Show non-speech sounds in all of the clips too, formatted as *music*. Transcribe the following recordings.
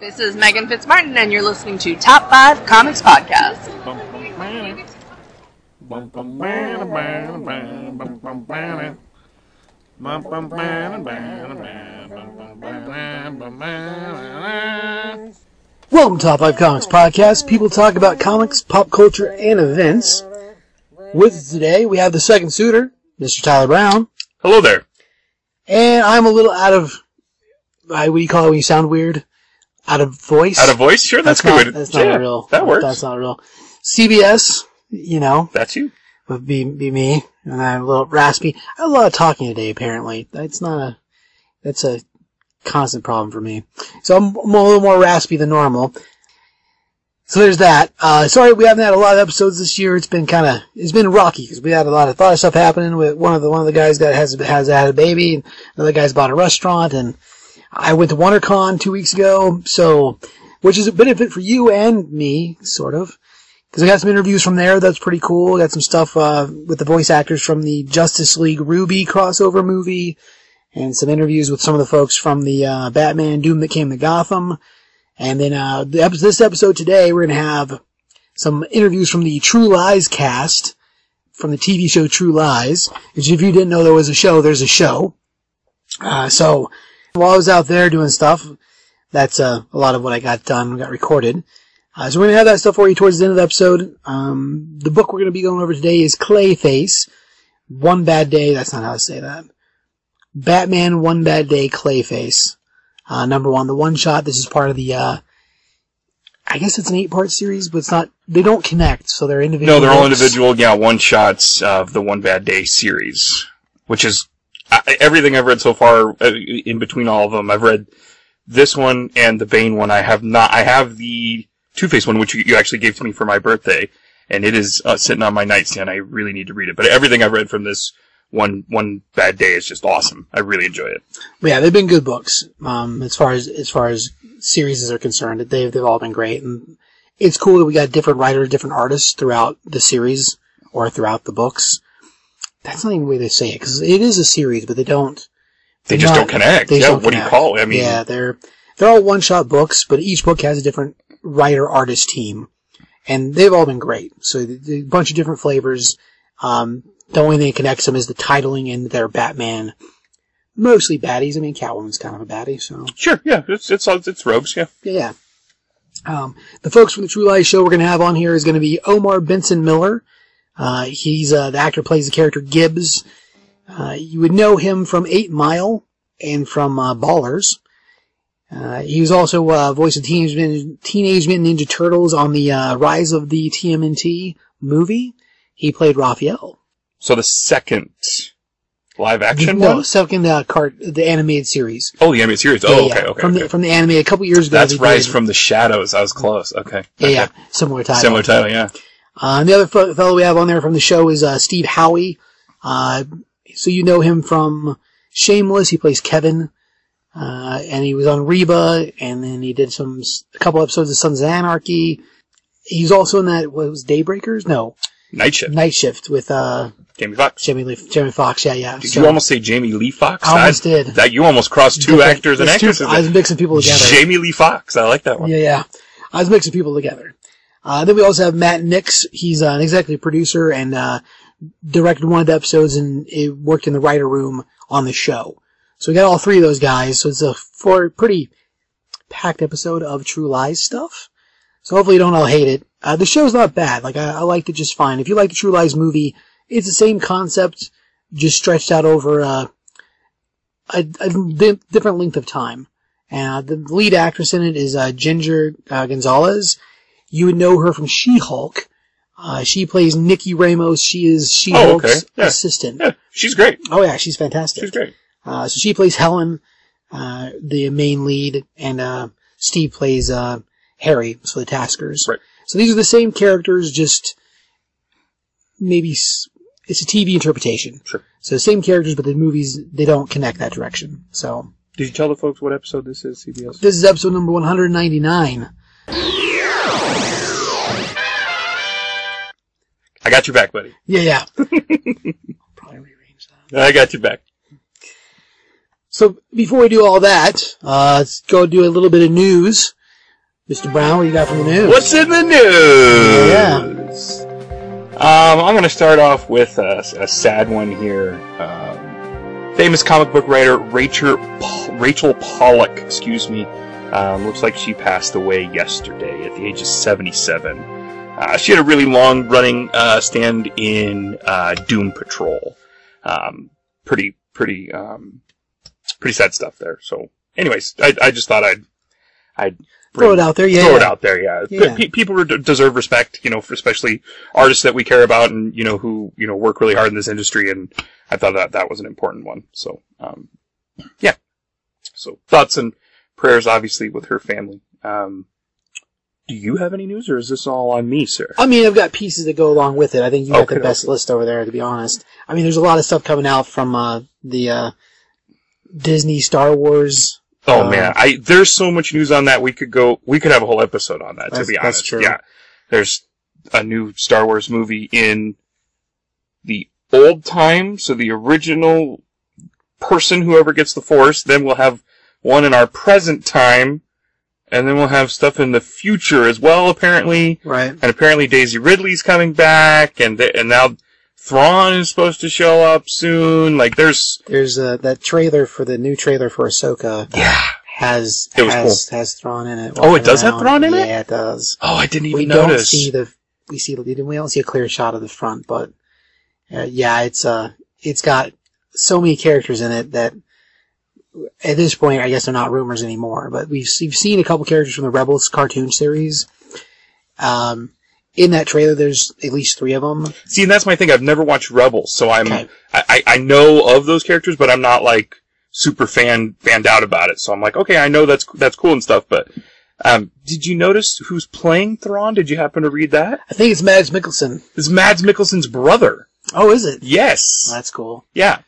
This is Megan Fitzmartin, and you're listening to Top 5 Comics Podcast. Welcome to Top 5 Comics Podcast. People talk about comics, pop culture, and events. With us today, we have the second suitor, Mr. Tyler Brown. Hello there. And I'm a little out of, uh, what do you call it when you sound weird? Out of voice? Out of voice? Sure, that's, not, good. That's not yeah, real. That works. That's not real. CBS, you know, That's you. would be, be me. And I'm a little raspy. I have a lot of talking today, apparently. That's not a, that's a constant problem for me. So I'm, I'm a little more raspy than normal. So there's that. Uh, sorry we haven't had a lot of episodes this year. It's been kind of, it's been rocky because we had a lot of, lot of stuff happening with one of the, one of the guys that has, has had a baby and another guy's bought a restaurant and I went to WonderCon two weeks ago. So, which is a benefit for you and me, sort of. Because I got some interviews from there. That's pretty cool. Got some stuff uh, with the voice actors from the Justice League RWBY crossover movie, and some interviews with some of the folks from the uh, Batman Doom that came to Gotham. And then uh, this episode today, we're gonna have some interviews from the True Lies cast from the TV show True Lies. Which, if you didn't know there was a show, there's a show. Uh, so while I was out there doing stuff, that's uh, a lot of what I got done, got recorded. Uh, so we're gonna have that stuff for you towards the end of the episode. Um, the book we're gonna be going over today is Clayface. One Bad Day. That's not how to say that. Batman One Bad Day Clayface. Uh, number one, the one shot. This is part of the. Uh, I guess it's an eight-part series, but it's not. They don't connect, so they're individual. No, they're all books. individual, yeah, one shots of the One Bad Day series, which is I, everything I've read so far. Uh, in between all of them, I've read this one and the Bane one. I have not. I have the Two Face one, which you, you actually gave to me for my birthday, and it is uh, sitting on my nightstand. I really need to read it. But everything I've read from this one One Bad Day is just awesome. I really enjoy it. Yeah, they've been good books. Um, as far as as far as series are concerned, they've they've all been great, and it's cool that we got different writers, different artists throughout the series or throughout the books. That's not even the way they say it because it is a series, but they don't. They just not- don't connect. they Yeah, don't what do you call it? I mean, yeah, they're they're all one shot books, but each book has a different writer artist team, and they've all been great. So a bunch of different flavors. Um, the only thing that connects them is the titling and their Batman. Mostly baddies. I mean, Catwoman's kind of a baddie, so sure. Yeah, it's it's it's rogues. Yeah. yeah. yeah. Um, the folks from the True Lies show we're going to have on here is going to be Omar Benson Miller. Uh, he's uh, the actor plays the character Gibbs. Uh, you would know him from Eight Mile and from uh, Ballers. Uh, he was also uh, voice of Teenage Mutant, Teenage Mutant Ninja Turtles on the uh, Rise of the TMNT movie. He played Raphael. So the second live action no, one? second uh, cart, the animated series. Oh, the animated series. Yeah, Oh, yeah. okay, okay. From okay. the from the anime a couple years ago. That's Rise did- from the Shadows. I was close. Okay. Yeah, okay. yeah, similar title. Similar title, yeah. Uh, and the other fellow we have on there from the show is uh, Steve Howey. Uh, so you know him from Shameless. He plays Kevin. Uh, and he was on Reba, and then he did some a couple episodes of Sons of Anarchy. He's also in that what was Daybreakers? No, Night Shift. Night Shift with uh, Jamie Foxx. Jamie Lee, Jamie Foxx. Yeah, yeah. Did So- you almost say Jamie Lee Fox? I almost That- did. That you almost crossed two Different- actors and it's two- actresses. I was mixing people together. Jamie Lee Fox. I like that one. Yeah, yeah. I was mixing people together. Uh, then we also have Matt Nix. He's uh, an executive producer and uh, directed one of the episodes and it worked in the writer room on the show. So we got all three of those guys. So it's a four pretty packed episode of True Lies stuff. So hopefully you don't all hate it. Uh, the show's not bad. Like I, I liked it just fine. If you like the True Lies movie, it's the same concept, just stretched out over uh, a, a di- different length of time. And uh, the lead actress in it is uh, Ginger uh, Gonzalez. You would know her from She-Hulk. Uh, she plays Nikki Ramos. She is She-Hulk's okay. Yeah. assistant. Yeah, she's great. Oh yeah, she's fantastic. She's great. Uh, so she plays Helen, uh, the main lead, and uh, Steve plays uh, Harry, so the Taskers. Right. So these are the same characters, just maybe s- it's a TV interpretation. Sure. So the same characters, but the movies they don't connect that direction. So Did you tell the folks what episode this is, CBS? this is episode number 199. I got your back, buddy. Yeah, yeah. *laughs* Probably rearrange that. I got your back. So before we do all that, uh, let's go do a little bit of news. Mr. Brown, what you got from the news? What's in the news? Um, I'm going to start off with a, a sad one here. Um, famous comic book writer Rachel Rachel Pollack, excuse me, um, looks like she passed away yesterday at the age of 77. Uh, she had a really long running uh, stand in uh, Doom Patrol. Um, pretty, pretty, um, pretty sad stuff there. So, anyways, I, I just thought I'd, I'd Throw it out there, yeah. throw it out there. Yeah, Yeah. Pe- people deserve respect, you know, for especially artists that we care about and you know who you know work really hard in this industry. And I thought that that was an important one. So, um, yeah. So thoughts and prayers, obviously, with her family. Um, do you have any news, or is this all on me, sir? I mean, I've got pieces that go along with it. I think you got Okay, the best list over there, to be honest. I mean, there's a lot of stuff coming out from uh, the uh, Disney Star Wars. Oh Um, man, I there's so much news on that. We could go. We could have a whole episode on that. To be that's honest, true. yeah. There's a new Star Wars movie in the old time, so the original person, whoever gets the Force. Then we'll have one in our present time, and then we'll have stuff in the future as well. Apparently, Right. and apparently Daisy Ridley's coming back, and th- and now Thrawn is supposed to show up soon. Like there's There's uh, that trailer for the new trailer for Ahsoka yeah. has It was has has Thrawn in it. Oh, it does have around. Thrawn in it? Yeah, it does. Oh, I didn't even we notice. don't see the we see we don't see a clear shot of the front, but uh, yeah, it's uh it's got so many characters in it that at this point, I guess they're not rumors anymore. But we've we've seen a couple characters from the Rebels cartoon series. Um, in that trailer, there's at least three of them. See, and that's my thing. I've never watched Rebels, so I'm Okay. I, I I know of those characters, but I'm not like super fan fanned out about it. So I'm like, okay, I know that's that's cool and stuff, but um, did you notice who's playing Thrawn? Did you happen to read that? I think it's Mads Mikkelsen. It's Mads Mikkelsen's brother. Oh, is it? Yes. That's cool. Yeah.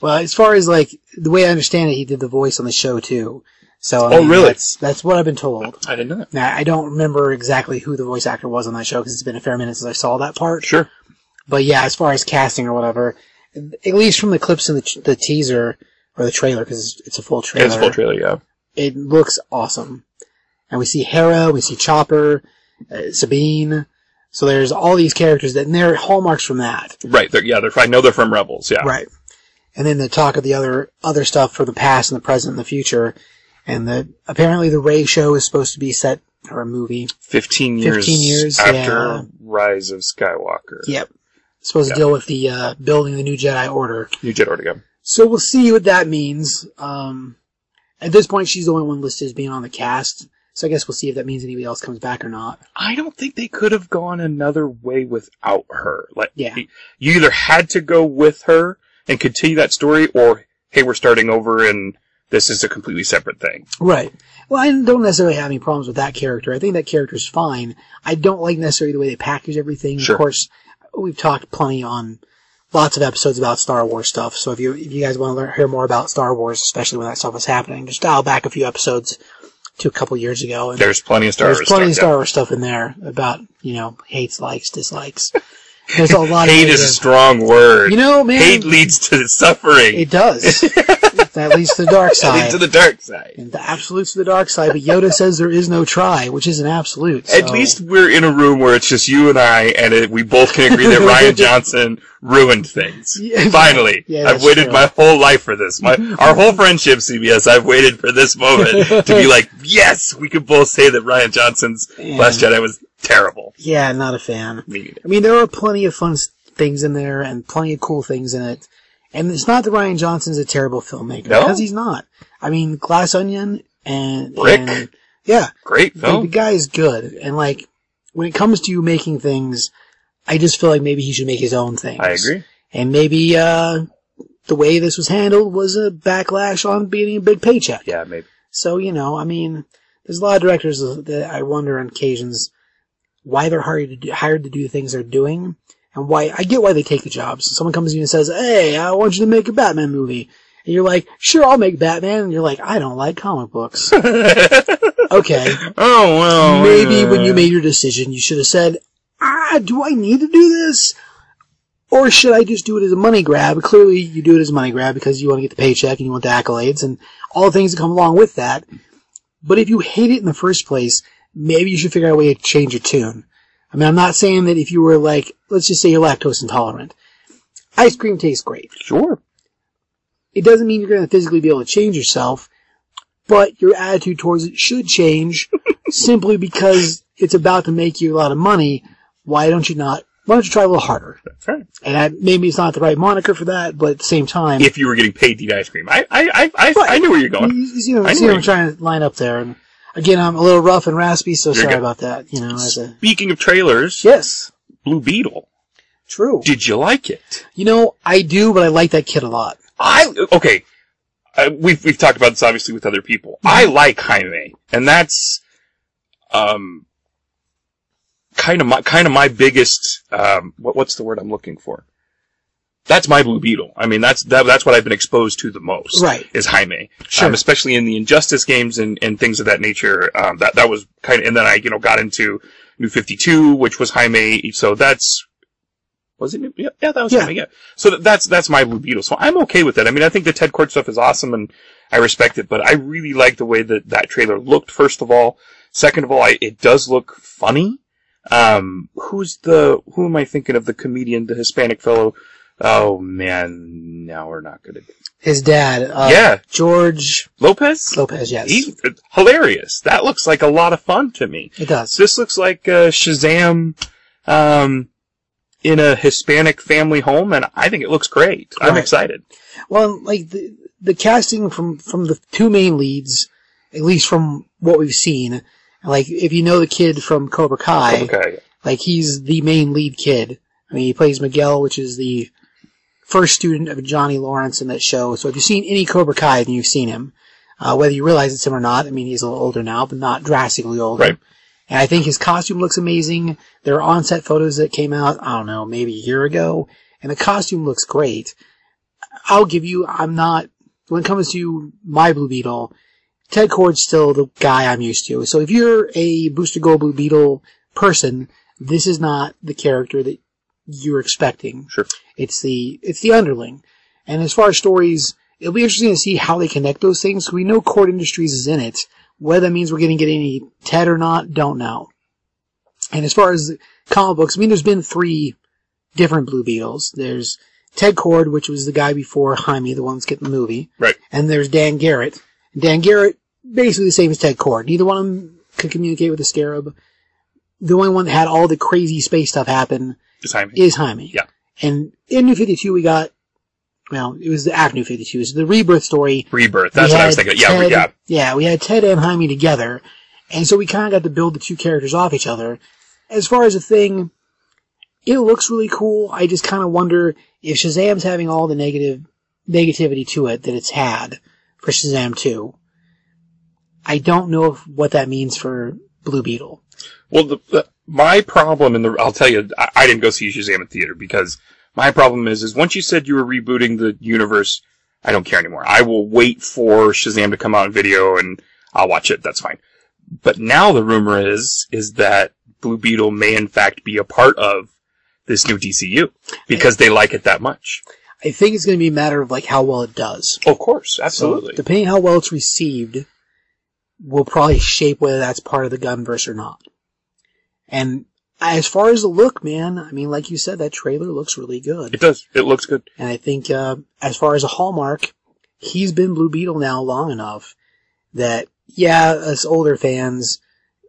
Well, as far as like the way I understand it, he did the voice on the show too. So I Oh, mean, really? That's, that's what I've been told. I didn't know that. Now I don't remember exactly who the voice actor was on that show because it's been a fair minute since I saw that part. Sure. But yeah, as far as casting or whatever, at least from the clips in the, the teaser or the trailer, because it's a full trailer, It's a full trailer. Yeah. it looks awesome. And we see Hera, we see Chopper, uh, Sabine. So there's all these characters that and they're hallmarks from that. Right. They're, yeah. They're. I know they're from Rebels. Yeah. Right. And then the talk of the other other stuff for the past and the present and the future. And the apparently the Rey show is supposed to be set or a movie. Fifteen years. 15 years, after yeah. Rise of Skywalker. Yep. Supposed Yeah. to deal with the uh, building the new Jedi Order. New Jedi Order. Yeah. So we'll see what that means. Um, at this point, she's the only one listed as being on the cast. So I guess we'll see if that means anybody else comes back or not. I don't think they could have gone another way without her. Like, Yeah. you either had to go with her and continue that story, or hey, we're starting over and this is a completely separate thing. Right. Well, I don't necessarily have any problems with that character. I think that character's fine. I don't like necessarily the way they package everything. Sure. Of course, we've talked plenty on lots of episodes about Star Wars stuff. So if you if you guys want to learn, hear more about Star Wars, especially when that stuff was happening, just dial back a few episodes to a couple years ago. And There's plenty of Star there's Wars plenty of stuff, Star Wars stuff in there about you know hates, likes, dislikes. *laughs* There's a lot yeah. of Hate is a strong word. You know, man, Hate leads to suffering. it does. *laughs* that leads to the dark It side. leads to the dark side. and the absolute's the dark side, but Yoda says there is no try, which is an absolute. At least we're in a room where it's just you and I, and it, we both can agree that *laughs* Rian Johnson ruined things. *laughs* Yeah, Finally, yeah, I've waited true. my whole life for this. My our whole friendship, CBS. I've waited for this moment to be like, yes, we can both say that Rian Johnson's Yeah. Last Jedi was terrible. Yeah, not a fan. Me neither. I mean, there are plenty of fun things in there and plenty of cool things in it. And it's not that Rian Johnson's a terrible filmmaker No? because he's not. I mean, Glass Onion and Brick? and- yeah, Great the, film. the guy is good. And like, when it comes to you making things, I just feel like maybe he should make his own things. I agree. And maybe uh, the way this was handled was a backlash on getting a big paycheck. Yeah, maybe. So, you know, I mean, there's a lot of directors that I wonder on occasions why they're hired to do, hired to do the things they're doing and why, I get why they take the jobs. Someone comes to you and says, hey, I want you to make a Batman movie. And you're like, sure, I'll make Batman. And you're like, I don't like comic books. *laughs* okay. Oh well. Maybe when you made your decision, you should have said, ah, do I need to do this? Or should I just do it as a money grab? Clearly, you do it as a money grab because you want to get the paycheck and you want the accolades and all the things that come along with that. But if you hate it in the first place, maybe you should figure out a way to change your tune. I mean, I'm not saying that if you were like, let's just say you're lactose intolerant. Ice cream tastes great. Sure. It doesn't mean you're going to physically be able to change yourself, but your attitude towards it should change *laughs* simply because it's about to make you a lot of money. Why don't you not? Why don't you try a little harder? That's right. And I, maybe it's not the right moniker for that, but at the same time, If you were getting paid to eat ice cream, I, I, I, I, I knew where you're going. you see what, I see what I'm trying to line up there. And again, I'm a little rough and raspy, so You're sorry about that. You know, as a Speaking of trailers, yes, Blue Beetle. true. Did you like it? You know, I do, but I like that kid a lot. I okay. Uh, we've we've talked about this obviously with other people. I like Jaime, and that's um kind of my kind of my biggest um what what's the word I'm looking for? That's my Blue Beetle. I mean, that's that, that's what I've been exposed to the most. Right. Is Jaime, Sure. um, especially in the Injustice games and, and things of that nature. Um, that that was kind of, and then I you know got into New Fifty Two, which was Jaime. So that's was it? New, yeah, yeah, that was Yeah. Jaime. Yeah. So that, that's that's my Blue Beetle. So I'm okay with it. I mean, I think the Ted Kord stuff is awesome, and I respect it. But I really like the way that that trailer looked. First of all, second of all, I, it does look funny. Um, who's the who am I thinking of? The comedian, the Hispanic fellow. Oh man, now we're not gonna. His dad, uh, Yeah. George Lopez. Lopez. Yes, He's hilarious. That looks like a lot of fun to me. it does. This looks like uh, Shazam um, in a Hispanic family home, and I think it looks great. I'm excited. Well, like the the casting from from the two main leads, at least from what we've seen, like if you know the kid from Cobra Kai, Okay. like he's the main lead kid. I mean, he plays Miguel, which is the first student of Johnny Lawrence in that show. So if you've seen any Cobra Kai, then you've seen him. Uh, whether you realize it's him or not, I mean, he's a little older now, but not drastically older. Right. And I think his costume looks amazing. There are on-set photos that came out, I don't know, maybe a year ago, and the costume looks great. I'll give you, I'm not, when it comes to my Blue Beetle, Ted Kord's still the guy I'm used to. So if you're a Booster Gold Blue Beetle person, this is not the character that you're expecting. Sure. It's the, it's the underling. And as far as stories, it'll be interesting to see how they connect those things. We know Kord Industries is in it. Whether that means we're going to get any Ted or not, don't know. And as far as comic books, I mean, there's been three different Blue Beetles. There's Ted Kord, which was the guy before Jaime, the one that's getting the movie. Right. And there's Dan Garrett. Dan Garrett, basically the same as Ted Kord. Neither one of them could communicate with the Scarab. The only one that had all the crazy space stuff happen Just Jaime. is Jaime. Yeah. And in New 52, we got, well, it was the after New 52. was the rebirth story. Rebirth. That's We what I was thinking. Yeah, Ted, yeah. Yeah, we had Ted and Jaime together. And so we kind of got to build the two characters off each other. As far as the thing, it looks really cool. I just kind of wonder if Shazam's having all the negative, negativity to it that it's had for Shazam 2. I don't know if, what that means for Blue Beetle. Well, the, the, my problem in the, I'll tell you, I, I didn't go see Shazam in theater because my problem is, is once you said you were rebooting the universe, I don't care anymore. I will wait for Shazam to come out in video and I'll watch it. That's fine. But now the rumor is, is that Blue Beetle may in fact be a part of this new DCU because they like it that much. I think it's going to be a matter of like how well it does. Of course, So, absolutely. depending how well it's received, will probably shape whether that's part of the Gunverse or not. And as far as the look, man, I mean, like you said, that trailer looks really good. it does. It looks good. And I think, uh, as far as a hallmark, he's been Blue Beetle now long enough that, yeah, us older fans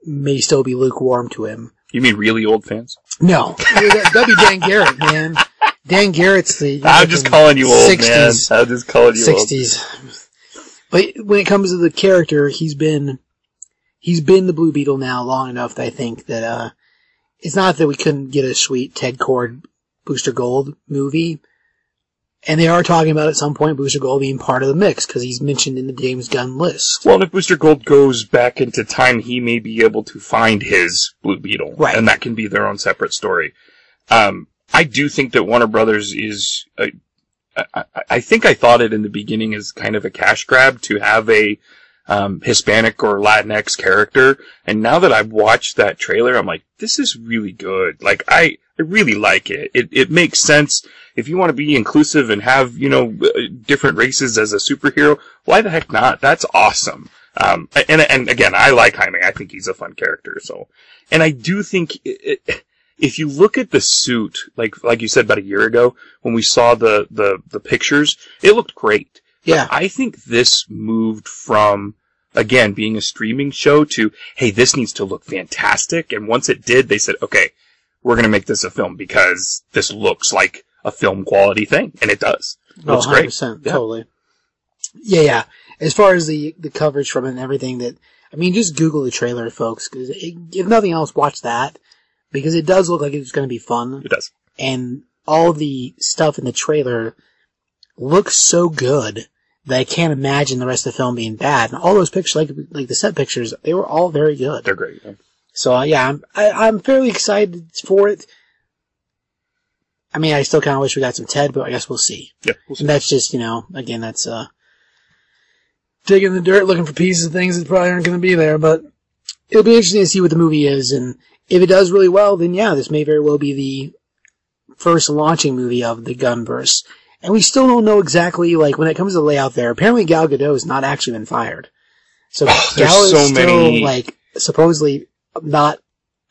may still be lukewarm to him. You mean really old fans? No, that'd be Dan Garrett, man. Dan Garrett's the. I'm just calling you old, 60s. man. I'm just calling you old. sixties. But when it comes to the character, he's been he's been the Blue Beetle now long enough that I think that uh it's not that we couldn't get a sweet Ted Kord Booster Gold movie. And they are talking about at some point Booster Gold being part of the mix because he's mentioned in the James Gunn list. Well, and if Booster Gold goes back into time, he may be able to find his Blue Beetle, Right. And that can be their own separate story. Um, I do think that Warner Brothers is. A, I, I- I think I thought it in the beginning as kind of a cash grab to have a um, Hispanic or Latinx character, and now that I've watched that trailer, I'm like, this is really good. Like, I, I really like it. It it makes sense if you want to be inclusive and have you know uh, different races as a superhero. Why the heck not? That's awesome. Um, and and again, I like Jaime. I think he's a fun character. So, and I do think it, if you look at the suit, like like you said about a year ago when we saw the the the pictures, it looked great. Yeah. I think this moved from again being a streaming show to hey, this needs to look fantastic. And once it did, they said, okay, we're going to make this a film because this looks like a film quality thing, and it does. It Oh, looks great. 100%, Yeah. Totally. Yeah, yeah. As far as the the coverage from it and everything that, I mean, just Google the trailer, folks, because if nothing else, watch that because it does look like it's going to be fun, It does. and all the stuff in the trailer looks so good that I can't imagine the rest of the film being bad. And all those pictures, like like the set pictures, they were all very good. They're great. So uh, yeah, I'm I, I'm fairly excited for it. I mean, I still kind of wish we got some Ted, but I guess we'll see. Yeah. we'll see. And that's just, you know, again, that's, uh, digging the dirt looking for pieces of things that probably aren't going to be there, but it'll be interesting to see what the movie is. And if it does really well, then yeah, this may very well be the first launching movie of the Gunverse. And we still don't know exactly, like, when it comes to the layout there, apparently Gal Gadot has not actually been fired. So *sighs* Oh, Gal is so still, many- like, supposedly not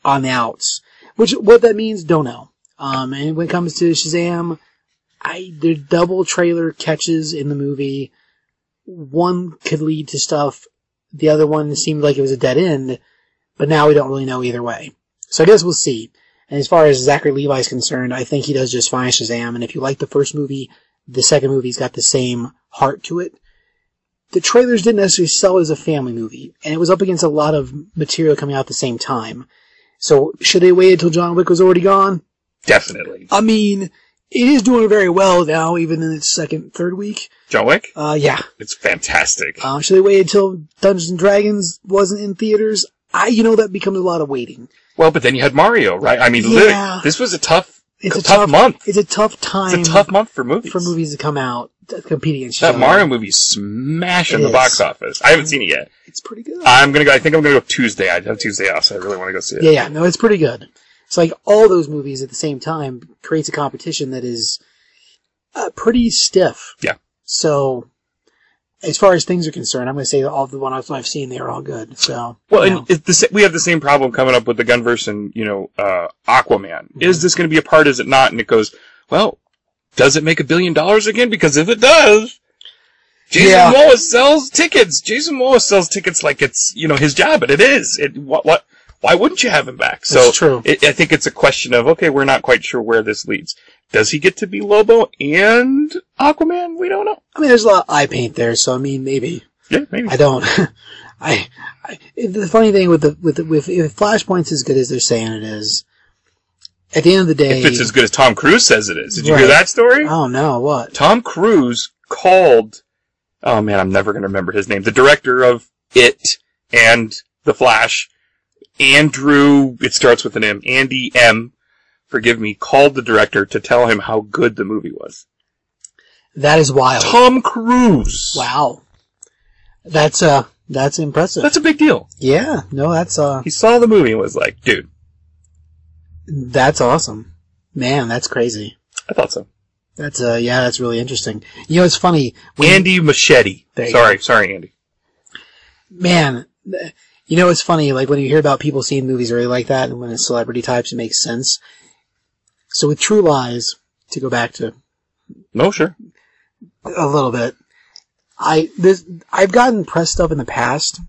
on the outs. Which, what that means, don't know. Um, and when it comes to Shazam, I are double trailer catches in the movie. One could lead to stuff. The other one seemed like it was a dead end, but now we don't really know either way. So I guess we'll see. And as far as Zachary Levi is concerned, I think he does just fine Shazam. And if you like the first movie, the second movie's got the same heart to it. The trailers didn't necessarily sell as a family movie, and it was up against a lot of material coming out at the same time. So should they wait until John Wick was already gone? Definitely. I mean, it is doing very well now, even in its second, third week. John Wick. Uh, yeah. It's fantastic. Uh, should they wait until Dungeons and Dragons wasn't in theaters? I, you know, that becomes a lot of waiting. Well, but then you had Mario, right? I mean, Yeah. this was a tough, It's a tough, tough month. It's a tough time It's a tough month for movies. for movies to come out competing against That. Mario movie smashing the is. box office. I haven't seen it yet. It's pretty good. I'm gonna go. I think I'm gonna go Tuesday. I have Tuesday off, so I really want to go see it. Yeah, yeah, no, it's pretty good. It's like all those movies at the same time creates a competition that is uh, pretty stiff. Yeah. So, as far as things are concerned, I'm going to say all the ones I've seen, they're all good. So, Well, you know. and the, we have the same problem coming up with the Gunverse and you know uh, Aquaman. Is this going to be a part? Is it not? And it goes, well, does it make a billion dollars again? Because if it does, Jason Yeah. Momoa sells tickets. Jason Momoa sells tickets like it's you know his job, and it is. It what what. Why wouldn't you have him back? So That's true. It, I think it's a question of okay, we're not quite sure where this leads. Does he get to be Lobo and Aquaman? We don't know. I mean, there's a lot of eye paint there, so I mean, maybe. Yeah, maybe. I don't. *laughs* I, I, the funny thing with the, with the, with, if Flashpoint's as good as they're saying it is, at the end of the day. if it's as good as Tom Cruise says it is. Did you Right. hear that story? Oh no, what? Tom Cruise called, oh man, I'm never going to remember his name, the director of It and The Flash, Andrew, it starts with an M, Andy M, forgive me, called the director to tell him how good the movie was. That is wild. Tom Cruise! Wow. That's, uh, that's impressive. That's a big deal. yeah, no, that's, uh, He saw the movie and was like, dude, that's awesome. Man, that's crazy. I thought so. That's, uh, yeah, that's really interesting. You know, it's funny. Andy Muschietti. Sorry, sorry, Andy. man, you know, it's funny, like when you hear about people seeing movies early like that, and when it's celebrity types, it makes sense. So with True Lies, to go back to No, sure. a little bit, I this I've gotten press stuff in the past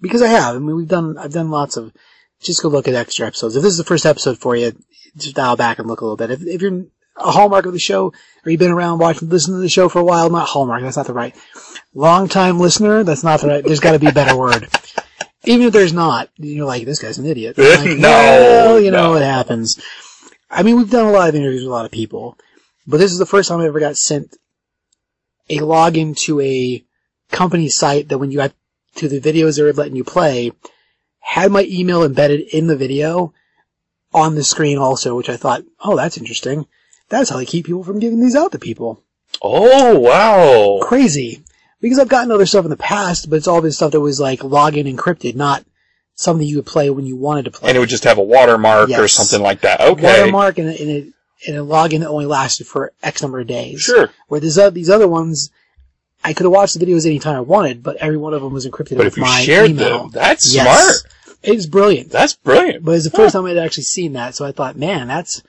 because I have. I mean, we've done I've done lots of. Just go look at extra episodes. If this is the first episode for you, just dial back and look a little bit. If, if you're a hallmark of the show, or you've been around watching, listening to the show for a while, not hallmark. That's not the right. Long time listener. That's not the right. There's got to be a better word. Even if there's not, you're like, this guy's an idiot. *laughs* Like, No, well, you know, no. it happens. I mean, we've done a lot of interviews with a lot of people, but this is the first time I ever got sent a login to a company site that when you got to the videos they were letting you play, had my email embedded in the video on the screen also, which I thought, oh, that's interesting. That's how they keep people from giving these out to people. Oh, wow. Crazy. Because I've gotten other stuff in the past, but it's all been stuff that was like login encrypted, not something you would play when you wanted to play. And it would just have a watermark or something like that. Okay. Watermark and a, and, a, and a login that only lasted for X number of days. Sure. Where these, oth- these other ones, I could have watched the videos anytime I wanted, but every one of them was encrypted But with if you my shared email. them, that's Yes. smart. It's brilliant. That's brilliant. But it's the first time I'd actually seen that, so I thought, man, that's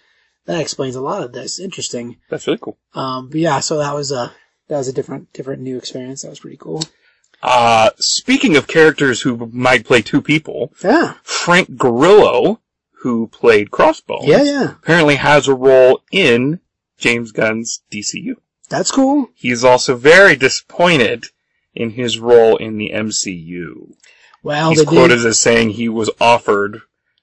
that explains a lot of this. Interesting. That's really cool. Um, but yeah, so that was a that was a different different new experience. That was pretty cool. Uh, speaking of characters who might play two people, Yeah, Frank Grillo, who played Crossbones, yeah, yeah. apparently has a role in James Gunn's DCU. That's cool. He's also very disappointed in his role in the MCU. Well, He's quoted did. as saying he was offered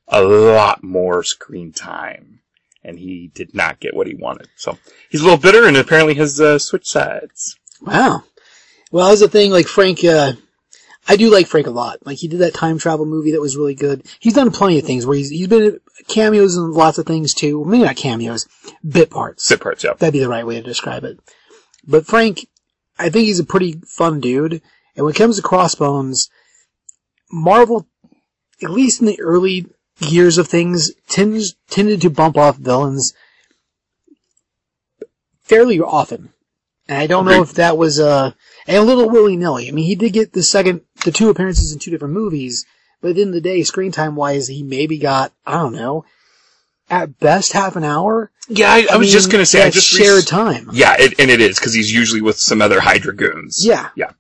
a lot more screen time, and he did not get what he wanted. So he's a little bitter, and apparently has uh, switched sides. Wow. Well, that's the thing. Like Frank, uh, I do like Frank a lot. Like he did that time travel movie that was really good. He's done plenty of things where he's he's been cameos in lots of things too. Maybe not cameos, bit parts. Bit parts, yeah. That'd be the right way to describe it. But Frank, I think he's a pretty fun dude. And when it comes to Crossbones, Marvel, at least in the early years of things, tends, tended to bump off villains fairly often. And I don't know if that was, uh, a little willy-nilly. I mean, he did get the second, the two appearances in two different movies, but at the end of the day, screen time wise, he maybe got, I don't know, at best half an hour. Yeah, I, I, was mean, just gonna say, I just shared rec- time. Yeah, it, and it is because he's usually with some other Hydra goons. Yeah. Yeah.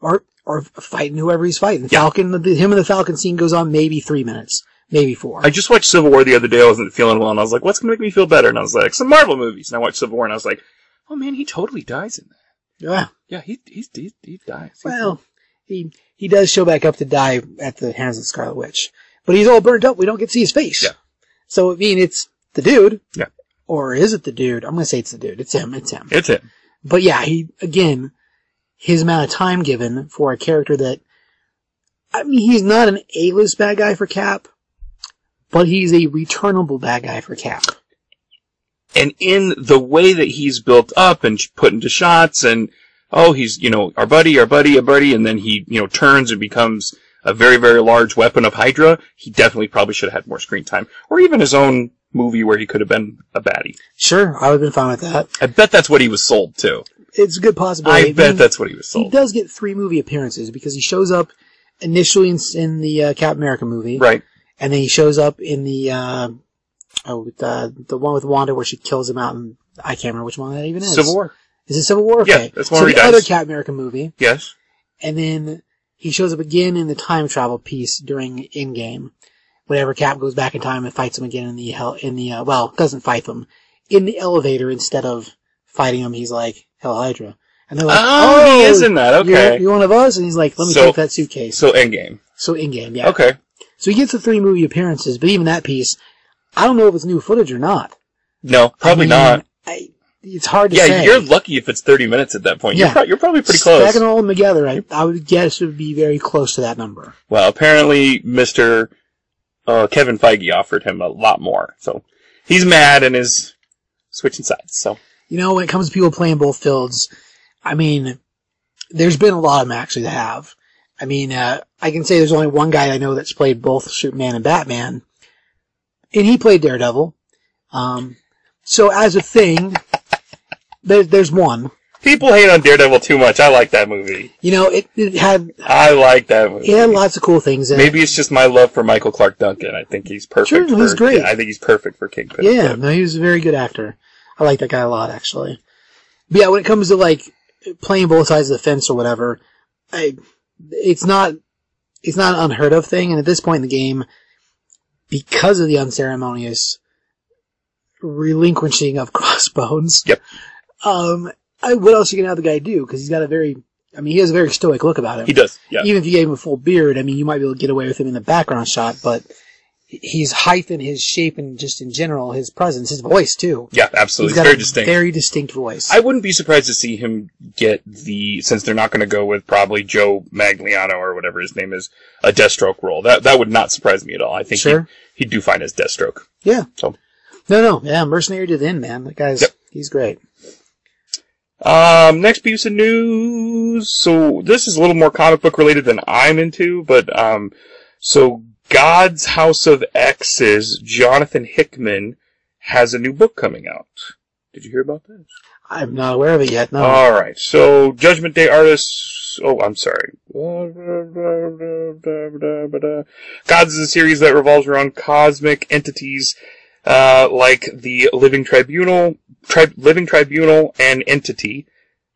Or or fighting whoever he's fighting. Yeah. Falcon, the, him and the Falcon scene goes on maybe three minutes, maybe four. I just watched Civil War the other day. I wasn't feeling well, and I was like, "What's gonna make me feel better?" And I was like, "Some Marvel movies." And I watched Civil War, and I was like, "Oh man, he totally dies in that." yeah. Yeah, he he he, he dies. Well, he he does show back up to die at the hands of the Scarlet Witch, but he's all burnt up. We don't get to see his face. Yeah. So I mean, it's the dude. Yeah. Or is it the dude? I'm gonna say it's the dude. It's him. It's him. it's him. But yeah, he again, his amount of time given for a character that, I mean, he's not an A-list bad guy for Cap, but he's a returnable bad guy for Cap. And in the way that he's built up and put into shots and oh he's you know our buddy our buddy our buddy and then he you know turns and becomes a very very large weapon of hydra he definitely probably should have had more screen time. Or even his own movie where he could have been a baddie. Sure, I would have been fine with that. i bet that's what he was sold to. It's a good possibility. i bet mean, that's what he was sold he does get three movie appearances because he shows up initially in, in the uh, Captain America movie, right. And then he shows up in the uh, oh the the one with Wanda where she kills him out, and I can't remember which one that even is. civil war Is it Civil War? Yeah, Okay. that's one so where the he other. Captain America movie, yes and then he shows up again in the time travel piece during Endgame. Whenever Cap goes back in time and fights him again in the hell in the uh, well doesn't fight them in the elevator instead of fighting him. He's like Hell Hydra, and they're like, oh, he is in that You're, okay you're one of us, and he's like, let me So- take that suitcase. so endgame So in game, yeah. okay So he gets the three movie appearances, but even that piece, I don't know if it's new footage or not. no probably I mean, not I, it's hard to say. yeah say. you're lucky if it's 30 minutes at that point Yeah. you're, pro- you're probably pretty close Stacking all of them together, I, I would guess it would be very close to that number. Well, apparently Mr. Uh, Kevin Feige offered him a lot more. So he's mad and is switching sides. So You know, when it comes to people playing both fields, I mean, there's been a lot of them actually that have. I mean, uh, I can say there's only one guy I know that's played both Superman and Batman, and he played Daredevil. Um, so as a thing, there, there's one. people hate on Daredevil too much. I like that movie. You know, it, it had I like that movie. it had lots of cool things in it. Maybe it's just my love for Michael Clarke Duncan. I think he's perfect. Sure, he's for- great. I think he's perfect for Kingpin. Yeah, no, he was a very good actor. I like that guy a lot, actually. But yeah, when it comes to like playing both sides of the fence or whatever, I, it's not, it's not an unheard of thing. And at this point in the game, because of the unceremonious relinquishing of *laughs* crossbones, Yep. Um, I, what else are you gonna have the guy do? Because he's got a very, I mean, he has a very stoic look about him. he does. Yeah. Even if you gave him a full beard, I mean, you might be able to get away with him in the background shot, but his height and his shape and just in general, his presence, his voice too. Yeah, absolutely. He's got very a distinct. very distinct voice. I wouldn't be surprised to see him get the since they're not going to go with probably Joe Magliano or whatever his name is a Deathstroke role. That that would not surprise me at all. I think Sure. he'd, he'd do fine as Deathstroke. yeah. So No, no, yeah, mercenary to the end, man. That guy's, Yep. he's great. um, next piece of news. So this is a little more comic book related than I'm into, but um, so God's House of X's Jonathan Hickman has a new book coming out. Did you hear about this? I'm not aware of it yet. No. All right. So Judgment Day artists. Oh, I'm sorry. Gods is a series that revolves around cosmic entities, uh, like the Living Tribunal, tri- Living Tribunal, and Entity.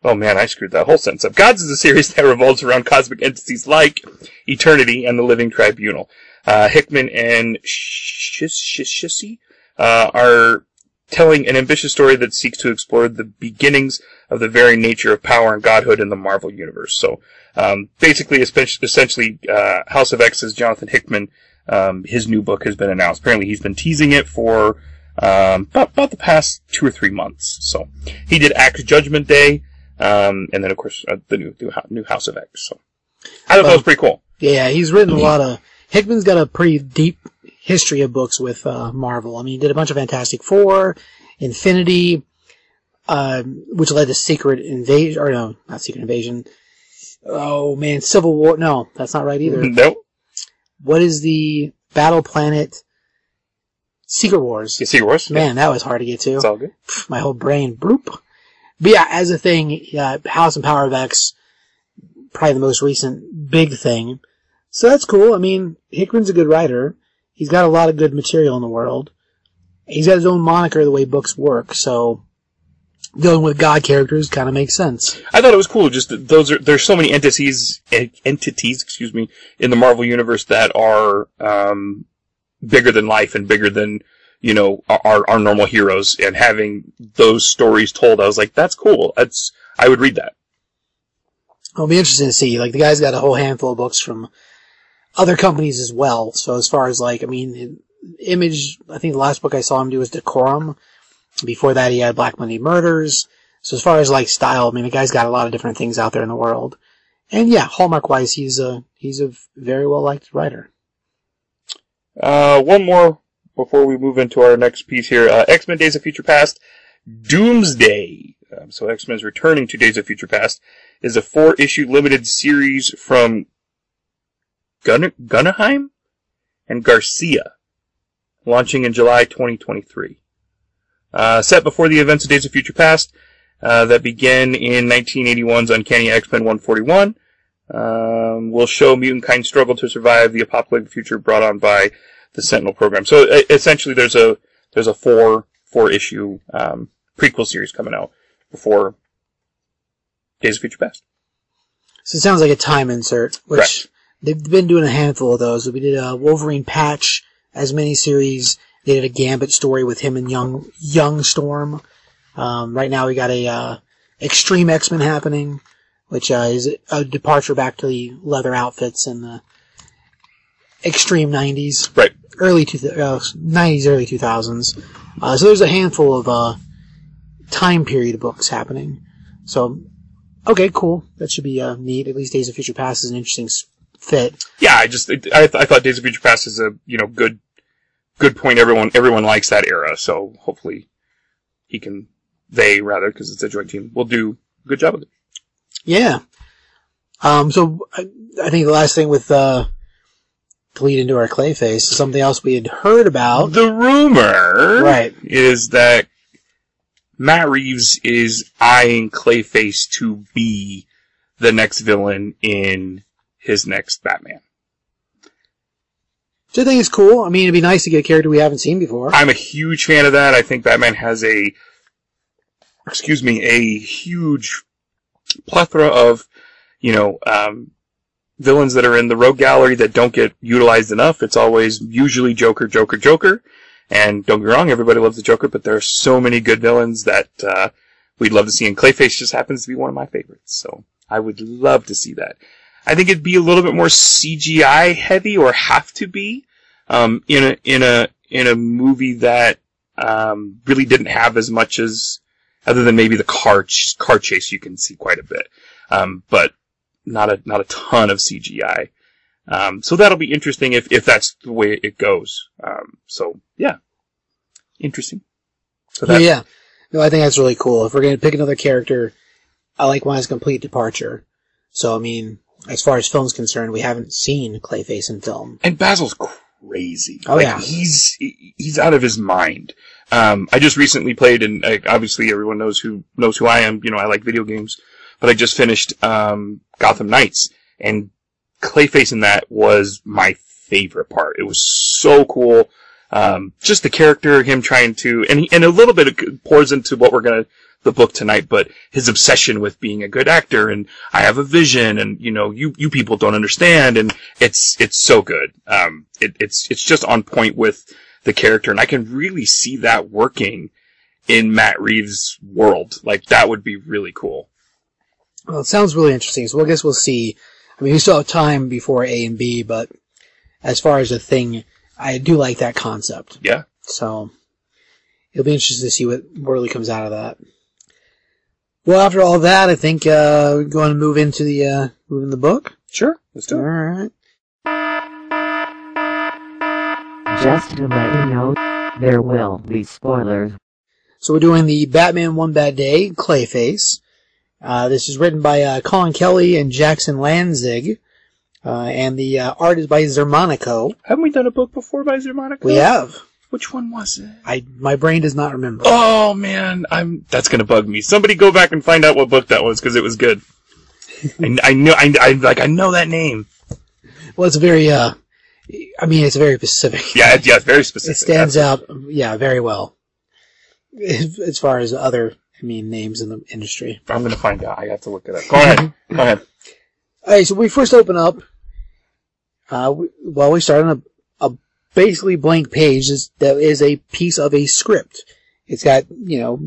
Oh man, I screwed that whole sentence up. Gods is a series *laughs* that revolves around cosmic entities like Eternity and the Living Tribunal. Uh, Hickman and Shishisi uh, are telling an ambitious story that seeks to explore the beginnings of the very nature of power and godhood in the Marvel universe. So, um, basically, essentially, uh, House of X is Jonathan Hickman, um, his new book has been announced. Apparently, he's been teasing it for um, about, about the past two or three months. So, he did Act Judgment Day, um, and then of course uh, the new, new new House of X. So, I thought that was pretty cool. Yeah, he's written a lot of. Hickman's got a pretty deep history of books with uh, Marvel. I mean, he did a bunch of Fantastic Four, Infinity, uh, which led to Secret Invasion, or no, not Secret Invasion. Oh man, Civil War. No, that's not right either. Nope. What is the Battle Planet? Secret Wars. Yeah, Secret Wars. Man, that was hard to get to. It's all good. My whole brain, broop. But yeah, as a thing, uh, House and Power of X, probably the most recent big thing. So that's cool. I mean, Hickman's a good writer. He's got a lot of good material in the world. He's got his own moniker the way books work, so dealing with God characters kind of makes sense. I thought it was cool. Just that those are there's so many entities entities, excuse me, in the Marvel universe that are um, bigger than life and bigger than you know our our normal heroes. And having those stories told, I was like, that's cool. That's I would read that. It'll be interesting to see. Like the guy's got a whole handful of books from other companies as well. So as far as like, I mean, Image, I think the last book I saw him do was Decorum. Before that, he had Black Monday Murders. So as far as like style, I mean, the guy's got a lot of different things out there in the world. And yeah, Hallmark wise, he's a he's a very well liked writer. Uh, one more before we move into our next piece here. Uh, X Men: Days of Future Past, Doomsday. Um, so X Men is returning to Days of Future Past is a four issue limited series from Gun- and Garcia, launching in July 2023. Uh, set before the events of Days of Future Past uh, that begin in 1981's Uncanny X-Men 141, um, will show mutant kind struggle to survive the apocalyptic future brought on by the Sentinel program. So uh, essentially, there's a there's a four four issue um, prequel series coming out before Days of Future Past. So it sounds like a time insert, which Correct. They've been doing a handful of those. We did a Wolverine patch as miniseries. They did a Gambit story with him and young young Storm. Um, right now we got a uh, Extreme X Men happening, which uh, is a departure back to the leather outfits and the extreme '90s, Right. early two uh, '90s, early 2000s. Uh, so there's a handful of uh, time period books happening. So okay, cool. That should be uh, neat. At least Days of Future Past is an interesting fit. Yeah, I just I, th- I thought Days of Future Past is a you know good good point. Everyone everyone likes that era, so hopefully he can they rather because it's a joint team will do a good job with it. Yeah. Um, so I, I think the last thing with uh, to lead into our Clayface is something else we had heard about. The rumor Right. is that Matt Reeves is eyeing Clayface to be the next villain in his next Batman. Which I think is cool. I mean, it'd be nice to get a character we haven't seen before. I'm a huge fan of that. I think Batman has a, excuse me, a huge plethora of, you know, um, villains that are in the rogue gallery that don't get utilized enough. It's always usually Joker, Joker, Joker. And don't get me wrong, everybody loves the Joker, but there are so many good villains that uh, we'd love to see. And Clayface just happens to be one of my favorites, so I would love to see that. I think it'd be a little bit more CGI heavy, or have to be, um, in a in a in a movie that um, really didn't have as much as, other than maybe the car ch- car chase, you can see quite a bit, um, but not a not a ton of CGI. Um, so that'll be interesting if, if that's the way it goes. Um, so yeah, interesting. So Yeah, that, yeah. No, I think that's really cool. If we're to pick another character, I like as complete departure. So, I mean, as far as film's concerned, we haven't seen Clayface in film. and Basil's crazy. Oh, like, yeah. he's he's out of his mind. Um, I just recently played, and uh, obviously everyone knows who knows who I am. You know, I like video games, but I just finished um, Gotham Knights, and Clayface in that was my favorite part. It was so cool. Um, just the character, him trying to, and he, and a little bit it pours into what we're gonna the book tonight, but his obsession with being a good actor and I have a vision and you know you you people don't understand and it's it's so good. Um, it, it's it's just on point with the character and I can really see that working in Matt Reeves' world. Like that would be really cool. Well, it sounds really interesting. So I guess we'll see. I mean, we still have time before A and B, but as far as a thing, I do like that concept. Yeah. So it'll be interesting to see what really comes out of that. Well, after all that, I think uh, we're going to move into the uh, move in the book. Sure. Let's do it. All right. Just to let you know, there will be spoilers. So we're doing the Batman One Bad Day Clayface. Uh, this is written by uh, Colin Kelly and Jackson Lanzig, uh, and the uh, art is by Xermanico. Haven't we done a book before by Xermanico? We have. Which one was it? I my brain does not remember. Oh man, I'm that's gonna bug me. Somebody go back and find out what book that was because it was good. *laughs* I, I know, I, I like, I know that name. Well, it's very. Uh, I mean, it's very specific. Yeah, it, yeah, it's very specific. It stands That's- out, yeah, very well. *laughs* As far as other, I mean, names in the industry. I'm gonna find out. I have to look it up. Go ahead. *laughs* go ahead. Alright, so we first open up, uh, we, well, we start on basically blank page is, that is a piece of a script. It's got, you know,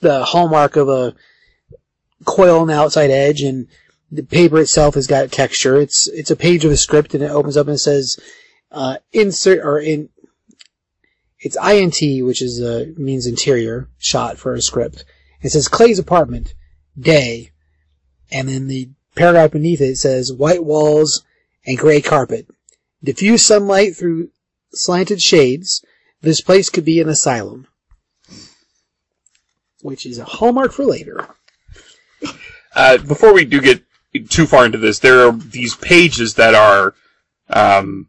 the hallmark of a coil on the outside edge and the paper itself has got texture. It's, it's a page of a script and it opens up and it says, uh, insert, or in, it's INT, which is, uh, means interior shot for a script. It says Clay's apartment, day, and then the paragraph beneath it says white walls and gray carpet. Diffuse sunlight through slanted shades. This place could be an asylum. Which is a hallmark for later. Uh, before we do get too far into this, there are these pages that are um,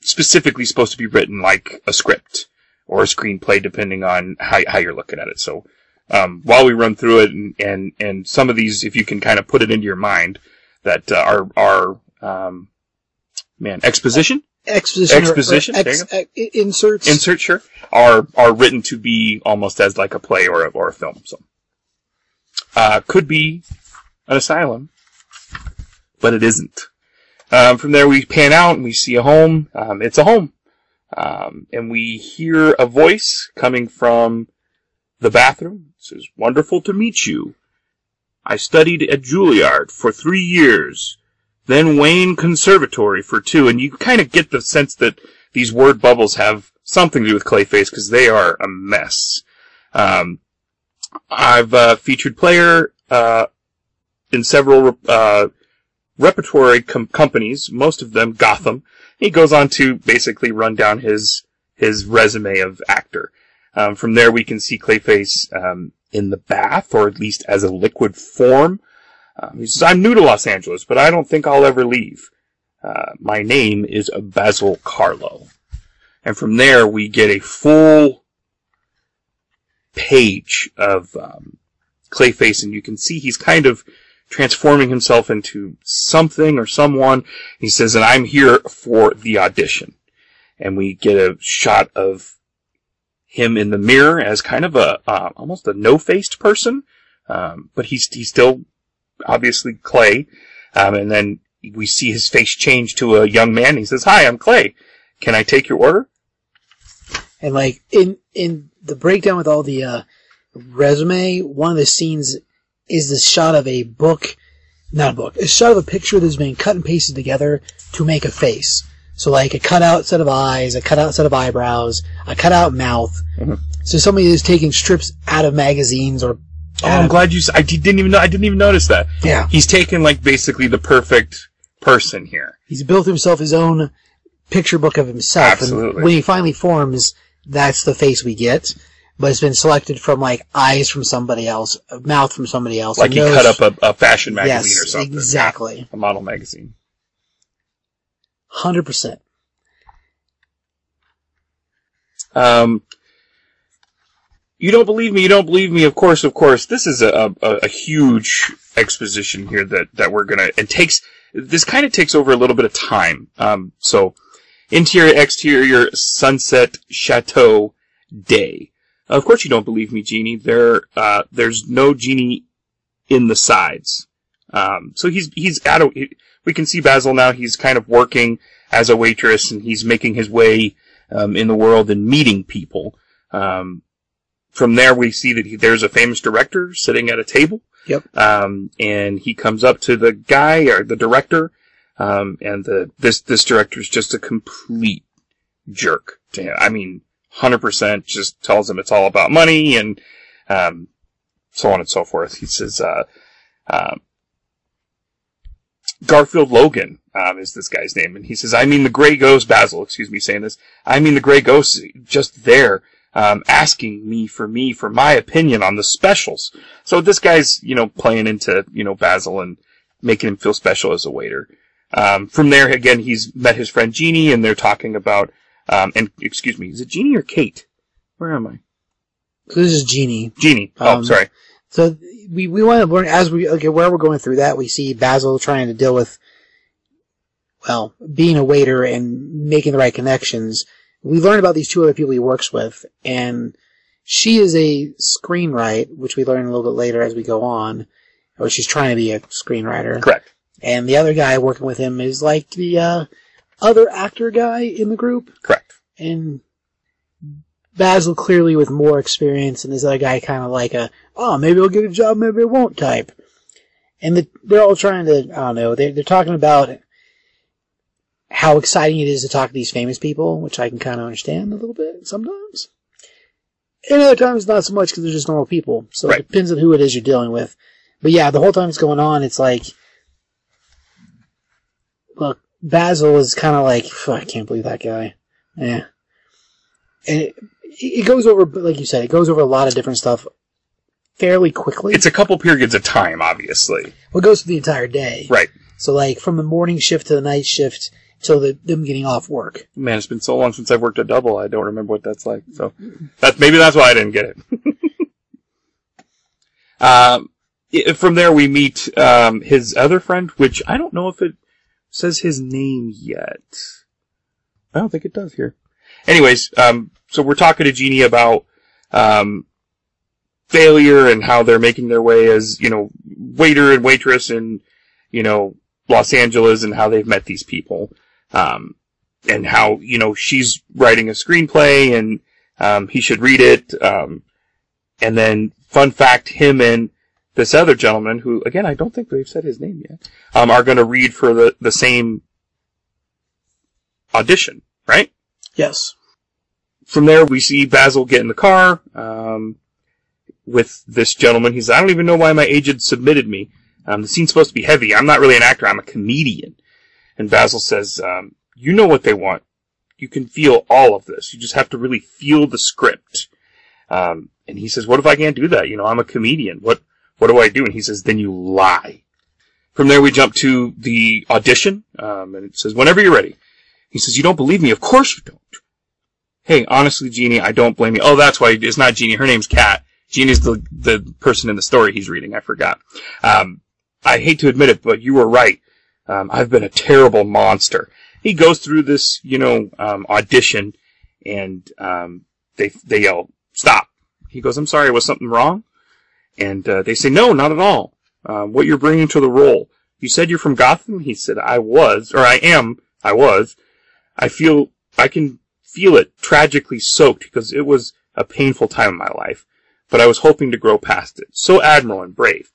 specifically supposed to be written like a script or a screenplay, depending on how, how you're looking at it. So um, while we run through it, and, and and some of these, if you can kind of put it into your mind, that uh, are are um, man exposition Exposition. or- or Exposition, there ex- inserts. insert sure are are written to be almost as like a play or a, or a film. So uh, could be an asylum, but it isn't. Um, from there, we pan out and we see a home. Um, it's a home, um, and we hear a voice coming from the bathroom. It says, "Wonderful to meet you. I studied at Juilliard for three years." Then Wayne Conservatory for two, and you kind of get the sense that these word bubbles have something to do with Clayface because they are a mess. Um, I've uh, featured player uh, in several uh, repertory com- companies, most of them Gotham. He goes on to basically run down his his resume of actor. Um, from there, we can see Clayface um, in the bath, or at least as a liquid form. Um, he says, I'm new to Los Angeles, but I don't think I'll ever leave. Uh, my name is Basil Karlo. And from there, we get a full page of um, Clayface, and you can see he's kind of transforming himself into something or someone. He says, and I'm here for the audition. And we get a shot of him in the mirror as kind of a, uh, almost a no-faced person. Um, but he's, he's still obviously Clay. Um, and then we see his face change to a young man. He says, "Hi, I'm Clay. Can I take your order?" And like in in the breakdown with all the uh, resume, one of the scenes is the shot of a book, not a book, a shot of a picture that's been cut and pasted together to make a face. So like a cutout set of eyes, a cutout set of eyebrows, a cutout mouth. Mhm. So somebody is taking strips out of magazines or Oh, I'm glad you. I didn't even know. I didn't even notice that. yeah, He's taken like basically the perfect person here. he's built himself his own picture book of himself. Absolutely. And when he finally forms, that's the face we get. But it's been selected from like eyes from somebody else, a mouth from somebody else. Like he nose- cut up a, a fashion magazine yes, or something. exactly, A model magazine. hundred percent. Um, You don't believe me. You don't believe me. Of course, of course. This is a, a, a huge exposition here that, that we're gonna, it takes, this kind of takes over a little bit of time. Um, so, interior, exterior, sunset, chateau, day. Of course you don't believe me, Genie. There, uh, there's no genie in the sides. Um, so he's, he's a, he- we can see Basil now. He's kind of working as a waitress and he's making his way, um, in the world and meeting people. Um, from there we see that he, there's a famous director sitting at a table. Yep. Um, and he comes up to the guy or the director, um, and the, this, this director is just a complete jerk to him. I mean, 100% just tells him it's all about money and, um, so on and so forth. He says, uh, um, Garfield Logan, um, is this guy's name. And he says, I mean the gray ghost, Basil, excuse me saying this. I mean the gray ghost just there, um, asking me for me, for my opinion on the specials. So this guy's, you know, playing into, you know, Basil and making him feel special as a waiter. Um, from there, again, he's met his friend Jeannie and they're talking about, um, and excuse me, is it Jeannie or Kate? Where am I? So this is Jeannie. Jeannie. Oh, Um, sorry. So we we want to learn as we okay where we're going through that we see Basil trying to deal with well being a waiter and making the right connections. We learn about these two other people he works with, and she is a screenwriter, which we learn a little bit later as we go on, or she's trying to be a screenwriter. Correct. And the other guy working with him is like the uh, other actor guy in the group, Correct. and Basil clearly with more experience, and this other guy kind of like a, oh, maybe I'll get a job, maybe I won't type. And the, they're all trying to, I don't know, they're, they're talking about how exciting it is to talk to these famous people, which I can kind of understand a little bit sometimes. And other times not so much because they're just normal people. So Right. it depends on who it is you're dealing with. But yeah, the whole time it's going on, it's like, look, Basil is kind of like, I can't believe that guy. Yeah. And it, it goes over, like you said, it goes over a lot of different stuff fairly quickly. It's a couple periods of time, obviously. well, it goes through the entire day. Right. So like from the morning shift to the night shift till the, them getting off work. Man, it's been so long since I've worked a double. I don't remember what that's like. So that maybe that's why I didn't get it. *laughs* um, from there we meet um, his other friend, which I don't know if it says his name yet. I don't think it does here. Anyways, um, so we're talking to Jeannie about um, failure and how they're making their way as you know waiter and waitress in you know Los Angeles and how they've met these people. Um, and how you know she's writing a screenplay and um, he should read it. Um, and then, fun fact: him and this other gentleman, who again I don't think they've said his name yet, um, are going to read for the the same audition, right? Yes. From there, we see Basil get in the car um, with this gentleman. He says, "I don't even know why my agent submitted me. Um, the scene's supposed to be heavy. I'm not really an actor. I'm a comedian." And Basil says, um, "You know what they want. You can feel all of this. You just have to really feel the script." Um, and he says, "What if I can't do that? You know, I'm a comedian. What what do I do?" And he says, "Then you lie." From there, we jump to the audition, um, and it says, "Whenever you're ready." He says, "You don't believe me? Of course you don't." Hey, honestly, Jeannie, I don't blame you. Oh, that's why it's not Jeannie. Her name's Kat. Jeannie's the the person in the story he's reading. I forgot. Um, I hate to admit it, but you were right. Um, I've been a terrible monster. He goes through this, you know, um, audition, and um, they they yell, "Stop!" He goes, "I'm sorry. Was something wrong?" And uh, they say, "No, not at all. Uh, what you're bringing to the role. You said you're from Gotham." He said, "I was, or I am. I was. I feel I can feel it tragically soaked because it was a painful time in my life, but I was hoping to grow past it. So admirable and brave."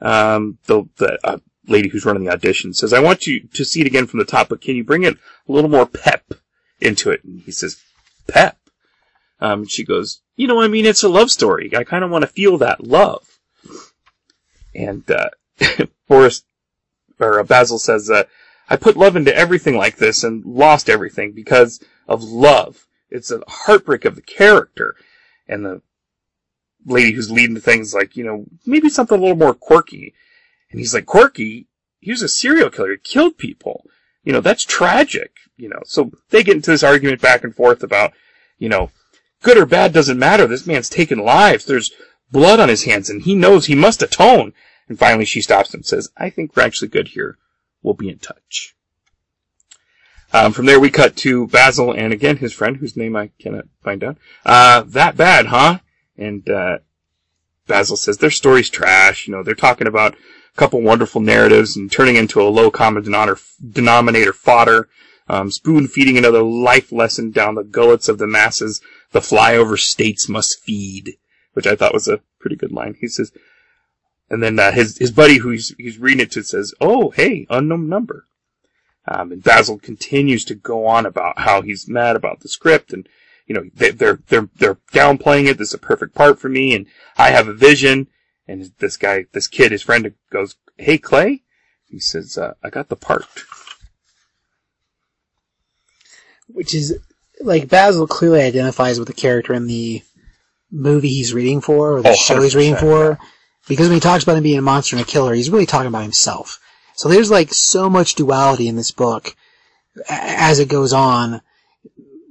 Um, the the uh, lady who's running the audition says, "I want you to see it again from the top, but can you bring it a little more pep into it?" And he says, "Pep." Um, she goes, "You know, I mean, it's a love story. I kind of want to feel that love." And uh, *laughs* Boris or uh, Basil says, uh, "I put love into everything like this and lost everything because of love. It's a heartbreak of the character." And the lady who's leading the things like, you know, maybe something a little more quirky. And he's like, quirky? He was a serial killer. He killed people. You know, that's tragic. You know, so they get into this argument back and forth about, you know, Good or bad doesn't matter. This man's taken lives. There's blood on his hands, and he knows he must atone. And finally, she stops him and says, I think we're actually good here. We'll be in touch. Um, from there, we cut to Basil and again his friend, whose name I cannot find out. Uh, that bad, huh? And uh, Basil says their story's trash. You know, they're talking about a couple wonderful narratives and turning into a low common denominator, fodder, um, spoon feeding another life lesson down the gullets of the masses. The flyover states must feed, which I thought was a pretty good line. He says, and then uh, his his buddy who's he's reading it to says, "Oh, hey, unknown number." Um, and Basil continues to go on about how he's mad about the script and you know they, they're they're they're downplaying it. This is a perfect part for me, and I have a vision. And this guy, this kid, his friend goes, "Hey, Clay," he says, uh, "I got the part." which is like Basil clearly identifies with the character in the movie he's reading for or the Oh, show he's reading for. Because when he talks about him being a monster and a killer, he's really talking about himself. So there's like so much duality in this book as it goes on,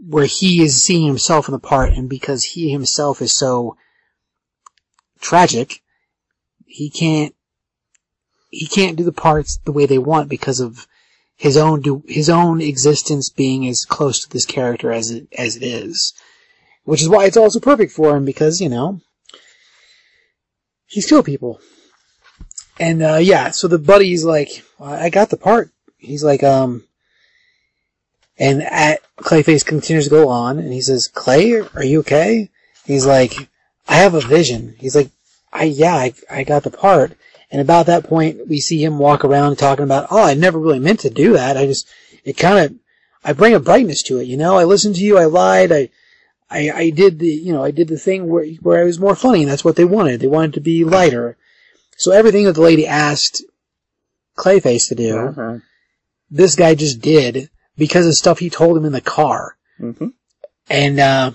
where he is seeing himself in the part, and because he himself is so tragic, he can't he can't do the parts the way they want because of his own do, his own existence being as close to this character as it as it is, which is why it's also perfect for him because you know he's still people, and uh, yeah. So the buddy's like, I got the part. He's like, um, and at Clayface continues to go on, and he says, Clay, are you okay? He's like, I have a vision. He's like, I yeah, I, I got the part. And about that point, we see him walk around talking about, oh, I never really meant to do that. I just, it kind of, I bring a brightness to it, you know? I listened to you, I lied, I, I, I did the, you know, I did the thing where, where I was more funny, and that's what they wanted. They wanted to be lighter. So everything that the lady asked Clayface to do, Uh-huh. this guy just did because of stuff he told him in the car. Mm-hmm. And, uh,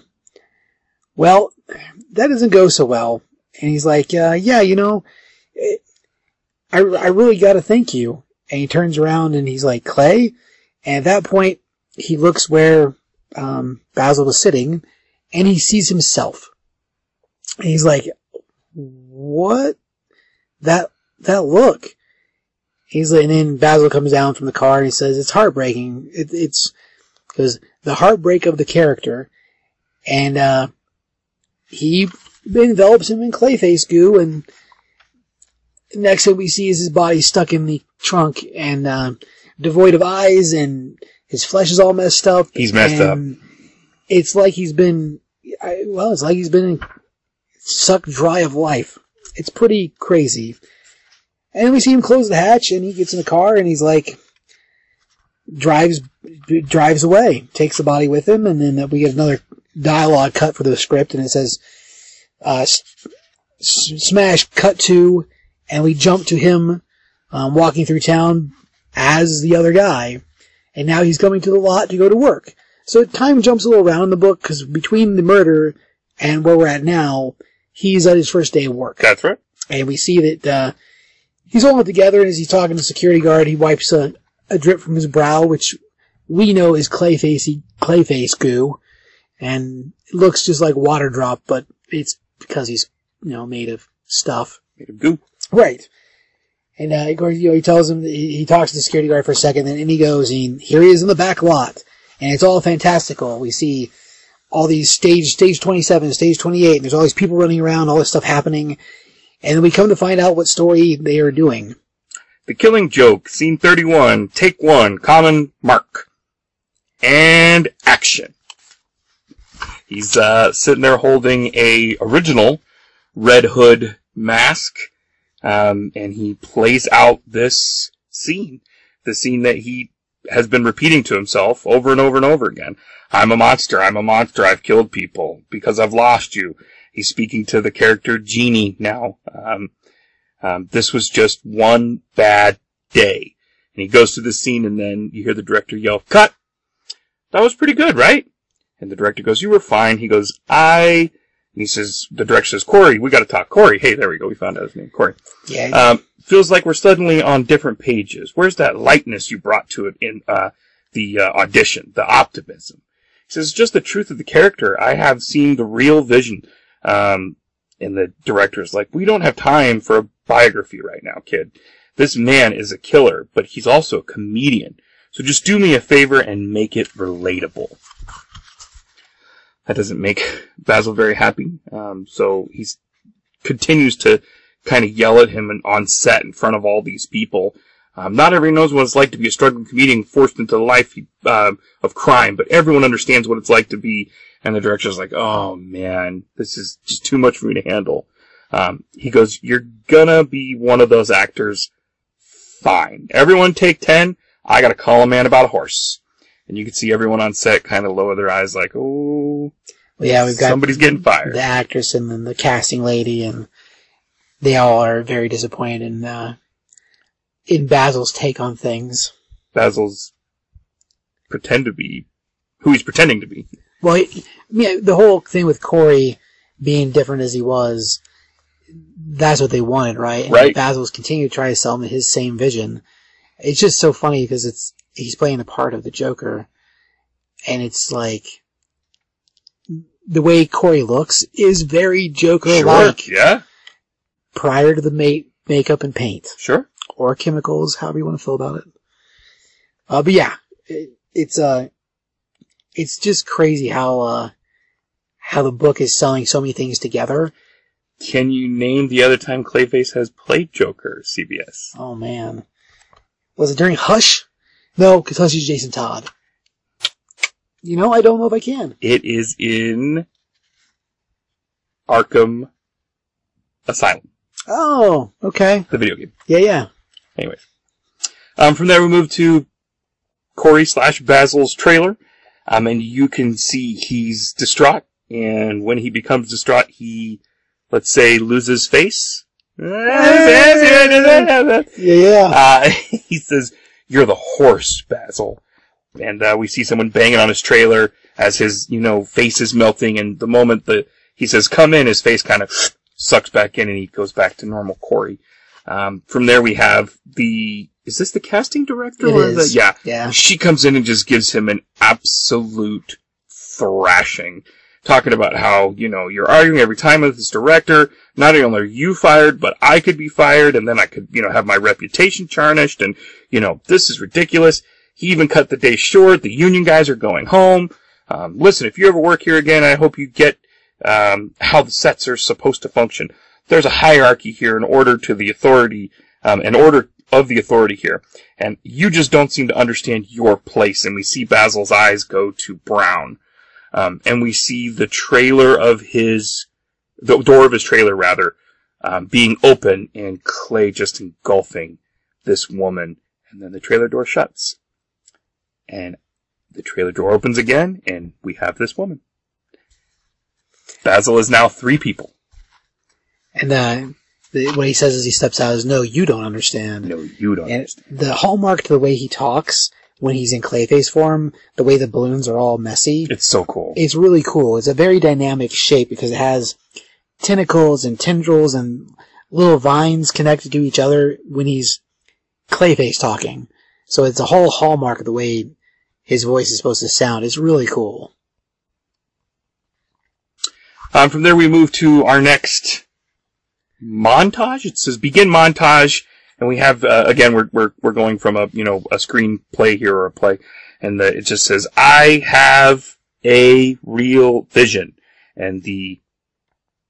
well, that doesn't go so well. And he's like, uh, yeah, you know, I, I really gotta thank you. And he turns around and he's like, Clay? And at that point, he looks where, um, Basil was sitting and he sees himself. And he's like, what? That, that look. He's like, and then Basil comes down from the car and he says, it's heartbreaking. It, it's, because the heartbreak of the character, and uh, he envelops him in clayface goo, and next thing we see is his body stuck in the trunk and uh, devoid of eyes, and his flesh is all messed up. He's messed up. It's like he's been, I, well, it's like he's been sucked dry of life. It's pretty crazy. And we see him close the hatch, and he gets in the car, and he's like, drives drives away, takes the body with him, and then we get another dialogue cut for the script, and it says, uh, s- "Smash cut to," and we jump to him um, walking through town as the other guy, and now he's coming to the lot to go to work. So time jumps a little around in the book because between the murder and where we're at now, he's at his first day of work That's right. and we see that uh, he's holding it together. And as he's talking to the security guard, he wipes a, a drip from his brow, which we know is clayface clayface goo, and it looks just like water drop, but it's because he's you know made of stuff. Made of goo. Right. And uh, of course, you know, he tells him he, he talks to the security guard for a second, and then he goes, and here he is in the back lot, and it's all fantastical. We see all these stage stage twenty seven, stage twenty eight, and there's all these people running around, all this stuff happening, and then we come to find out what story they are doing. The Killing Joke, scene 31, take one, common mark. And action. He's, uh, sitting there holding a original Red Hood mask, um, and he plays out this scene. The scene that he has been repeating to himself over and over and over again. I'm a monster, I'm a monster, I've killed people because I've lost you. He's speaking to the character Genie now. Um, um, this was just one bad day. And he goes through the scene and then you hear the director yell, cut! That was pretty good, right? And the director goes, you were fine. He goes, I, and he says, the director says, Corey, we gotta talk. Corey, hey, there we go. We found out his name, Corey. Yeah, Um, feels like we're suddenly on different pages. Where's that lightness you brought to it in, uh, the uh, audition, the optimism? He says, it's just the truth of the character. I have seen the real vision. Um, and the director's like, we don't have time for a biography right now, kid. This man is a killer, but he's also a comedian. So just do me a favor and make it relatable. That doesn't make *laughs* Basil very happy. Um, so he continues to kind of yell at him on set in front of all these people. Um, not everyone knows what it's like to be a struggling comedian forced into the life uh, of crime, but everyone understands what it's like to be. And the director's like, "Oh man, this is just too much for me to handle." Um, he goes, "You're gonna be one of those actors. Fine. Everyone take ten. I gotta call a man about a horse." And you can see everyone on set kind of lower their eyes, like, "Oh, Well, yeah, we've got somebody's getting fired." the actress and then the casting lady, and they all are very disappointed in uh, in Basil's take on things. Basil's pretend to be who he's pretending to be. Well, yeah, the whole thing with Corey being different as he was, that's what they wanted, right? And Right. Basil's continued to try to sell him his same vision. It's just so funny because it's he's playing the part of the Joker, and it's like the way Corey looks is very Joker-like Yeah, prior to the ma- makeup and paint sure. or chemicals, however you want to feel about it. Uh, but yeah, it, it's uh, it's just crazy how uh, how the book is selling so many things together. Can you name the other time Clayface has played Joker? CBS. Oh man, was it during Hush? No, because Hush is Jason Todd. You know, I don't know if I can. It is in Arkham Asylum, Oh, okay, the video game. yeah, yeah. Anyways, um, from there we move to Corey slash Basil's trailer, um, and you can see he's distraught, and when he becomes distraught, he, let's say, loses face. *laughs* Yeah, yeah. Uh, *laughs* he says, "You're the horse, Basil," and uh, we see someone banging on his trailer as his, you know, face is melting. And the moment that he says, "Come in," his face kind of sucks back in, and he goes back to normal Corey. Um, from there, we have the. Is this the casting director? It or is. The, yeah. Yeah. She comes in and just gives him an absolute thrashing, talking about how, you know, you're arguing every time with this director. Not only are you fired, but I could be fired, and then I could, you know, have my reputation tarnished, and, you know, this is ridiculous. He even cut the day short. The union guys are going home. Um, listen, if you ever work here again, I hope you get um, how the sets are supposed to function. There's a hierarchy here in order to the authority, um, in order of the authority here, and you just don't seem to understand your place. And we see Basil's eyes go to brown, um, and we see the trailer of his, the door of his trailer rather, um, being open, and Clay just engulfing this woman, and then the trailer door shuts, and the trailer door opens again, and we have this woman. Basil is now three people. And uh, the, what he says as he steps out is, "No, you don't understand." No, you don't. And understand. the hallmark to the way he talks when he's in Clayface form, the way the balloons are all messy, It's so cool. it's really cool. It's a very dynamic shape because it has tentacles and tendrils and little vines connected to each other when he's Clayface talking. So it's a whole hallmark of the way his voice is supposed to sound. It's really cool. Um, from there, we move to our next montage. It says begin montage, and we have uh, again we're we're we're going from a you know a screenplay here or a play, and the, it just says I have a real vision, and the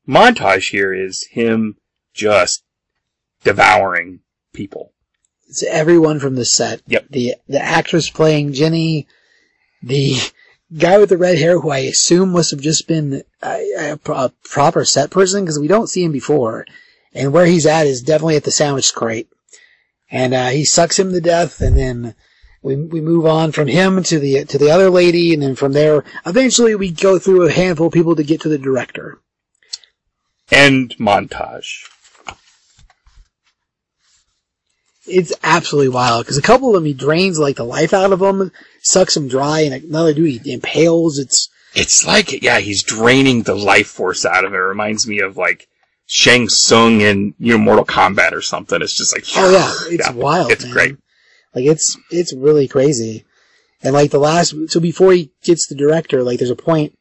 montage here is him just devouring people. It's everyone from the set. Yep. The the actress playing Jenny, the guy with the red hair who I assume must have just been a, a, a proper set person because we don't see him before, and where he's at is definitely at the sandwich crate, and uh, he sucks him to death, and then we we move on from him to the to the other lady, and then from there eventually we go through a handful of people to get to the director. End montage. It's absolutely wild because a couple of them he drains like the life out of them, sucks them dry, and another dude he impales. It's It's like, yeah, he's draining the life force out of it. It reminds me of like Shang Tsung in, you know, Mortal Kombat or something. It's just like, oh yeah, it's wild. It's man. great. Like it's it's really crazy. And like the last, so before he gets the director, like there's a point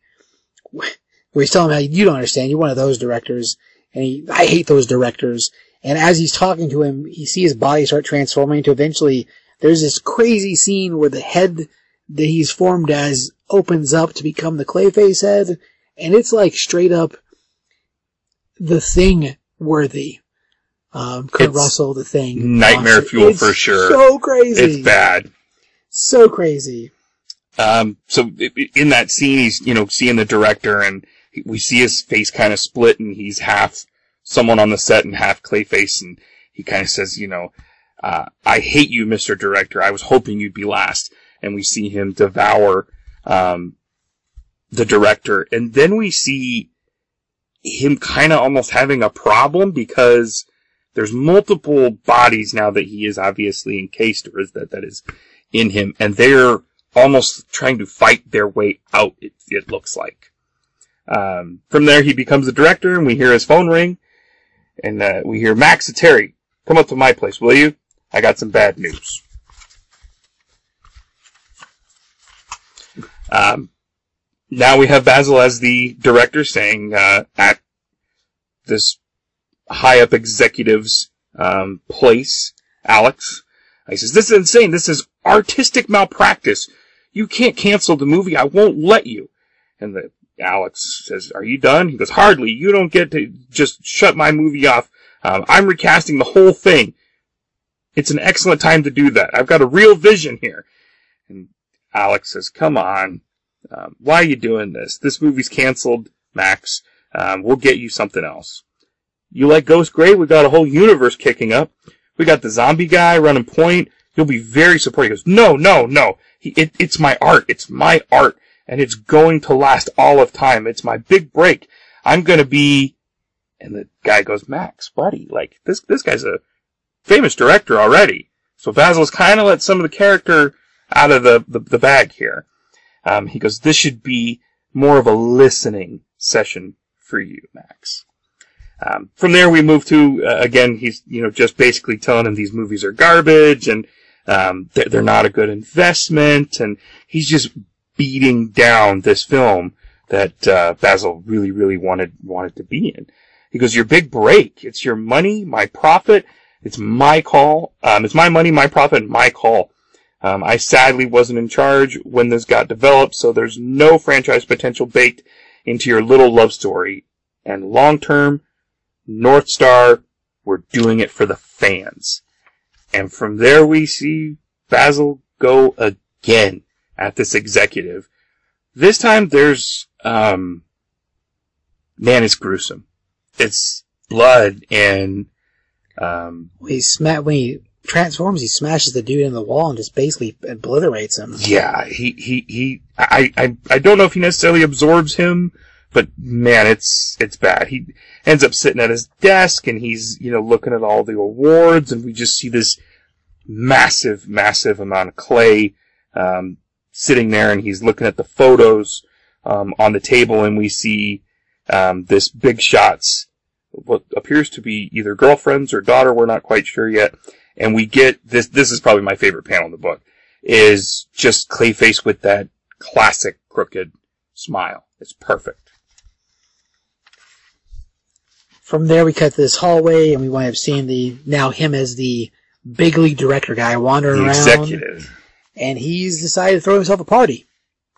where he's telling him, you don't understand, you're one of those directors. And he, I hate those directors. And as he's talking to him, he sees his body start transforming to eventually, there's this crazy scene where the head that he's formed as opens up to become the Clayface head. And it's like straight up the thing worthy. Um, Kurt It's Russell, the thing. nightmare monster. fuel It's for sure. So crazy. It's bad. So crazy. Um, so in that scene, he's, you know, seeing the director and we see his face kind of split and he's half someone on the set and half Clayface and he kind of says, you know, uh, I hate you, Mr. Director. I was hoping you'd be last. And we see him devour, um, the director. And then we see him kind of almost having a problem because there's multiple bodies now that he is obviously encased or is that, that is in him and they're almost trying to fight their way out, it, it looks like. Um, from there, he becomes the director, and we hear his phone ring, and uh, we hear Max and Terry, come up to my place, will you? I got some bad news. Um, now we have Basil as the director saying uh, at this high up executive's um, place, Alex. He says, "This is insane. This is artistic malpractice. You can't cancel the movie. I won't let you." And the Alex says, "Are you done?" He goes, "Hardly. You don't get to just shut my movie off. Um, I'm recasting the whole thing. It's an excellent time to do that. I've got a real vision here." And Alex says, "Come on, um, why are you doing this? This movie's canceled, Max. Um, we'll get you something else. You like Ghost Grey? We got a whole universe kicking up. We got the zombie guy running point. You'll be very supportive." He goes, "No, no, no. He, it, it's my art. It's my art, and it's going to last all of time. It's my big break. I'm gonna be." And the guy goes, "Max, buddy, like this. This guy's a famous director already." So Basil's kind of let some of the character out of the, the, the bag here. Um, he goes, this should be more of a listening session for you, Max. Um, from there, we move to uh, again. He's you know just basically telling him these movies are garbage and um, they're, they're not a good investment, and he's just beating down this film that uh, Basil really really wanted wanted to be in. He goes, "Your big break. It's your money, my profit. It's my call. Um, it's my money, my profit, my call." Um, I sadly wasn't in charge when this got developed, so there's no franchise potential baked into your little love story. And long term, North Star, we're doing it for the fans. And from there we see Basil go again at this executive. This time there's, um, man, it's gruesome. It's blood and, um, When he sma- when he transforms, he smashes the dude in the wall and just basically obliterates him. Yeah, he, he, he, I, I, I don't know if he necessarily absorbs him, but man, it's, it's bad. He ends up sitting at his desk and he's, you know, looking at all the awards and we just see this massive, massive amount of clay, um, sitting there and he's looking at the photos, um, on the table and we see, um, this big shots, what appears to be either girlfriends or daughter, we're not quite sure yet. And we get this, this is probably my favorite panel in the book is just Clayface with that classic crooked smile. It's perfect. From there, we cut to this hallway, and we wind up seeing the now him as the big league director guy wandering The around, executive. and he's decided to throw himself a party.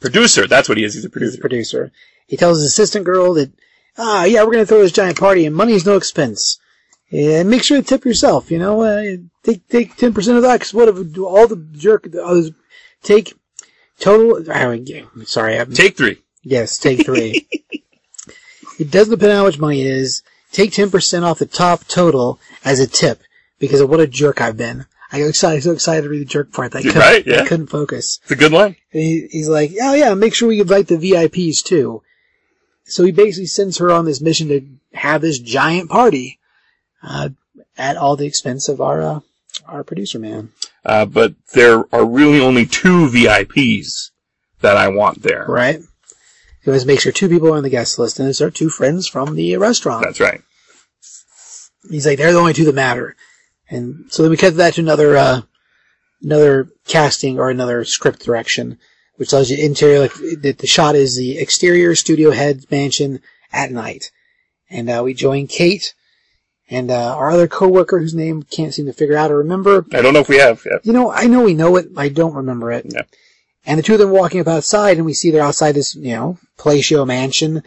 Producer, that's what he is. He's a He's producer. producer. He tells his assistant girl that, ah, yeah, we're gonna throw this giant party, and money's no expense. And make sure to tip yourself. You know, uh, take take ten percent of that. Cause what if all the jerk others take total? I mean, sorry, I'm, Take three. Yes, take three. *laughs* it doesn't depend on how much money it is. Take 10% off the top total as a tip because of what a jerk I've been. I got excited, so excited to read the jerk part that I couldn't, Right, yeah. I couldn't focus. It's a good line. He, he's like, oh yeah, make sure we invite the VIPs too. So he basically sends her on this mission to have this giant party, uh, at all the expense of our, uh, our producer man. Uh, but there are really only two VIPs that I want there. Right? It was make sure two people are on the guest list, and it's our two friends from the restaurant. That's right. He's like, they're the only two that matter. And so then we cut that to another, uh, another casting or another script direction, which tells you interior, like, the, the shot is the exterior studio head mansion at night. And, uh, we join Kate and, uh, our other coworker whose name can't seem to figure out or remember. I don't know if we have. Yeah. You know, I know we know it, I don't remember it. Yeah. And the two of them walking up outside and we see they're outside this, you know, palatial mansion.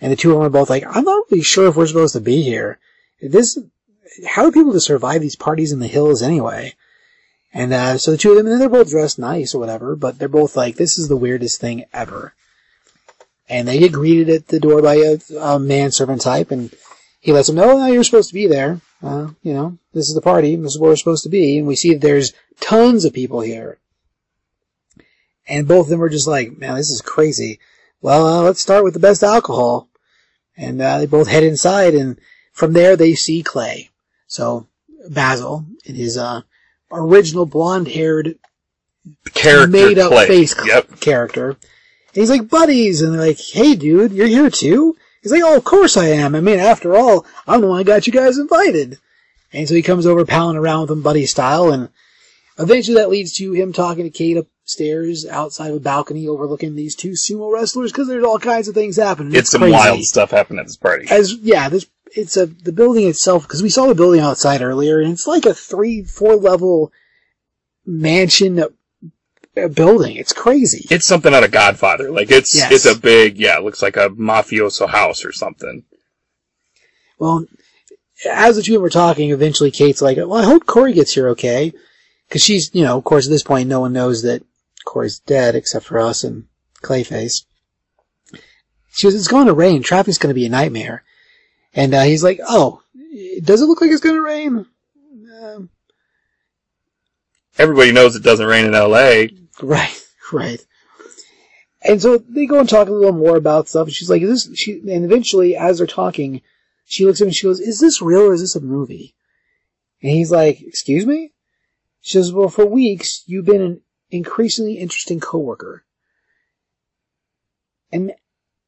And the two of them are both like, I'm not really sure if we're supposed to be here. This, how are people to survive these parties in the hills anyway? And, uh, so the two of them, and they're both dressed nice or whatever, but they're both like, this is the weirdest thing ever. And they get greeted at the door by a, a manservant type, and he lets them know, oh, you're supposed to be there. Uh, you know, this is the party, this is where we're supposed to be. And we see that there's tons of people here. And both of them are just like, man, this is crazy. Well, uh, let's start with the best alcohol. And, uh, they both head inside, and from there they see Clay. So, Basil, in his, uh, original blonde-haired, Character made-up play. face Yep. character. And he's like, buddies, and they're like, hey dude, you're here too? He's like, oh, of course I am. I mean, after all, I'm the one who got you guys invited. And so he comes over palling around with him buddy style, and eventually that leads to him talking to Kate upstairs outside of a balcony overlooking these two sumo wrestlers, because there's all kinds of things happening. It's some crazy. wild stuff happening at this party. As, yeah, this, it's a, the building itself, because we saw the building outside earlier, and it's like a three, four level mansion building. It's crazy. It's something out of Godfather. Like it's Yes. it's a big yeah. It looks like a mafioso house or something. Well, as the two of them were talking, eventually Kate's like, well, I hope Corey gets here okay. Cause she's, you know, of course at this point no one knows that Corey's dead except for us and Clayface. She goes, it's going to rain. Traffic's going to be a nightmare. And uh, he's like, oh, does it look like it's going to rain? Um, Everybody knows it doesn't rain in L.A. Right, *laughs* right. And so they go and talk a little more about stuff. And she's like, "Is this?" She and eventually, as they're talking, she looks at him and she goes, "Is this real or is this a movie?" And he's like, "Excuse me." She says, "Well, for weeks you've been an increasingly interesting coworker, and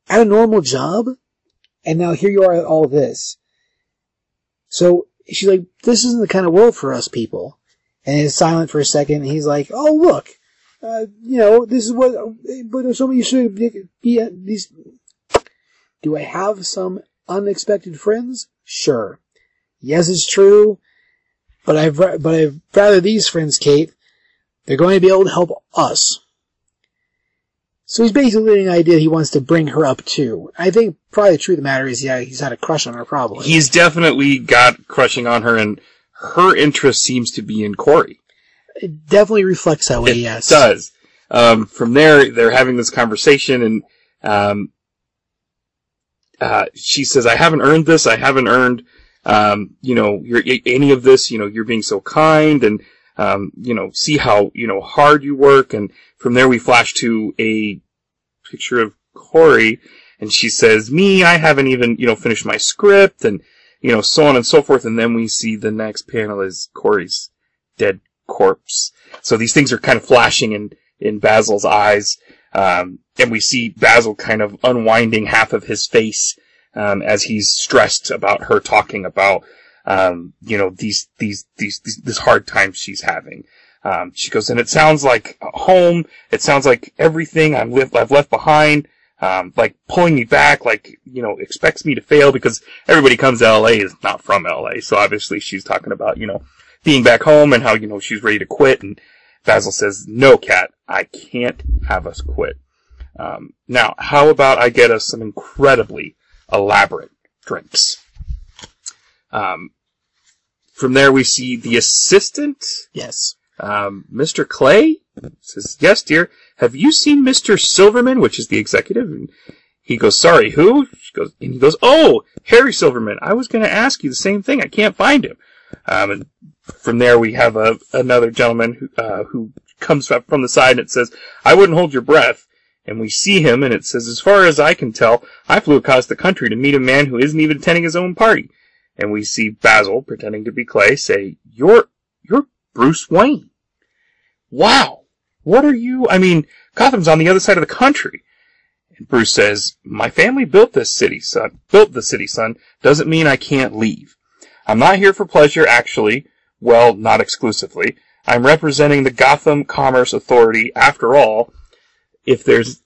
at a normal job, and now here you are at all this." So she's like, "This isn't the kind of world for us people." And he's silent for a second. And he's like, "Oh, look." Uh, you know, this is what, but some of you should be, uh, these. Do I have some unexpected friends? Sure. Yes, it's true. But I've, but I've rather these friends, Kate. They're going to be able to help us. So he's basically the idea he wants to bring her up to. I think probably the truth of the matter is, yeah, he's had a crush on her probably. He's definitely got crushing on her, and her interest seems to be in Corey. It definitely reflects that way, yes. it yes. does. Um, from there, they're having this conversation, and um, uh, she says, "I haven't earned this. I haven't earned, um, you know, any of this. You know, you're being so kind, and um, you know, see how you know hard you work." And from there, we flash to a picture of Corey, and she says, "Me, I haven't even you know finished my script, and you know, so on and so forth." And then we see the next panel is Corey's dead corpse. So these things are kind of flashing in, in Basil's eyes. Um, and we see Basil kind of unwinding half of his face, um, as he's stressed about her talking about, um, you know, these, these, these, these, this hard time she's having. Um, she goes, and it sounds like home. It sounds like everything I'm li- I've left behind. Um, like pulling me back, like, you know, expects me to fail because everybody comes to LA is not from LA. So obviously she's talking about, you know, being back home and how, you know, she's ready to quit. And Basil says, no, Cat, I can't have us quit. Um, now, how about I get us some incredibly elaborate drinks? Um, from there we see the assistant, Yes. um, Mr. Clay says, yes, dear, have you seen Mr. Silverman, which is the executive? And he goes, sorry, who? She goes, and he goes, oh, Harry Silverman. I was going to ask you the same thing. I can't find him. Um, and from there we have a, another gentleman who, uh, who comes up from the side and it says, I wouldn't hold your breath. And we see him and it says, as far as I can tell, I flew across the country to meet a man who isn't even attending his own party. And we see Basil, pretending to be Clay, say, you're, you're Bruce Wayne. Wow. What are you? I mean, Gotham's on the other side of the country. And Bruce says, my family built this city, son. Built the city, son. Doesn't mean I can't leave. I'm not here for pleasure, actually. Well, not exclusively. I'm representing the Gotham Commerce Authority. After all, if there's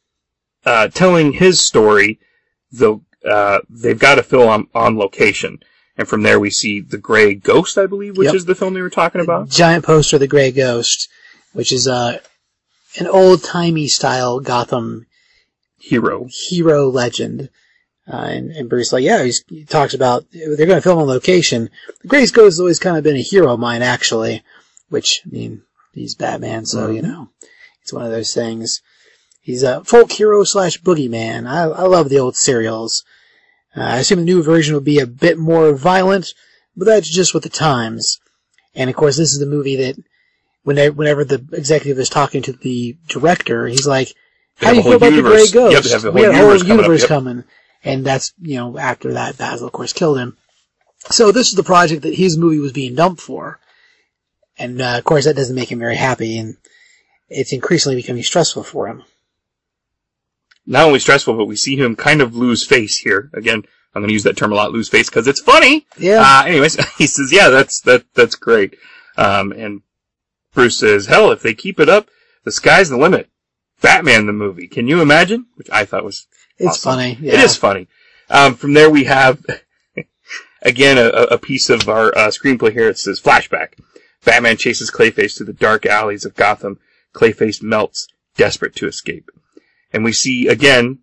uh, telling his story, they'll uh, they've got to film on, on location. And from there, we see the Gray Ghost, I believe, which Yep. is the film they were talking about. Giant poster the Grey Ghost, which is uh, an old timey style Gotham Hero. hero legend. Uh, and, and Bruce, like, yeah, he's, he talks about they're going to film on location. The Grey Ghost has always kind of been a hero of mine, actually. Which, I mean, he's Batman, so you know, it's one of those things. He's a folk hero slash boogeyman. I, I love the old serials. Uh, I assume the new version will be a bit more violent, but that's just with the times. And of course, this is the movie that whenever, whenever the executive is talking to the director, he's like, "How do you feel about the Grey. Ghost? Yep, have we a whole universe coming up, yep. coming." And that's you know after that, Basil of course killed him. So this is the project that his movie was being dumped for, and uh, of course that doesn't make him very happy, and it's increasingly becoming stressful for him. Not only stressful, but we see him kind of lose face here. Again, I'm going to use that term a lot, lose face, because it's funny. Yeah, Uh, anyways, *laughs* he says, yeah, that's, that, that's great. Um, and Bruce says, hell, if they keep it up, the sky's the limit. Batman the movie. Can you imagine? Which I thought was it's awesome. funny. Yeah. It is funny. Um, from there we have, *laughs* again, a, a piece of our uh, screenplay here. It says flashback. Batman chases Clayface through the dark alleys of Gotham. Clayface melts, desperate to escape. And we see, again,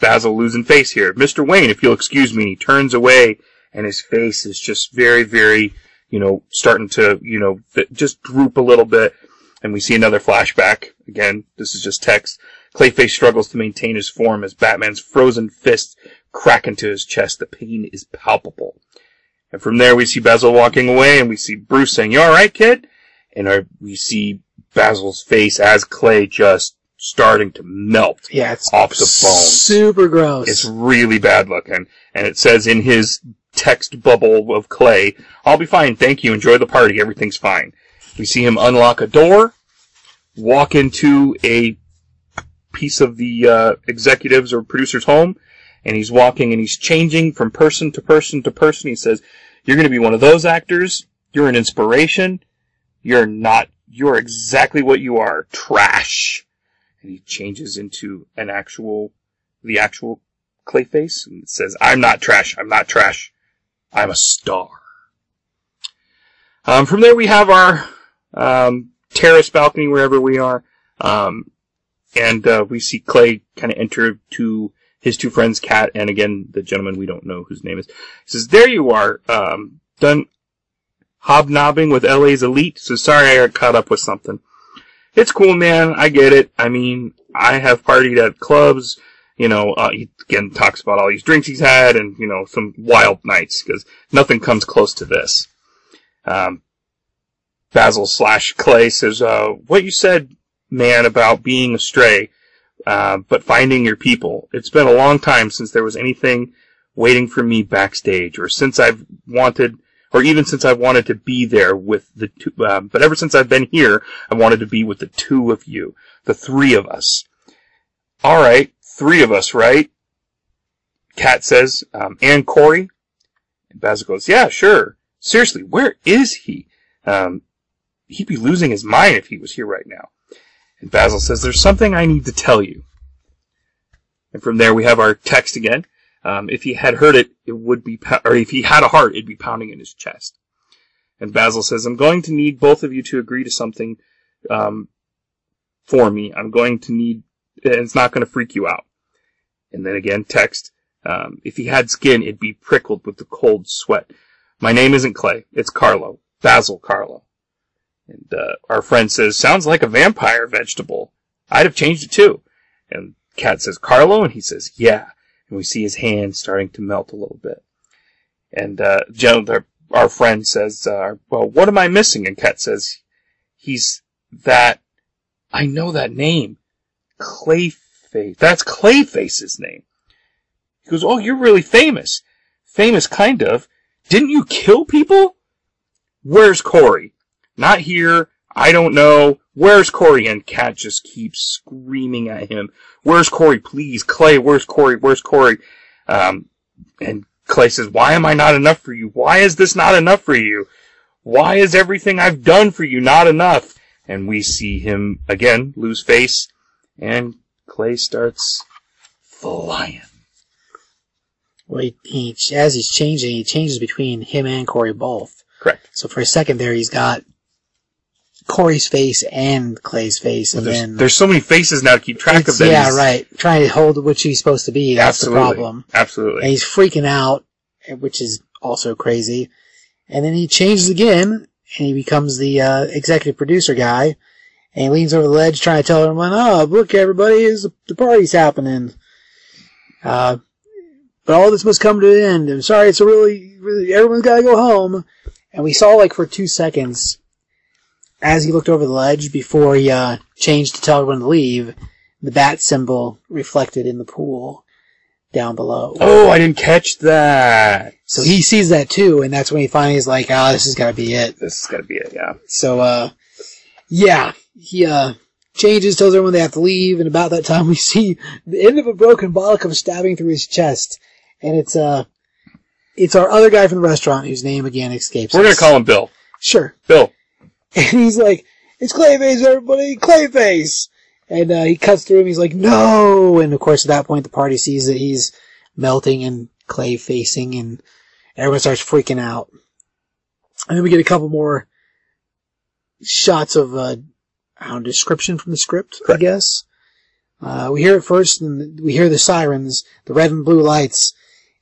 Basil losing face here. Mr. Wayne, if you'll excuse me, he turns away and his face is just very, very, you know, starting to, you know, just droop a little bit. And we see another flashback. Again, this is just text. Clayface struggles to maintain his form as Batman's frozen fists crack into his chest. The pain is palpable. And from there, we see Basil walking away, and we see Bruce saying, "You all right, kid?" And our, we see Basil's face as Clay just starting to melt yeah, it's off the bones. super gross. It's really bad looking. And it says in his text bubble of clay, I'll be fine, thank you, enjoy the party, everything's fine. We see him unlock a door, walk into a piece of the uh, executives or producer's home, and he's walking and he's changing from person to person to person. He says, You're going to be one of those actors, you're an inspiration, you're not, you're exactly what you are, trash. And he changes into an actual, the actual Clayface, and says, I'm not trash, I'm not trash, I'm a star. Um, from there we have our um, terrace balcony wherever we are, um, and uh, we see Clay kind of enter to his two friends, Kat, and again the gentleman we don't know whose name is. He says, "There you are, um, done hobnobbing with LA's elite." So sorry I got caught up with something. It's cool, man. I get it. I mean, I have partied at clubs. You know, uh, he again talks about all these drinks he's had and, you know, some wild nights because nothing comes close to this. Um, Basil slash Clay says, uh, what you said, man, about being astray, uh, but finding your people. It's been a long time since there was anything waiting for me backstage or since I've wanted, or even since I've wanted to be there with the two, um, but ever since I've been here, I wanted to be with the two of you, the three of us. All right, three of us, right? Kat says, um, and Corey. And Basil goes, yeah, sure. Seriously, where is he? Um, he'd be losing his mind if he was here right now. And Basil says, there's something I need to tell you. And from there we have our text again. Um, if he had heard it, it would be, or if he had a heart, it'd be pounding in his chest. And Basil says, I'm going to need both of you to agree to something, um, for me. I'm going to need, it's not going to freak you out. And then again, text, um, if he had skin, it'd be prickled with the cold sweat. My name isn't Clay. It's Karlo. Basil Karlo. And, uh, our friend says, sounds like a vampire vegetable. I'd have changed it too. And Kat says, Karlo? And he says, yeah. And we see his hand starting to melt a little bit. And, uh, our, our friend says, uh, well, what am I missing? And Kat says, he's that, I know that name. Clayface. That's Clayface's name. He goes, oh, you're really famous. Famous, kind of. Didn't you kill people? Where's Corey? Not here. I don't know. Where's Corey? And Kat just keeps screaming at him. Where's Corey? Please, Clay, where's Corey? Where's Corey? Um, and Clay says, why am I not enough for you? Why is this not enough for you? Why is everything I've done for you not enough? And we see him again lose face, and Clay starts flying. Well, he, he, as he's changing, he changes between him and Corey both. Correct. So for a second there, he's got Corey's face and Clay's face, and There's, then there's so many faces now to keep track of that. yeah, right. Trying to hold which he's supposed to be. That's Absolutely. the problem. And Absolutely. he's freaking out, which is also crazy. And then he changes again, and he becomes the uh, executive producer guy. And he leans over the ledge trying to tell everyone, oh, look, everybody, is the party's happening. Uh, but all this must come to an end. I'm sorry, it's a really, really, everyone's gotta go home. And we saw, like, for two seconds, as he looked over the ledge before he, uh, changed to tell everyone to leave, the bat symbol reflected in the pool down below. Oh, I didn't catch that. So he sees that too, and that's when he finally is like, ah, this has gotta be it. This is gotta be it, yeah. So, uh, yeah, he, uh, changes, tells everyone they have to leave, and about that time *laughs* we see the end of a broken bottle come stabbing through his chest. And it's, uh, it's our other guy from the restaurant whose name again escapes We're gonna call him Bill. Sure. Bill. And he's like, it's Clayface, everybody, Clayface! And, uh, he cuts through him, he's like, no! And of course at that point the party sees that he's melting and clay facing and everyone starts freaking out. And then we get a couple more shots of, uh, know, description from the script, Correct. I guess. Uh, we hear it first and we hear the sirens, the red and blue lights,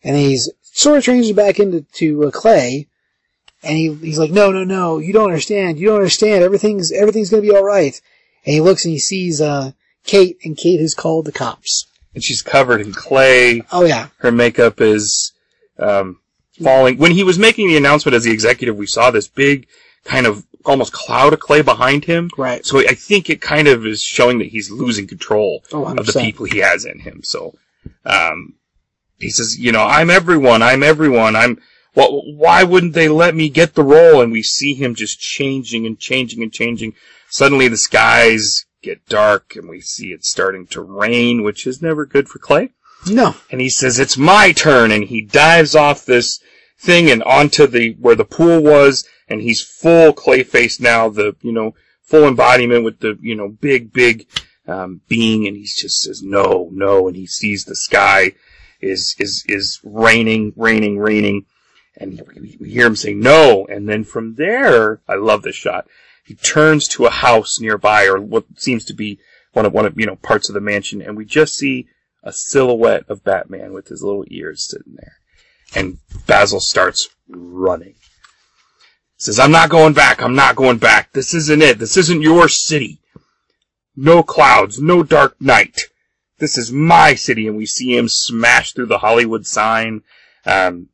and he's sort of changes back into, to, uh, Clay, and he, he's like, no, no, no, you don't understand, you don't understand, everything's, everything's gonna be alright. And he looks and he sees, uh, Kate, and Kate has called the cops. And she's covered in clay. Oh yeah, Her makeup is um, falling. When he was making the announcement as the executive, we saw this big kind of almost cloud of clay behind him. right. So I think it kind of is showing that he's losing control Oh, of the people he has in him. So um, he says, you know, I'm everyone. I'm everyone. I'm. Well, why wouldn't they let me get the role? And we see him just changing and changing and changing. Suddenly the skies get dark and we see it starting to rain, which is never good for Clay No. and he says it's my turn and he dives off this thing and onto the where the pool was and he's full clayface now the you know full embodiment with the you know big big um, being and he just says no no and he sees the sky is is is raining raining raining and we, hear him say no and then from there I love this shot he turns to a house nearby or what seems to be one of one of you know parts of the mansion and we just see a silhouette of Batman with his little ears sitting there. And Basil starts running. Says, I'm not going back. I'm not going back. This isn't it. This isn't your city. No clouds. No dark night. This is my city. And we see him smash through the Hollywood sign. Um,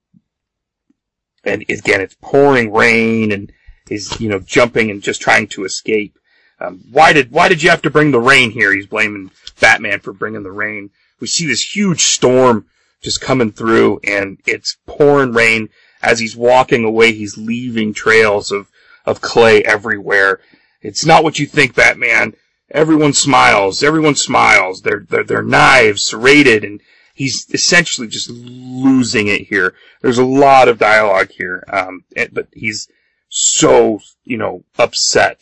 and again, it's pouring rain and he's, you know, jumping and just trying to escape. Um, why did, why did you have to bring the rain here? He's blaming Batman for bringing the rain. We see this huge storm just coming through and it's pouring rain. As he's walking away he's leaving trails of of clay everywhere. It's not what you think batman. Everyone smiles. Everyone smiles. They're they're, they're knives serrated and he's essentially just losing it here there's a lot of dialogue here um and- but he's so you know upset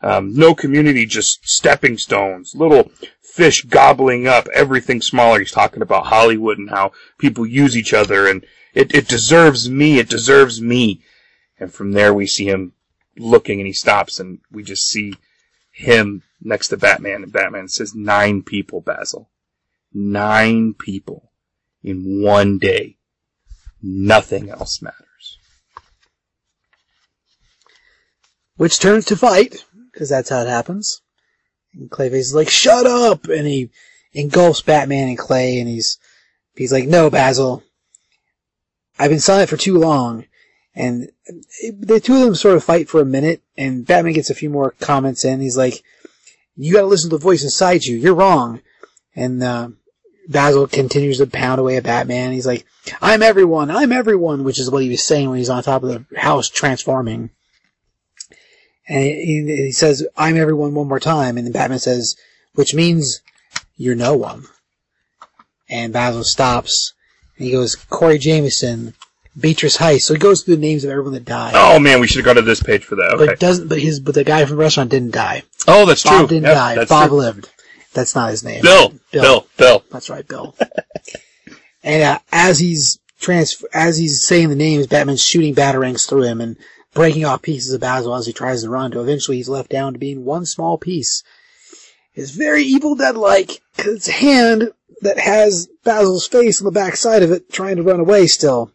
um, no community just stepping stones little fish gobbling up everything smaller. He's talking about Hollywood and how people use each other and it, it deserves me, it deserves me. And from there we see him looking and he stops and we just see him next to Batman and Batman says nine people, Basil. Nine people in one day. Nothing else matters. Which turns to fight, because that's how it happens. And Clayface is like, shut up! And he engulfs Batman and Clay, and he's, he's like, no, Basil. I've been silent for too long. And the two of them sort of fight for a minute, and Batman gets a few more comments in. He's like, you gotta listen to the voice inside you. You're wrong. And, uh, Basil continues to pound away at Batman. He's like, I'm everyone. I'm everyone, which is what he was saying when he's on top of the house transforming. And he, he says, I'm everyone one more time. And then Batman says, which means you're no one. And Basil stops and he goes, Corey Jameson, Beatrice Heist. So he goes through the names of everyone that died. Oh man, we should have gone to this page for that. Okay. But doesn't but his but the guy from the restaurant didn't die. oh, that's true. Bob didn't Yep, die. Bob true. lived. That's not his name. Bill, Bill, Bill. Bill. That's right, Bill. *laughs* and uh, as he's trans as he's saying the names, Batman's shooting batarangs through him and breaking off pieces of Basil as he tries to run. To eventually, he's left down to being one small piece. It's very Evil Dead-like because it's a hand that has Basil's face on the back side of it, trying to run away still.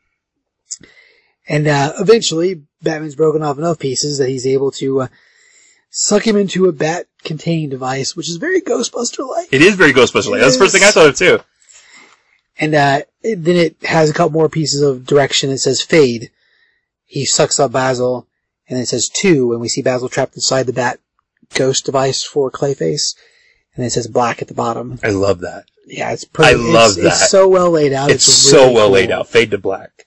And uh, eventually, Batman's broken off enough pieces that he's able to uh, suck him into a bat containing device, which is very Ghostbuster-like. It is very Ghostbuster-like. That's the first thing I thought of too. And uh, it, then it has a couple more pieces of direction. It says fade. He sucks up Basil, and then it says two, and we see Basil trapped inside the bat ghost device for Clayface. And it says black at the bottom. I love that. Yeah, it's pretty. I love it's, that. It's so well laid out. It's, It's, so well cool. laid out. Fade to black.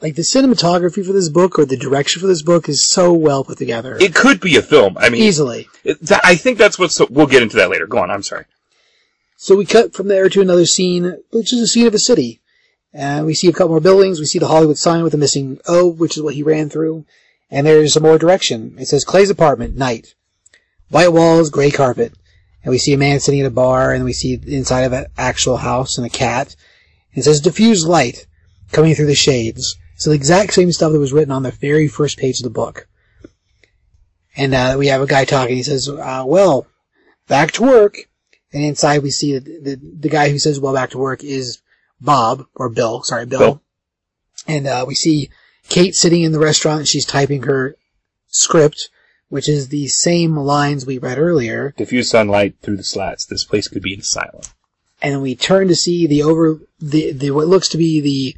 Like the cinematography for this book or the direction for this book is so well put together. It could be a film. I mean, Easily. it, that, I think that's what's. So, we'll get into that later. Go on. I'm sorry. So we cut from there to another scene, which is a scene of a city. And we see a couple more buildings. We see the Hollywood sign with the missing O, which is what he ran through. And there's some more direction. It says Clay's apartment, night. White walls, gray carpet. And we see a man sitting at a bar, and we see the inside of an actual house and a cat. And it says diffused light coming through the shades. So the exact same stuff that was written on the very first page of the book. And uh, we have a guy talking. He says, uh, well, back to work. And inside we see that the, the guy who says, well, back to work is Bob, or Bill, sorry, Bill. Bill. And, uh, we see Kate sitting in the restaurant and she's typing her script, which is the same lines we read earlier. Diffuse sunlight through the slats. This place could be an asylum. And then we turn to see the over, the, the, what looks to be the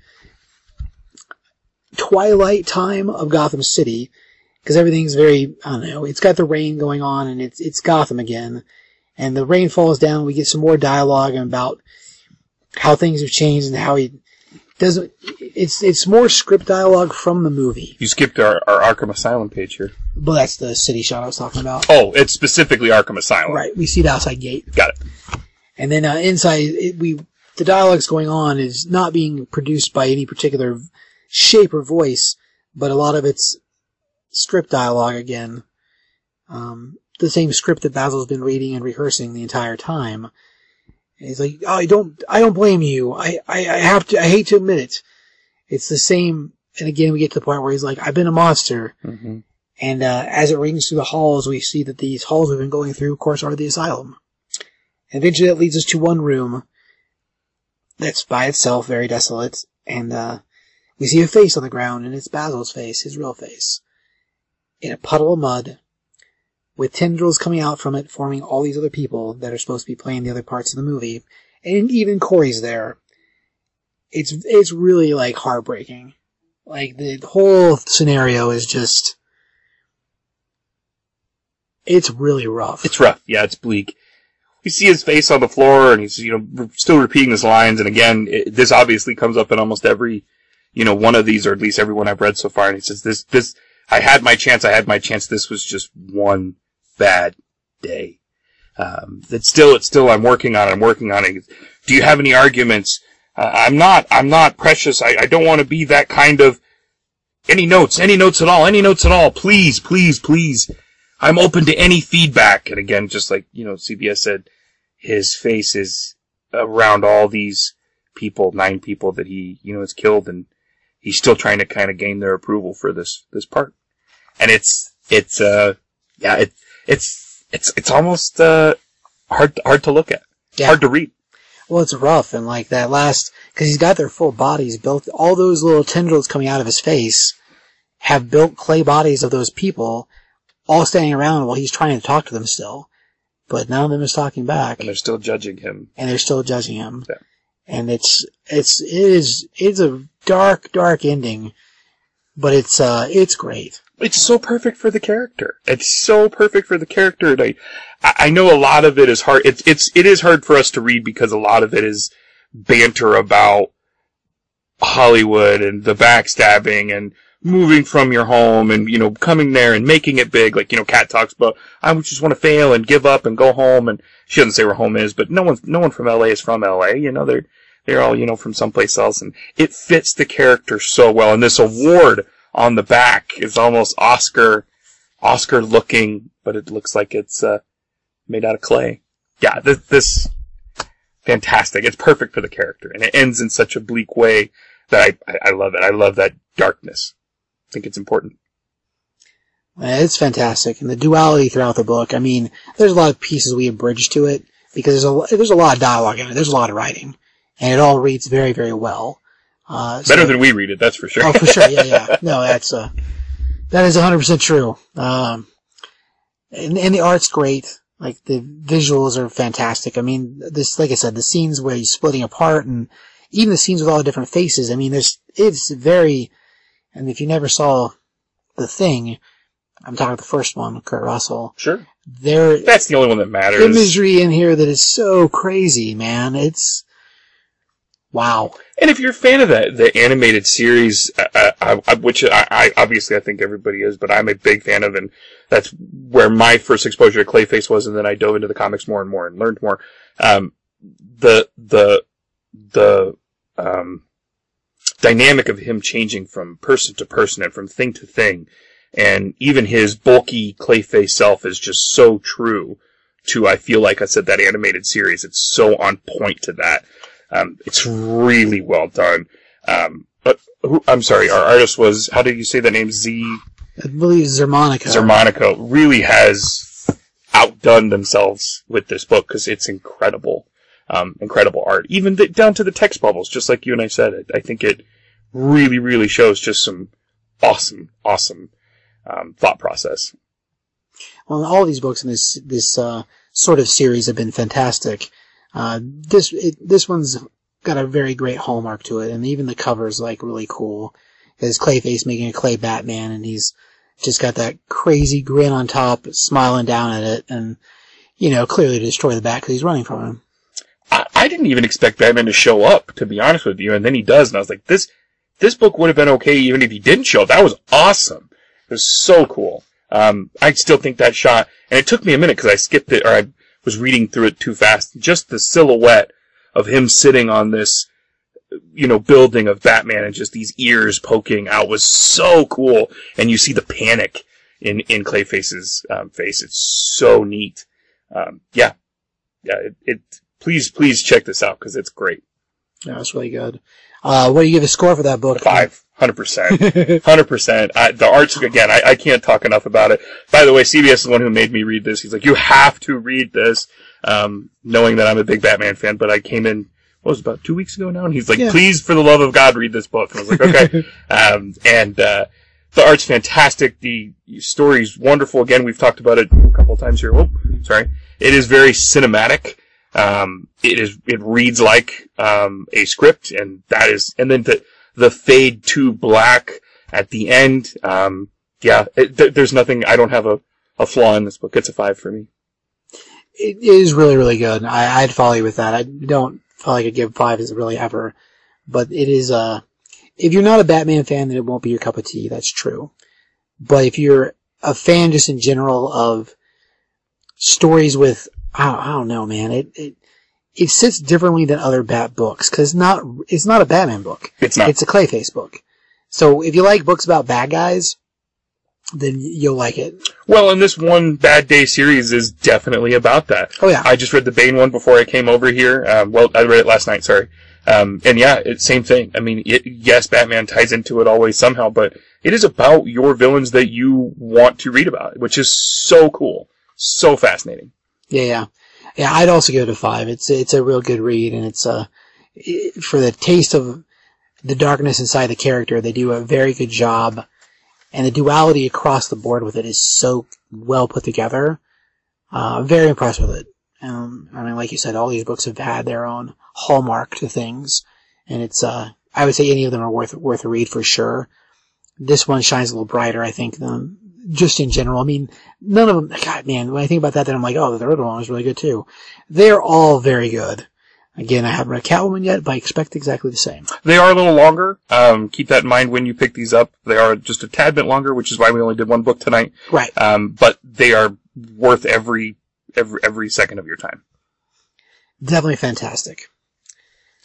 twilight time of Gotham City. Cause everything's very, I don't know, it's got the rain going on and it's, it's Gotham again. And the rain falls down, we get some more dialogue about how things have changed and how he doesn't, it's, it's more script dialogue from the movie. You skipped our, our Arkham Asylum page here. But that's the city shot I was talking about. Oh, it's specifically Arkham Asylum. Right, we see the outside gate. Got it. And then uh, inside, it, we the dialogue's going on is not being produced by any particular shape or voice, but a lot of it's script dialogue again. Um, the same script that Basil's been reading and rehearsing the entire time. And he's like, oh, I don't, I don't blame you. I, I, I have to, I hate to admit it. It's the same. And again, we get to the point where he's like, I've been a monster. Mm-hmm. And uh, as it rings through the halls, we see that these halls we've been going through, of course, are the asylum. And eventually that leads us to one room that's by itself very desolate, and uh, we see a face on the ground, and it's Basil's face, his real face, in a puddle of mud, with tendrils coming out from it, forming all these other people that are supposed to be playing the other parts of the movie, and even Corey's there. It's it's really like heartbreaking. Like the whole scenario is just it's really rough. It's rough. Yeah, it's bleak. We see his face on the floor, and he's you know still repeating his lines. And again, it, this obviously comes up in almost every you know one of these, or at least everyone I've read so far. And he says, "This, this, I had my chance. I had my chance. This was just one bad day. Um, it's still, it's still. I'm working on it. I'm working on it. Do you have any arguments? Uh, I'm not. I'm not precious. I, I don't want to be that kind of." Any notes? Any notes at all? Any notes at all? Please, please, please. I'm open to any feedback. And again, just like, you know, CBS said, his face is around all these people, nine people that he, you know, has killed and he's still trying to kind of gain their approval for this, this part. And it's, it's, uh, yeah, it, it's, it's, it's almost, uh, hard, hard to look at. Yeah. Hard to read. Well, it's rough, and like that last, because he's got their full bodies built. All those little tendrils coming out of his face have built clay bodies of those people, all standing around while he's trying to talk to them still. But none of them is talking back, And they're still judging him. and they're still judging him. Yeah. And it's it's it is it's a dark, dark ending, but it's uh it's great. it's so perfect for the character. It's so perfect for the character. And I, I know a lot of it is hard. It's, it's, it is hard for us to read because a lot of it is banter about Hollywood and the backstabbing and moving from your home and, you know, coming there and making it big. Like, you know, Kat talks about, I just want to fail and give up and go home. And she doesn't say where home is, but no one, no one from LA is from LA. You know, they're, they're all, you know, from someplace else and it fits the character so well. And this award on the back is almost Oscar, Oscar looking, but it looks like it's, uh, made out of clay. Yeah, this, this, fantastic. It's perfect for the character and it ends in such a bleak way that I, I, love it. I love that darkness. I think it's important. It's fantastic, and the duality throughout the book. I mean, there's a lot of pieces we abridged to it because there's a there's a lot of dialogue in it. There's a lot of writing, and it all reads very very well. Uh, so- Better than we read it, that's for sure. Oh, for sure. Yeah, yeah. *laughs* No, that's uh, that is 100% true. Um, and, and the art's great. Like the visuals are fantastic. I mean, this, like I said, the scenes where he's splitting apart and even the scenes with all the different faces. I mean, there's, it's very, and if you never saw the thing, I'm talking the first one, Kurt Russell, Sure. there, That's the only one that matters. The imagery in here that is so crazy, man. It's, wow. And if you're a fan of that, the animated series, uh, uh, uh, which I, I obviously I think everybody is, but I'm a big fan of, and that's where my first exposure to Clayface was, and then I dove into the comics more and more and learned more. Um, the the the um, dynamic of him changing from person to person and from thing to thing, and even his bulky Clayface self is just so true to I feel like I said that animated series. It's so on point to that. Um, it's really well done. Um, but who, I'm sorry, our artist was, how did you say the name? Z I believe Zermonica. Xermanico really has outdone themselves with this book because it's incredible. Um, incredible art. Even the, down to the text bubbles, just like you and I said. I, I think it really, really shows just some awesome, awesome, um, thought process. Well, all these books in this this uh, sort of series have been fantastic. Uh, this it, this one's got a very great hallmark to it, and even the cover's like really cool. There's Clayface making a clay Batman, and he's just got that crazy grin on top, smiling down at it, and you know clearly to destroy the Bat because he's running from him. I, I didn't even expect Batman to show up, to be honest with you, and then he does, and I was like, this, this book would have been okay even if he didn't show up. That was awesome. It was so cool. Um, I still think that shot, and it took me a minute because I skipped it, or I was reading through it too fast. Just the silhouette of him sitting on this, you know, building of Batman and just these ears poking out was so cool. And you see the panic in, in Clayface's um, face. It's so neat. Um, yeah. Yeah, it, it, please, please check this out because it's great. Yeah, it's really good. Uh, what do you give a score for that book? Five. Hundred percent. Hundred percent. The art's again. I, I can't talk enough about it. By the way, CBS is the one who made me read this. He's like, you have to read this, um, knowing that I'm a big Batman fan. But I came in, what was it, about two weeks ago now, and he's like, Yeah. please, for the love of God, read this book. And I was like, okay. *laughs* um, and uh, the art's fantastic. The story's wonderful. Again, we've talked about it a couple times here. Oh, sorry. It is very cinematic. Um, it is, it reads like, um, a script and that is, and then the, the fade to black at the end. Um, yeah, it, th- there's nothing, I don't have a, a flaw in this book. It's a five for me. it is really, really good. I, I'd follow you with that. I don't feel like I'd give five as really ever, but it is, uh, if you're not a Batman fan, then it won't be your cup of tea. That's true. But if you're a fan just in general of stories with, I don't, I don't know, man, it, it, it sits differently than other Bat books, cause not, it's not a Batman book. It's not. It's a Clayface book. So if you like books about bad guys, then you'll like it. well, and this one Bad Day series is definitely about that. Oh yeah. I just read the Bane one before I came over here. Um, well, I read it last night, sorry. Um, and yeah, it's same thing. I mean, it, yes, Batman ties into it always somehow, but it is about your villains that you want to read about, which is so cool. So fascinating. Yeah, yeah, yeah. I'd also give it a five. It's it's a real good read, and it's uh for the taste of the darkness inside the character. They do a very good job, and the duality across the board with it is so well put together. Uh, very impressed with it. Um, I mean, like you said, all these books have had their own hallmark to things, and it's uh, I would say any of them are worth worth a read for sure. This one shines a little brighter, I think, than just in general. I mean, none of them. God, man, when I think about that, then I'm like, oh, the third one was really good too. They're all very good. Again, I haven't read Catwoman yet, but I expect exactly the same. They are a little longer. Um, keep that in mind when you pick these up. They are just a tad bit longer, which is why we only did one book tonight. Right. Um, but they are worth every every every second of your time. Definitely fantastic.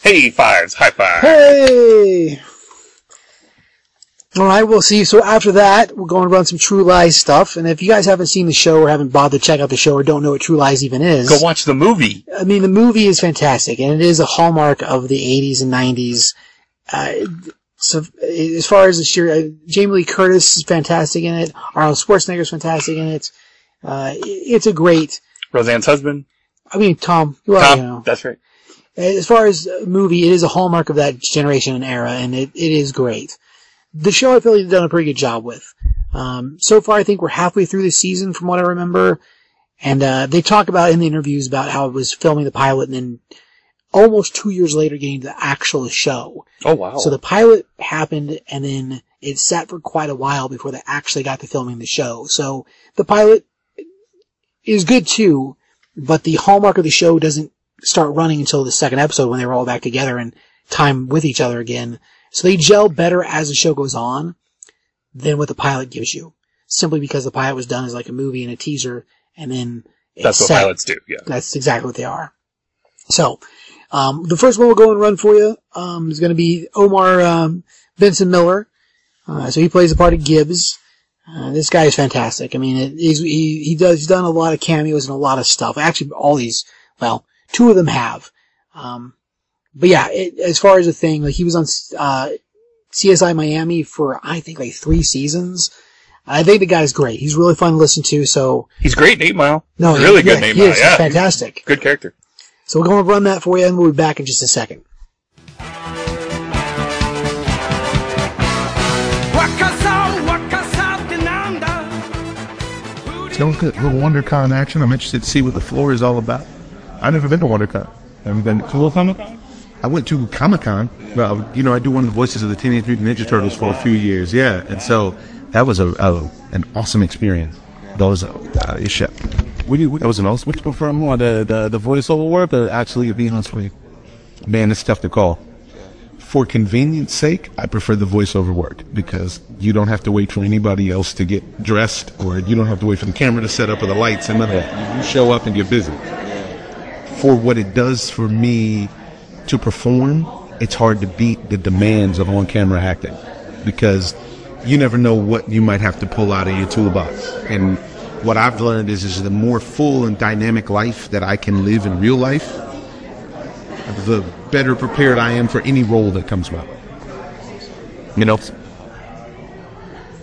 Hey, fives, high five. Hey! Alright, we'll see. So after that, we're going to run some True Lies stuff. And if you guys haven't seen the show or haven't bothered to check out the show or don't know what True Lies even is, Go watch the movie. I mean, the movie is fantastic, and it is a hallmark of the 80s and 90s. Uh, so, as far as the sheer, uh, Jamie Lee Curtis is fantastic in it. Arnold Schwarzenegger is fantastic in it. Uh, it's a great, Roseanne's husband. I mean, Tom, you Tom. know. That's right. As far as movie, it is a hallmark of that generation and era, and it, it is great. The show I feel like they've done a pretty good job with. Um, so far, I think we're halfway through the season from what I remember. And, uh, they talk about in the interviews about how it was filming the pilot and then almost two years later getting the actual show. Oh wow. So the pilot happened and then it sat for quite a while before they actually got to filming the show. So the pilot is good too, but the hallmark of the show doesn't start running until the second episode when they were all back together and time with each other again. So they gel better as the show goes on than what the pilot gives you. Simply because the pilot was done as like a movie and a teaser and then it's That's what set. pilots do. Yeah. That's exactly what they are. So, um, the first one we'll go and run for you um, is going to be Omar um, Benson Miller. Uh, so he plays the part of Gibbs. Uh, this guy is fantastic. I mean, it, he's, he he does he's done a lot of cameos and a lot of stuff. Actually, all these, well, two of them have. Um, but yeah, it, as far as the thing, like he was on uh, CSI Miami for I think like three seasons. I think the guy's great. He's really fun to listen to. So He's great, Eight Mile. no, really yeah, good, Eight he Mile. is. He's Yeah. fantastic. Good character. So we're going to run that for you, and we'll be back in just a second. Sounds good. A little WonderCon action. I'm interested to see what the floor is all about. I've never been to WonderCon. Haven't been to Cool Comic Con? I went to Comic Con. Well, you know, I do one of the voices of the Teenage Mutant Ninja Turtles for a few years. Yeah, and so that was a, a an awesome experience. Those uh, shit. What do you? That was an awesome. Which you prefer more, the the, the voiceover work, or actually being on screen? Man, it's tough to call. For convenience sake, I prefer the voiceover work because you don't have to wait for anybody else to get dressed or you don't have to wait for the camera to set up or the lights and none of that. You show up and you're busy. For what it does for me to perform, it's hard to beat the demands of on camera acting because you never know what you might have to pull out of your toolbox. And what I've learned is, is the more full and dynamic life that I can live in real life, the better prepared I am for any role that comes my way. You know?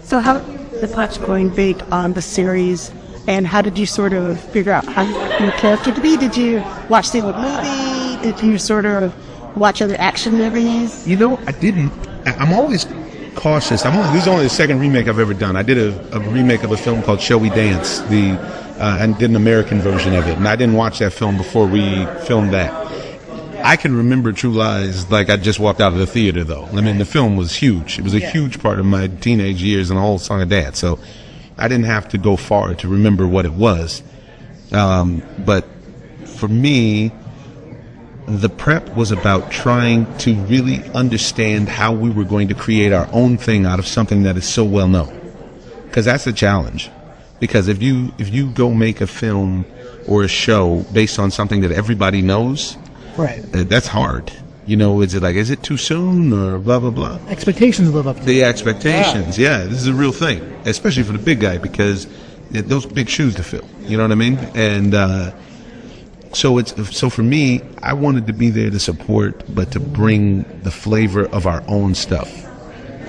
So how the touch going big on the series, and how did you sort of figure out how you your character to be? Did you watch the old movie? Did you sort of watch other action movies? You know, I didn't. I'm always cautious. I'm only, this is only the second remake I've ever done. I did a, a remake of a film called Shall We Dance, the uh, and did an American version of it, and I didn't watch that film before we filmed that. I can remember True Lies like I just walked out of the theater, though. I mean, the film was huge. It was a huge part of my teenage years and the whole song of dad. So I didn't have to go far to remember what it was. Um, but for me, the prep was about trying to really understand how we were going to create our own thing out of something that is so well known. Because that's a challenge. Because if you if you go make a film or a show based on something that everybody knows, Right. uh, that's hard. You know, is it like is it too soon or blah blah blah? Expectations live up to The expectations, yeah, this is a real thing, especially for the big guy because those big shoes to fill. You know what I mean? And uh, so it's so for me, I wanted to be there to support, but to bring the flavor of our own stuff.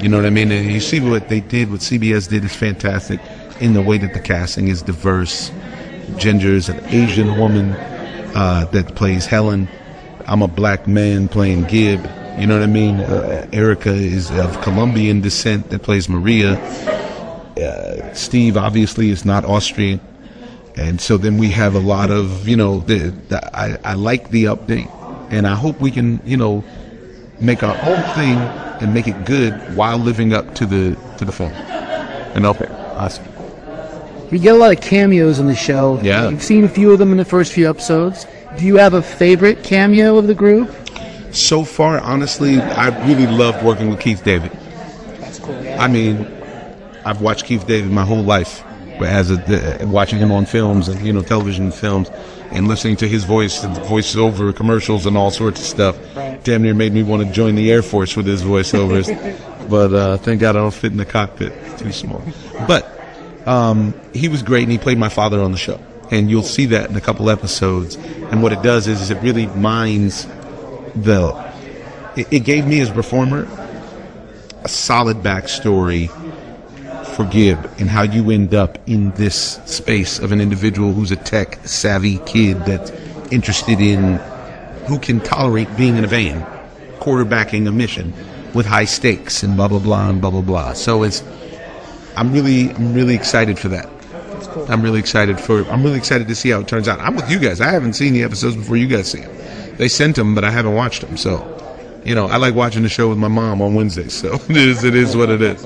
You know what I mean? And you see what they did, what CBS did is fantastic in the way that the casting is diverse. Ginger's an Asian woman uh, that plays Helen. I'm a black man playing Gib. You know what I mean? Uh, Erica is of Colombian descent that plays Maria. Uh, Steve obviously is not Austrian. And so then we have a lot of, you know, the, the, I, I like the update. And I hope we can, you know, make our own thing and make it good while living up to the to the film. And okay, awesome. You get a lot of cameos in the show. Yeah. You've seen a few of them in the first few episodes. Do you have a favorite cameo of the group? So far, honestly, I really loved working with Keith David. That's cool. I mean, I've watched Keith David my whole life, as a, the, watching him on films and you know television films, and listening to his voice and voiceover commercials and all sorts of stuff. Damn near made me want to join the Air Force with his voiceovers. *laughs* but uh, thank God I don't fit in the cockpit. Too small. But um, he was great and he played my father on the show. And you'll see that in a couple episodes. And what it does is, is it really mines the. It, it gave me as a performer a solid backstory for Gib and how you end up in this space of an individual who's a tech savvy kid that's interested in who can tolerate being in a van, quarterbacking a mission with high stakes and blah blah blah and blah blah blah. So it's I'm really I'm really excited for that. I'm really excited for I'm really excited to see how it turns out. I'm with you guys. I haven't seen the episodes before you guys see them. They sent them, but I haven't watched them. So, you know, I like watching the show with my mom on Wednesdays. So *laughs* it is it is what it is.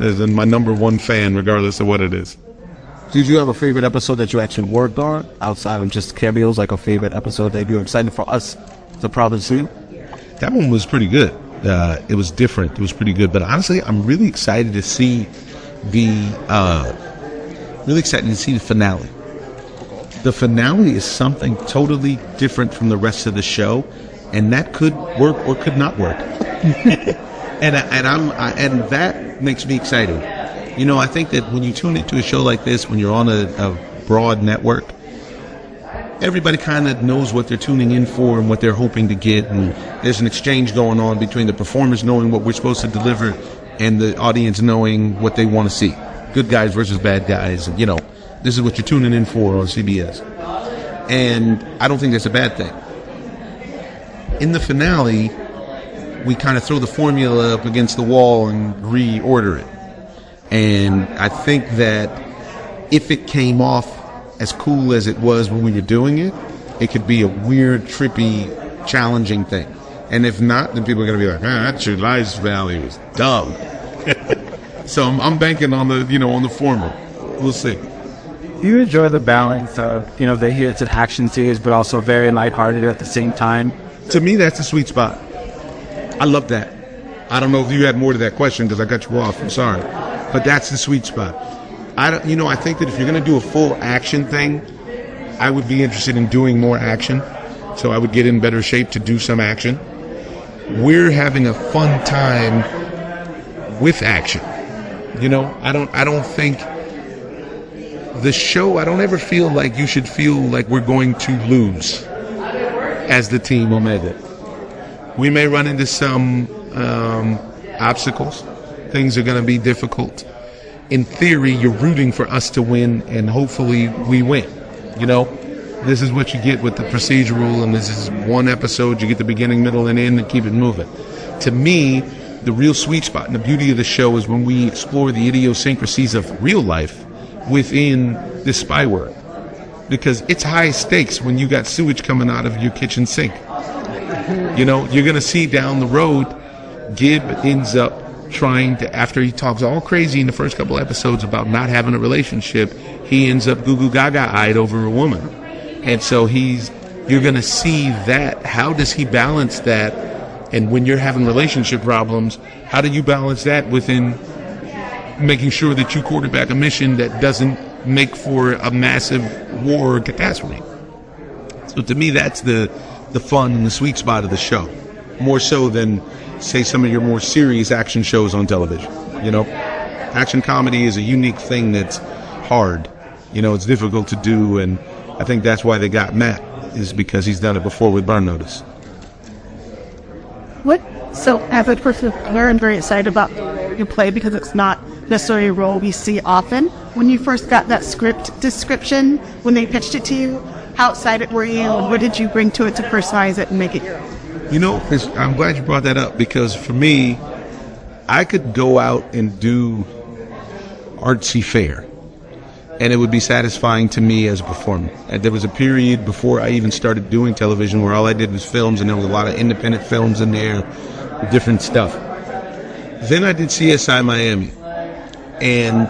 As in my number one fan, regardless of what it is. Did you have a favorite episode that you actually worked on outside of just cameos, like a favorite episode that you're excited for us to probably see? That one was pretty good. Uh, it was different. It was pretty good. But honestly, I'm really excited to see the uh, really excited to see the finale. The finale is something totally different from the rest of the show, and that could work or could not work. *laughs* and and I'm I, and that makes me excited. You know, I think that when you tune into a show like this, when you're on a, a broad network, everybody kind of knows what they're tuning in for and what they're hoping to get, and there's an exchange going on between the performers knowing what we're supposed to deliver and the audience knowing what they want to see. Good guys versus bad guys, and you know, this is what you're tuning in for on CBS. And I don't think that's a bad thing. In the finale, we kind of throw the formula up against the wall and reorder it. And I think that if it came off as cool as it was when we were doing it, it could be a weird, trippy, challenging thing. And if not, then people are going to be like, ah, that True Lies finale was dumb. *laughs* so I'm, I'm banking on the, you know, on the former. We'll see. Do you enjoy the balance of, you know, the here it's an action series, but also very lighthearted at the same time? To me, that's the sweet spot. I love that. I don't know if you had more to that question because I cut you off. I'm sorry, but that's the sweet spot. I don't, you know, I think that if you're going to do a full action thing, I would be interested in doing more action. So I would get in better shape to do some action. We're having a fun time with action. You know, I don't, I don't think the show. I don't ever feel like you should feel like we're going to lose as the team Omega. We may run into some um, obstacles. Things are going to be difficult. In theory, you're rooting for us to win, and hopefully we win. You know, this is what you get with the procedural, and this is one episode. You get the beginning, middle, and end, and keep it moving. To me, the real sweet spot and the beauty of the show is when we explore the idiosyncrasies of real life within this spy world. Because it's high stakes when you got sewage coming out of your kitchen sink. You know, you're going to see down the road, Gib ends up trying to, after he talks all crazy in the first couple episodes about not having a relationship, he ends up goo goo gaga eyed over a woman. And so he's, you're going to see that. How does he balance that? And when you're having relationship problems, how do you balance that within making sure that you quarterback a mission that doesn't make for a massive war catastrophe? So to me, that's the the fun and the sweet spot of the show, more so than say some of your more serious action shows on television. You know, action comedy is a unique thing that's hard. You know, it's difficult to do, and I think that's why they got Matt is because he's done it before with Burn Notice. What? So, as a person I'm very excited about your play because it's not necessarily a role we see often. When you first got that script description, when they pitched it to you, how excited were you? What did you bring to it to personalize it and make it? You know, I'm glad you brought that up because for me, I could go out and do artsy fare, and it would be satisfying to me as a performer. And there was a period before I even started doing television where all I did was films, and there was a lot of independent films in there, different stuff. Then I did CSI Miami, and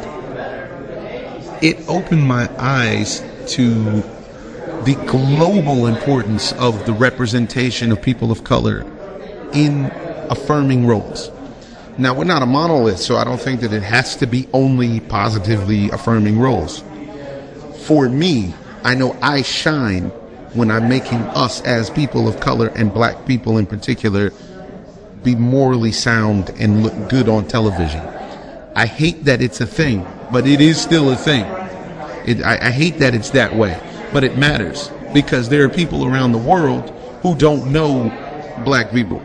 it opened my eyes to the global importance of the representation of people of color in affirming roles. Now, we're not a monolith, so I don't think that it has to be only positively affirming roles. For me, I know I shine when I'm making us as people of color and black people in particular be morally sound and look good on television. I hate that it's a thing, but it is still a thing. It, I, I hate that it's that way, but it matters because there are people around the world who don't know black people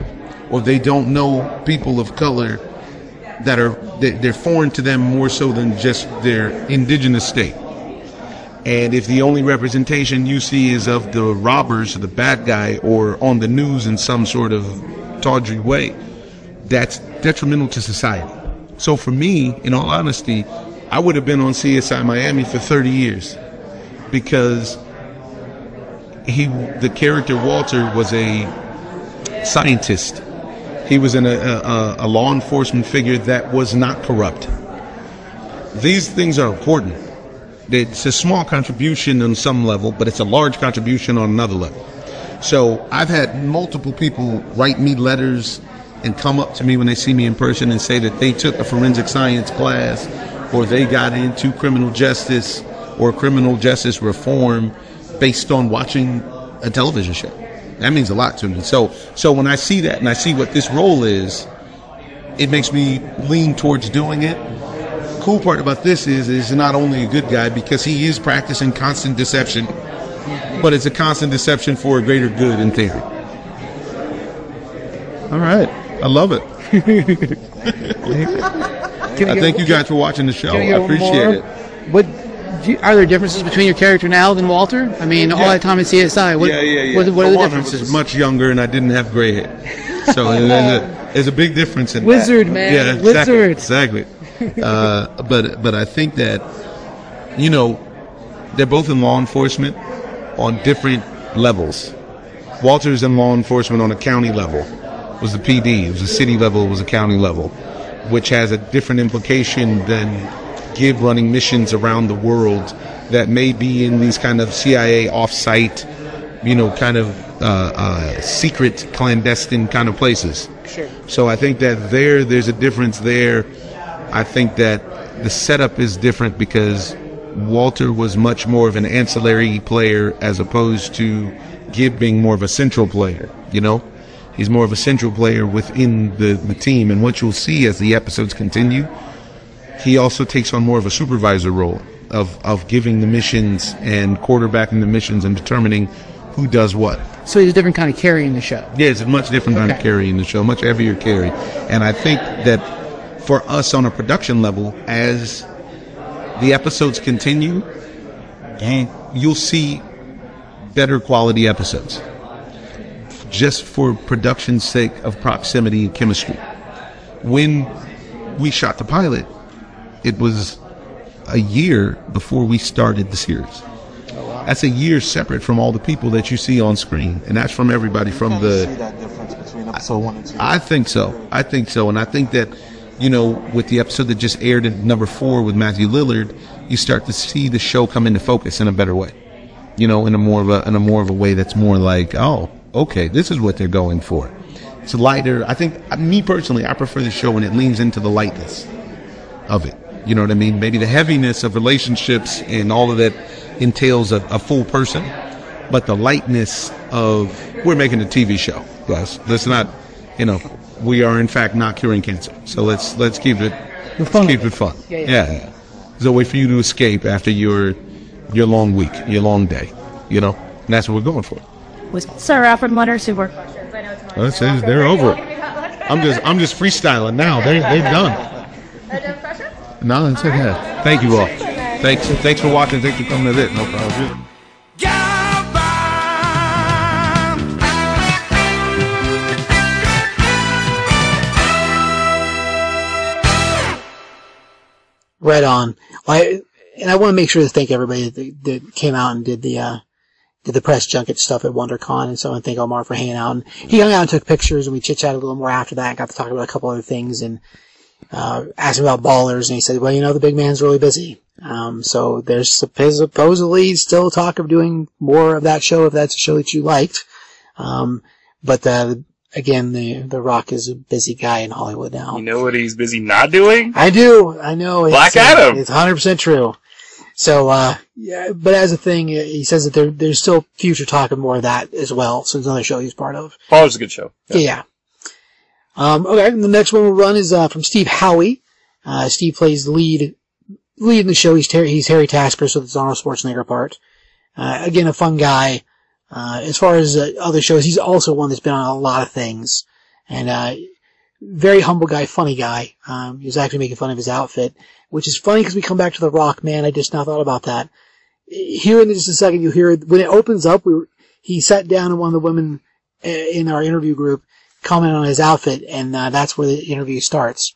or they don't know people of color that are they- they're foreign to them more so than just their indigenous state. And if the only representation you see is of the robbers, or the bad guy, or on the news in some sort of tawdry way, that's detrimental to society. So for me, in all honesty, I would have been on CSI Miami for 30 years because he, the character Walter was a scientist. He was in a, a, a law enforcement figure that was not corrupt. These things are important. It's a small contribution on some level, but it's a large contribution on another level. So I've had multiple people write me letters and come up to me when they see me in person and say that they took a forensic science class or they got into criminal justice or criminal justice reform based on watching a television show. That means a lot to me. So so when I see that and I see what this role is, it makes me lean towards doing it. Cool part about this is is not only a good guy because he is practicing constant deception, but it's a constant deception for a greater good in theory. All right, I love it. *laughs* I thank you guys for watching the show. I Can we get one appreciate it. What are there differences between your character now than Walter? I mean, all that time in CSI. What, yeah, yeah, yeah. What, what are the Walter differences? was much younger, and I didn't have gray hair, so there's, a, *laughs* there's a big difference in that. Wizard, man. Yeah, exactly, Wizard. exactly. *laughs* Uh, but but I think that you know they're both in law enforcement on different levels. Walter's in law enforcement on a county level. It was the PD. It was a city level. It was a county level, which has a different implication than Gib running missions around the world that may be in these kind of CIA off-site, you know, kind of uh, uh, secret, clandestine kind of places. Sure. So I think that there, there's a difference there. I think that the setup is different because Walter was much more of an ancillary player as opposed to Gib being more of a central player. You know, he's more of a central player within the, the team. And what you'll see as the episodes continue, he also takes on more of a supervisor role of, of giving the missions and quarterbacking the missions and determining who does what. So he's a different kind of carry in the show. Yeah, it's a much different kind of Okay. carry in the show, much heavier carry. And I think that for us on a production level, as the episodes continue, and you'll see better quality episodes. Just for production's sake of proximity and chemistry. When we shot the pilot, it was a year before we started the series. That's a year separate from all the people that you see on screen, and that's from everybody from the. see that difference between episode one and two. I think so. I think so, and I think that you know, with the episode that just aired at number four with Matthew Lillard, you start to see the show come into focus in a better way. You know, in a more of a in a more of a way that's more like, oh, okay, this is what they're going for. It's lighter. I think me personally, I prefer the show when it leans into the lightness of it. You know what I mean? Maybe the heaviness of relationships and all of that entails a, a full person, but the lightness of we're making a TV show, guys. Let's not, you know, we are in fact not curing cancer. So let's let's keep it let's fun keep it fun. Yeah, Yeah, yeah. yeah. There's a way for you to escape after your your long week, your long day. You know, and that's what we're going for. Was Sir Alfred Mutter super? Well, it's- it's- they're over. I'm just I'm just freestyling now. They they're done. No, it's okay. Thank you all. Thanks thanks for watching. Thanks for coming to this. No problem. Right on. Well, I, and I want to make sure to thank everybody that, that came out and did the uh, did the press junket stuff at WonderCon, and so I want to thank Omar for hanging out. And he hung out and took pictures, and we chit chatted a little more after that. and Got to talk about a couple other things, and uh, asked him about ballers, and he said, "Well, you know, the big man's really busy." Um, so there's supposedly still talk of doing more of that show if that's a show that you liked. Um, but uh, again, the the Rock is a busy guy in Hollywood now. You know what he's busy not doing? I do. I know. Black it's, Adam. It's 100% true. So, uh, yeah, but as a thing, uh, he says that there, there's still future talk of more of that as well. So it's another show he's part of. Follows a good show. Yeah. yeah. Um, okay, the next one we'll run is uh, from Steve Howey. Uh, Steve plays the lead lead in the show. He's he's Harry Tasker, so it's Arnold Schwarzenegger part. Uh, again, a fun guy. Uh, as far as uh, other shows, he's also one that's been on a lot of things, and uh, very humble guy, funny guy. Um, he was actually making fun of his outfit, which is funny because we come back to the Rock. Man, I just now thought about that. Here in just a second, you hear when it opens up. We were, he sat down and one of the women in our interview group comment on his outfit, and uh, that's where the interview starts.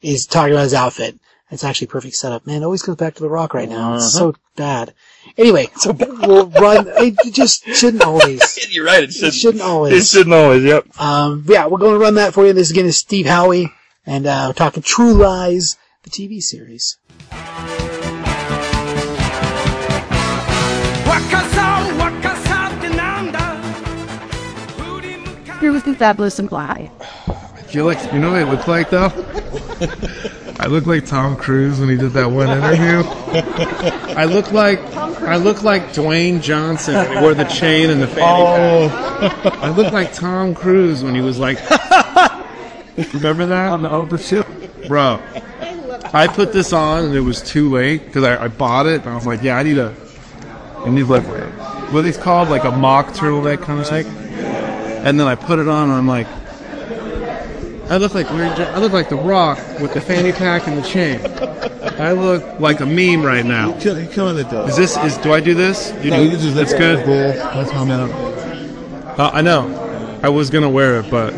He's talking about his outfit. It's actually perfect setup. Man, it always goes back to the rock right now. It's so bad. Anyway, *laughs* so we'll run. It just shouldn't always. *laughs* You're right. It shouldn't, It shouldn't always. It shouldn't always. Yep. Um, yeah, we're going to run that for you. This again is Steve Howey, and uh, we're talking True Lies, the TV series. Here with the fabulous and fly. I feel like you know what I look like though. I look like Tom Cruise when he did that one interview. I look like I look like Dwayne Johnson when he wore the chain and the fanny pack. Oh. I look like Tom Cruise when he was like. *laughs* Remember that on the overshoot, bro? I put this on and it was too late because I, I bought it and I was like, yeah, I need a, I need like what are these called, like a mock turtleneck kind of thing. And then I put it on and I'm like, I look like weird. I look like The Rock with the fanny pack and the chain. I look like a meme right now. You're killing it though. Is this is? Do I do this? You No, do- you just that's good. That's how I'm at. Uh, I know. I was gonna wear it, but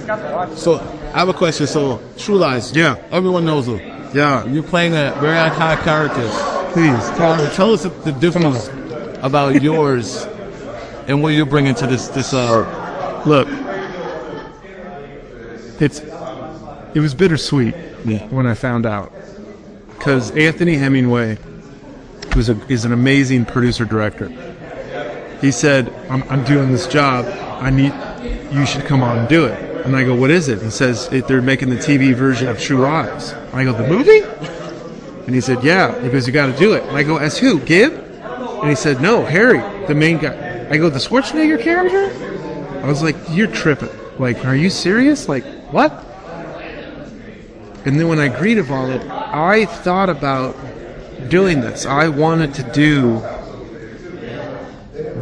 So I have a question. So True Lies. Yeah. Everyone knows her. Yeah. You're playing a very iconic character. Please tell, tell us the difference about yours and what you're bringing to this this uh look. It's it was bittersweet when I found out because Anthony Hemingway was a, is an amazing producer director. He said, I'm, "I'm doing this job. I need you should come on and do it." And I go, "What is it?" He says, it, "They're making the TV version of True Lies." I go, "The movie?" And he said, "Yeah." He goes, "You got to do it." And I go, "As who? Gib?" And he said, "No, Harry, the main guy." I go, "The Schwarzenegger character?" I was like, "You're tripping. Like, are you serious? Like, what?" And then when I agreed upon it, I thought about doing this. I wanted to do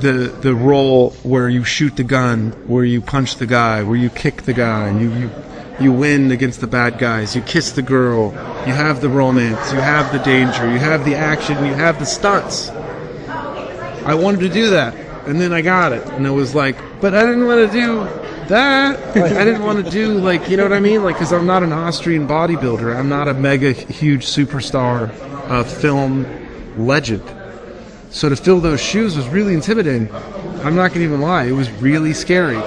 the the role where you shoot the gun, where you punch the guy, where you kick the guy, and you you you win against the bad guys, you kiss the girl, you have the romance, you have the danger, you have the action, you have the stunts. I wanted to do that, and then I got it, and it was like, but I didn't want to do that. I didn't want to do like, you know what I mean? Like, because I'm not an Austrian bodybuilder. I'm not a mega huge superstar uh, film legend. So to fill those shoes was really intimidating. I'm not gonna even lie; it was really scary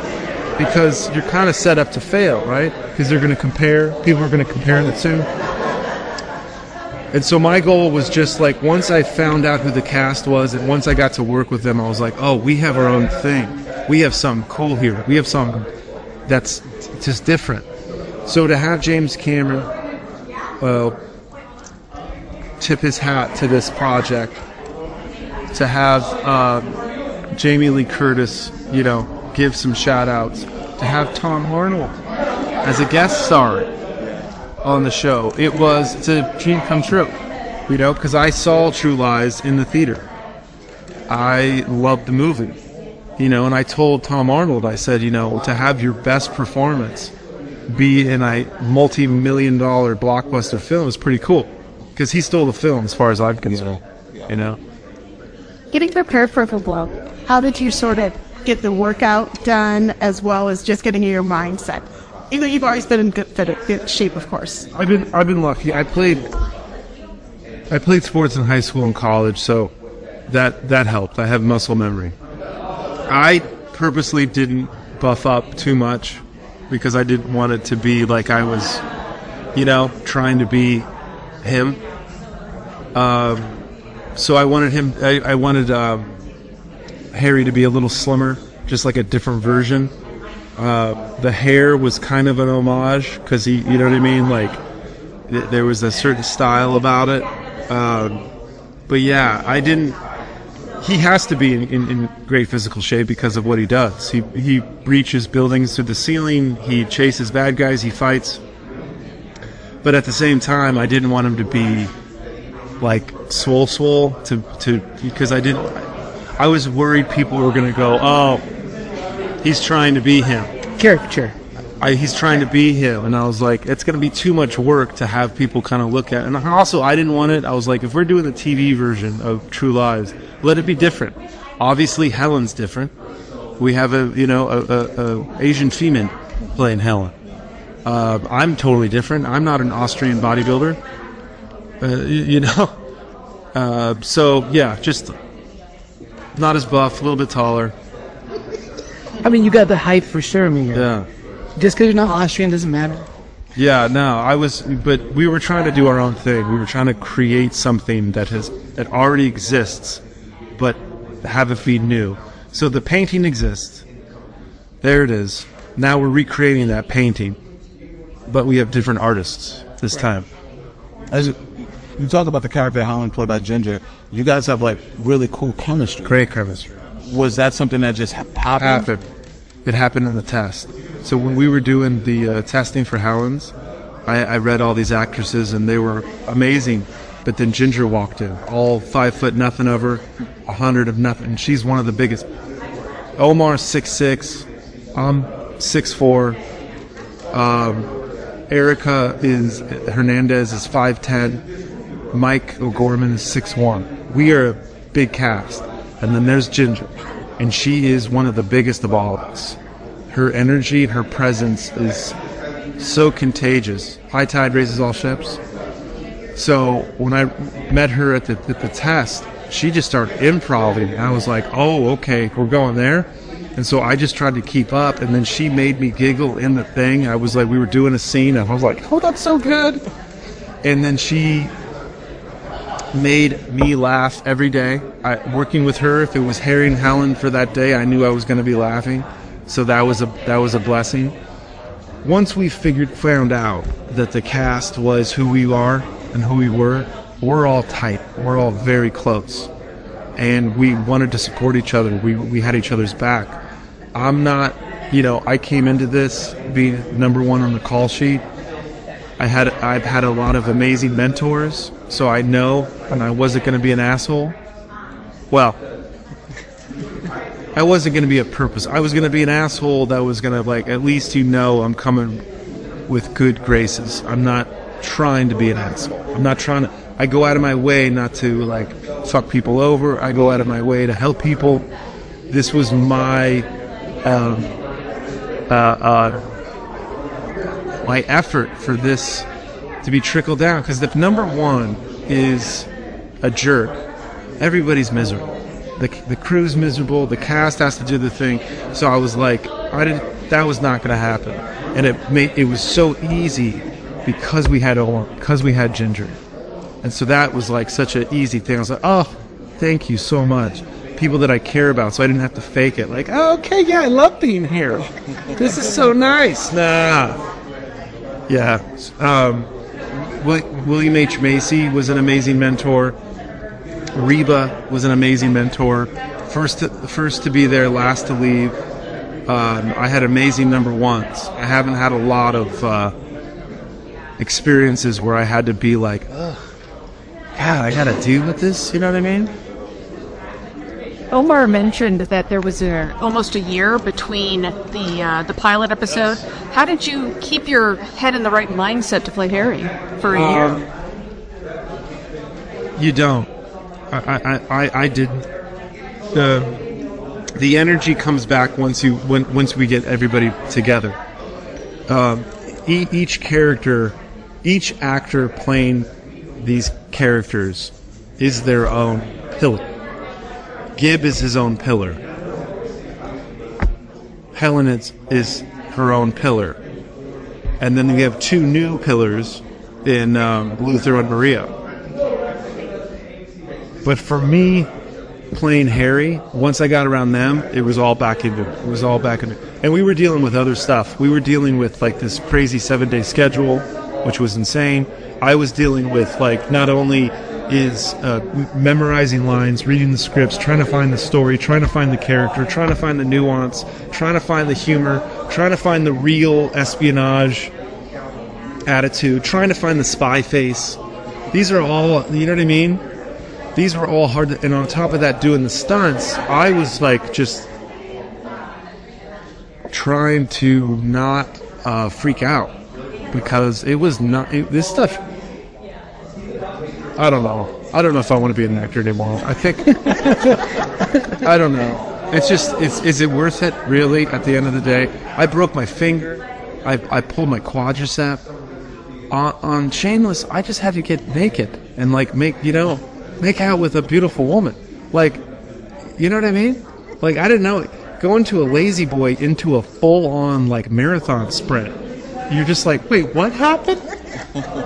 because you're kind of set up to fail, right? Because they're gonna compare. People are gonna compare the two. And so my goal was just like once I found out who the cast was, and once I got to work with them, I was like, oh, we have our own thing. We have something cool here. We have something that's just different. So to have James Cameron uh, tip his hat to this project, to have uh, Jamie Lee Curtis, you know, give some shout outs, to have Tom Arnold as a guest star on the show. It was it's a dream come true, you know, because I saw True Lies in the theater. I loved the movie, you know, and I told Tom Arnold, I said, you know, to have your best performance be in a multi-million dollar blockbuster film is pretty cool, because he stole the film as far as I'm concerned, you know. Getting prepared for the blow, how did you sort of get the workout done as well as just getting your mindset? Even though you've always been in good, fit, shape, of course. I've been I've been lucky. I played I played sports in high school and college, so that that helped. I have muscle memory. I purposely didn't buff up too much because I didn't want it to be like I was, you know, trying to be him. Um, so I wanted him. I, I wanted um, Harry to be a little slimmer, just like a different version. Uh, the hair was kind of an homage because he, you know what I mean. Like th- there was a certain style about it. Um, but yeah, I didn't. He has to be in, in, in great physical shape because of what he does. He he breaches buildings through the ceiling. He chases bad guys. He fights. But at the same time, I didn't want him to be like swole swole to to because I didn't. I was worried people were going to go, oh, he's trying to be him. Caricature. I, he's trying to be him, and I was like, it's going to be too much work to have people kind of look at. And also, I didn't want it. I was like, if we're doing the TV version of True Lies, let it be different. Obviously, Helen's different. We have a you know a, a, a Asian female playing Helen. Uh, I'm totally different. I'm not an Austrian bodybuilder. Uh, y- you know. *laughs* Uh, so yeah, just not as buff, a little bit taller. I mean, you got the hype for sure. I mean, Yeah. just because you're not Austrian doesn't matter. Yeah, no, I was, but we were trying to do our own thing. We were trying to create something that has that already exists, but have it be new. So the painting exists. There it is. Now we're recreating that painting, but we have different artists this time. As you, you talk about the character Helen played by Ginger, you guys have like really cool chemistry. Great chemistry. Was that something that just happened? happened. It happened in the test. So when we were doing the uh, testing for Helen's, I, I read all these actresses and they were amazing. But then Ginger walked in, all five foot nothing of her, a hundred of nothing. She's one of the biggest. Omar's six six, I'm six four. Um, Erica is Hernandez is five ten. Mike O'Gorman is six one. We are a big cast, and then there's Ginger, and she is one of the biggest of all of us. Her energy and her presence is so contagious. High tide raises all ships. So when I met her at the, at the test, she just started improving. I was like, oh, okay, we're going there. And so I just tried to keep up, and then she made me giggle in the thing. I was like, we were doing a scene, and I was like, oh, that's so good. And then she made me laugh every day. I, working with her, if it was Harry and Helen for that day, I knew I was going to be laughing. So that was a that was a blessing. Once we figured found out that the cast was who we are and who we were, we're all tight. We're all very close, and we wanted to support each other. We we had each other's back. I'm not, you know, I came into this being number one on the call sheet. I had I've had a lot of amazing mentors, so I know, and I wasn't going to be an asshole. Well, I wasn't going to be a purpose. I was going to be an asshole that was going to like at least you know I'm coming with good graces. I'm not trying to be an asshole. I'm not trying to. I go out of my way not to like fuck people over. I go out of my way to help people. This was my um, uh, uh, my effort for this to be trickled down because if number one is a jerk, everybody's miserable. The, the crew's miserable. The cast has to do the thing. So I was like, I didn't. That was not going to happen, and it made it was so easy because we had Owen, because we had Ginger, and so that was like such an easy thing. I was like, oh, thank you so much. People that I care about, so I didn't have to fake it. Like, oh, okay, yeah, I love being here. This is so nice. Nah. Yeah. Um, William H. Macy was an amazing mentor. Reba was an amazing mentor. First, to, first to be there, last to leave. Um, I had amazing number ones. I haven't had a lot of uh, experiences where I had to be like, God, I got to deal with this. You know what I mean? Omar mentioned that there was a, almost a year between the uh, the pilot episode. How did you keep your head in the right mindset to play Harry for a year? Um, You don't. I, I, I, I didn't. The the energy comes back once you when, once we get everybody together. Um, e- each character, each actor playing these characters is their own pillar. Gib is his own pillar. Helen is, is her own pillar. And then we have two new pillars in um, Luther and Maria. But for me, playing Harry, once I got around them, it was all back into it. was all back into And we were dealing with other stuff. We were dealing with like this crazy seven day schedule, which was insane. I was dealing with like not only is uh, memorizing lines, reading the scripts, trying to find the story, trying to find the character, trying to find the nuance, trying to find the humor, trying to find the real espionage attitude, trying to find the spy face. These are all, you know what I mean? These were all hard, to, and on top of that, doing the stunts, I was like just trying to not uh, freak out because it was not it, this stuff. I don't know. I don't know if I want to be an actor anymore. I think *laughs* I don't know. It's just it's is it worth it really? At the end of the day, I broke my finger. I I pulled my quadricep. On, on Shameless, I just had to get naked and like make you know make out with a beautiful woman. Like, you know what I mean? Like I didn't know going to a lazy boy into a full on like marathon sprint. You're just like, wait, what happened?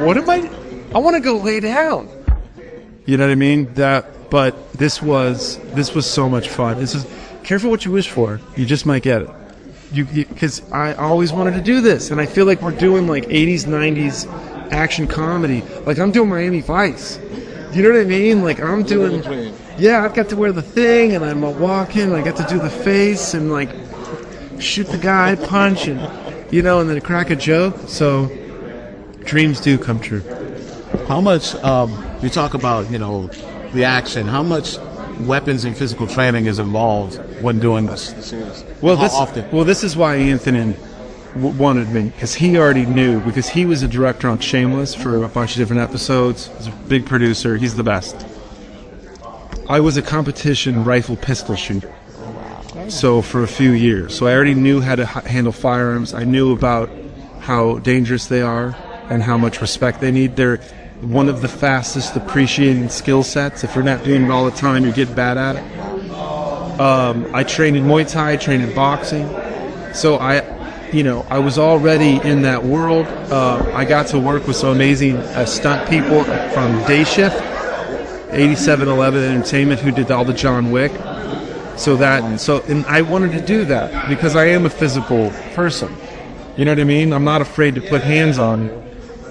What am I? I want to go lay down. You know what I mean? That, but this was this was so much fun. This is careful what you wish for. You just might get it. You because I always wanted to do this, and I feel like we're doing like 80s, 90s action comedy. Like I'm doing Miami Vice. You know what I mean? Like I'm doing. Yeah, I've got to wear the thing, and I'm a walking. And I got to do the face and like shoot the guy, punch, and you know, and then crack a joke. So dreams do come true. How much um, you talk about, you know, the action? How much weapons and physical training is involved when doing this? Well, How this often? well, this is why Anthony w- wanted me because he already knew because he was a director on Shameless for a bunch of different episodes. He's a big producer. He's the best. I was a competition rifle pistol shooter. So for a few years, so I already knew how to h- handle firearms. I knew about how dangerous they are and how much respect they need. They're one of the fastest appreciating skill sets. If you're not doing it all the time, you get bad at it. Um, I trained in Muay Thai, I trained in boxing. So I, you know, I was already in that world. Uh, I got to work with some amazing uh, stunt people from Day Shift, 8711 Entertainment, who did all the John Wick. So that, so, and I wanted to do that because I am a physical person. You know what I mean? I'm not afraid to put hands on.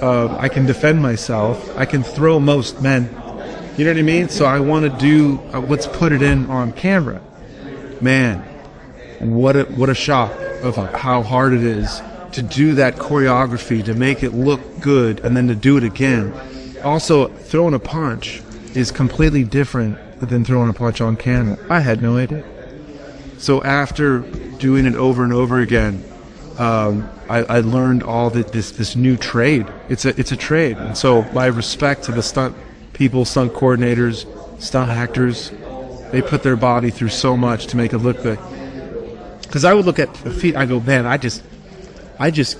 Uh, I can defend myself. I can throw most men. You know what I mean? So I want to do. Uh, let's put it in on camera. Man, what a what a shock of how hard it is to do that choreography to make it look good and then to do it again. Also, throwing a punch is completely different than throwing a punch on camera. I had no idea. So after doing it over and over again, um, I, I learned all this this new trade. It's a it's a trade, and so my respect to the stunt people, stunt coordinators, stunt actors. They put their body through so much to make it look good. Because I would look at the feet, I go, man, I just, I just,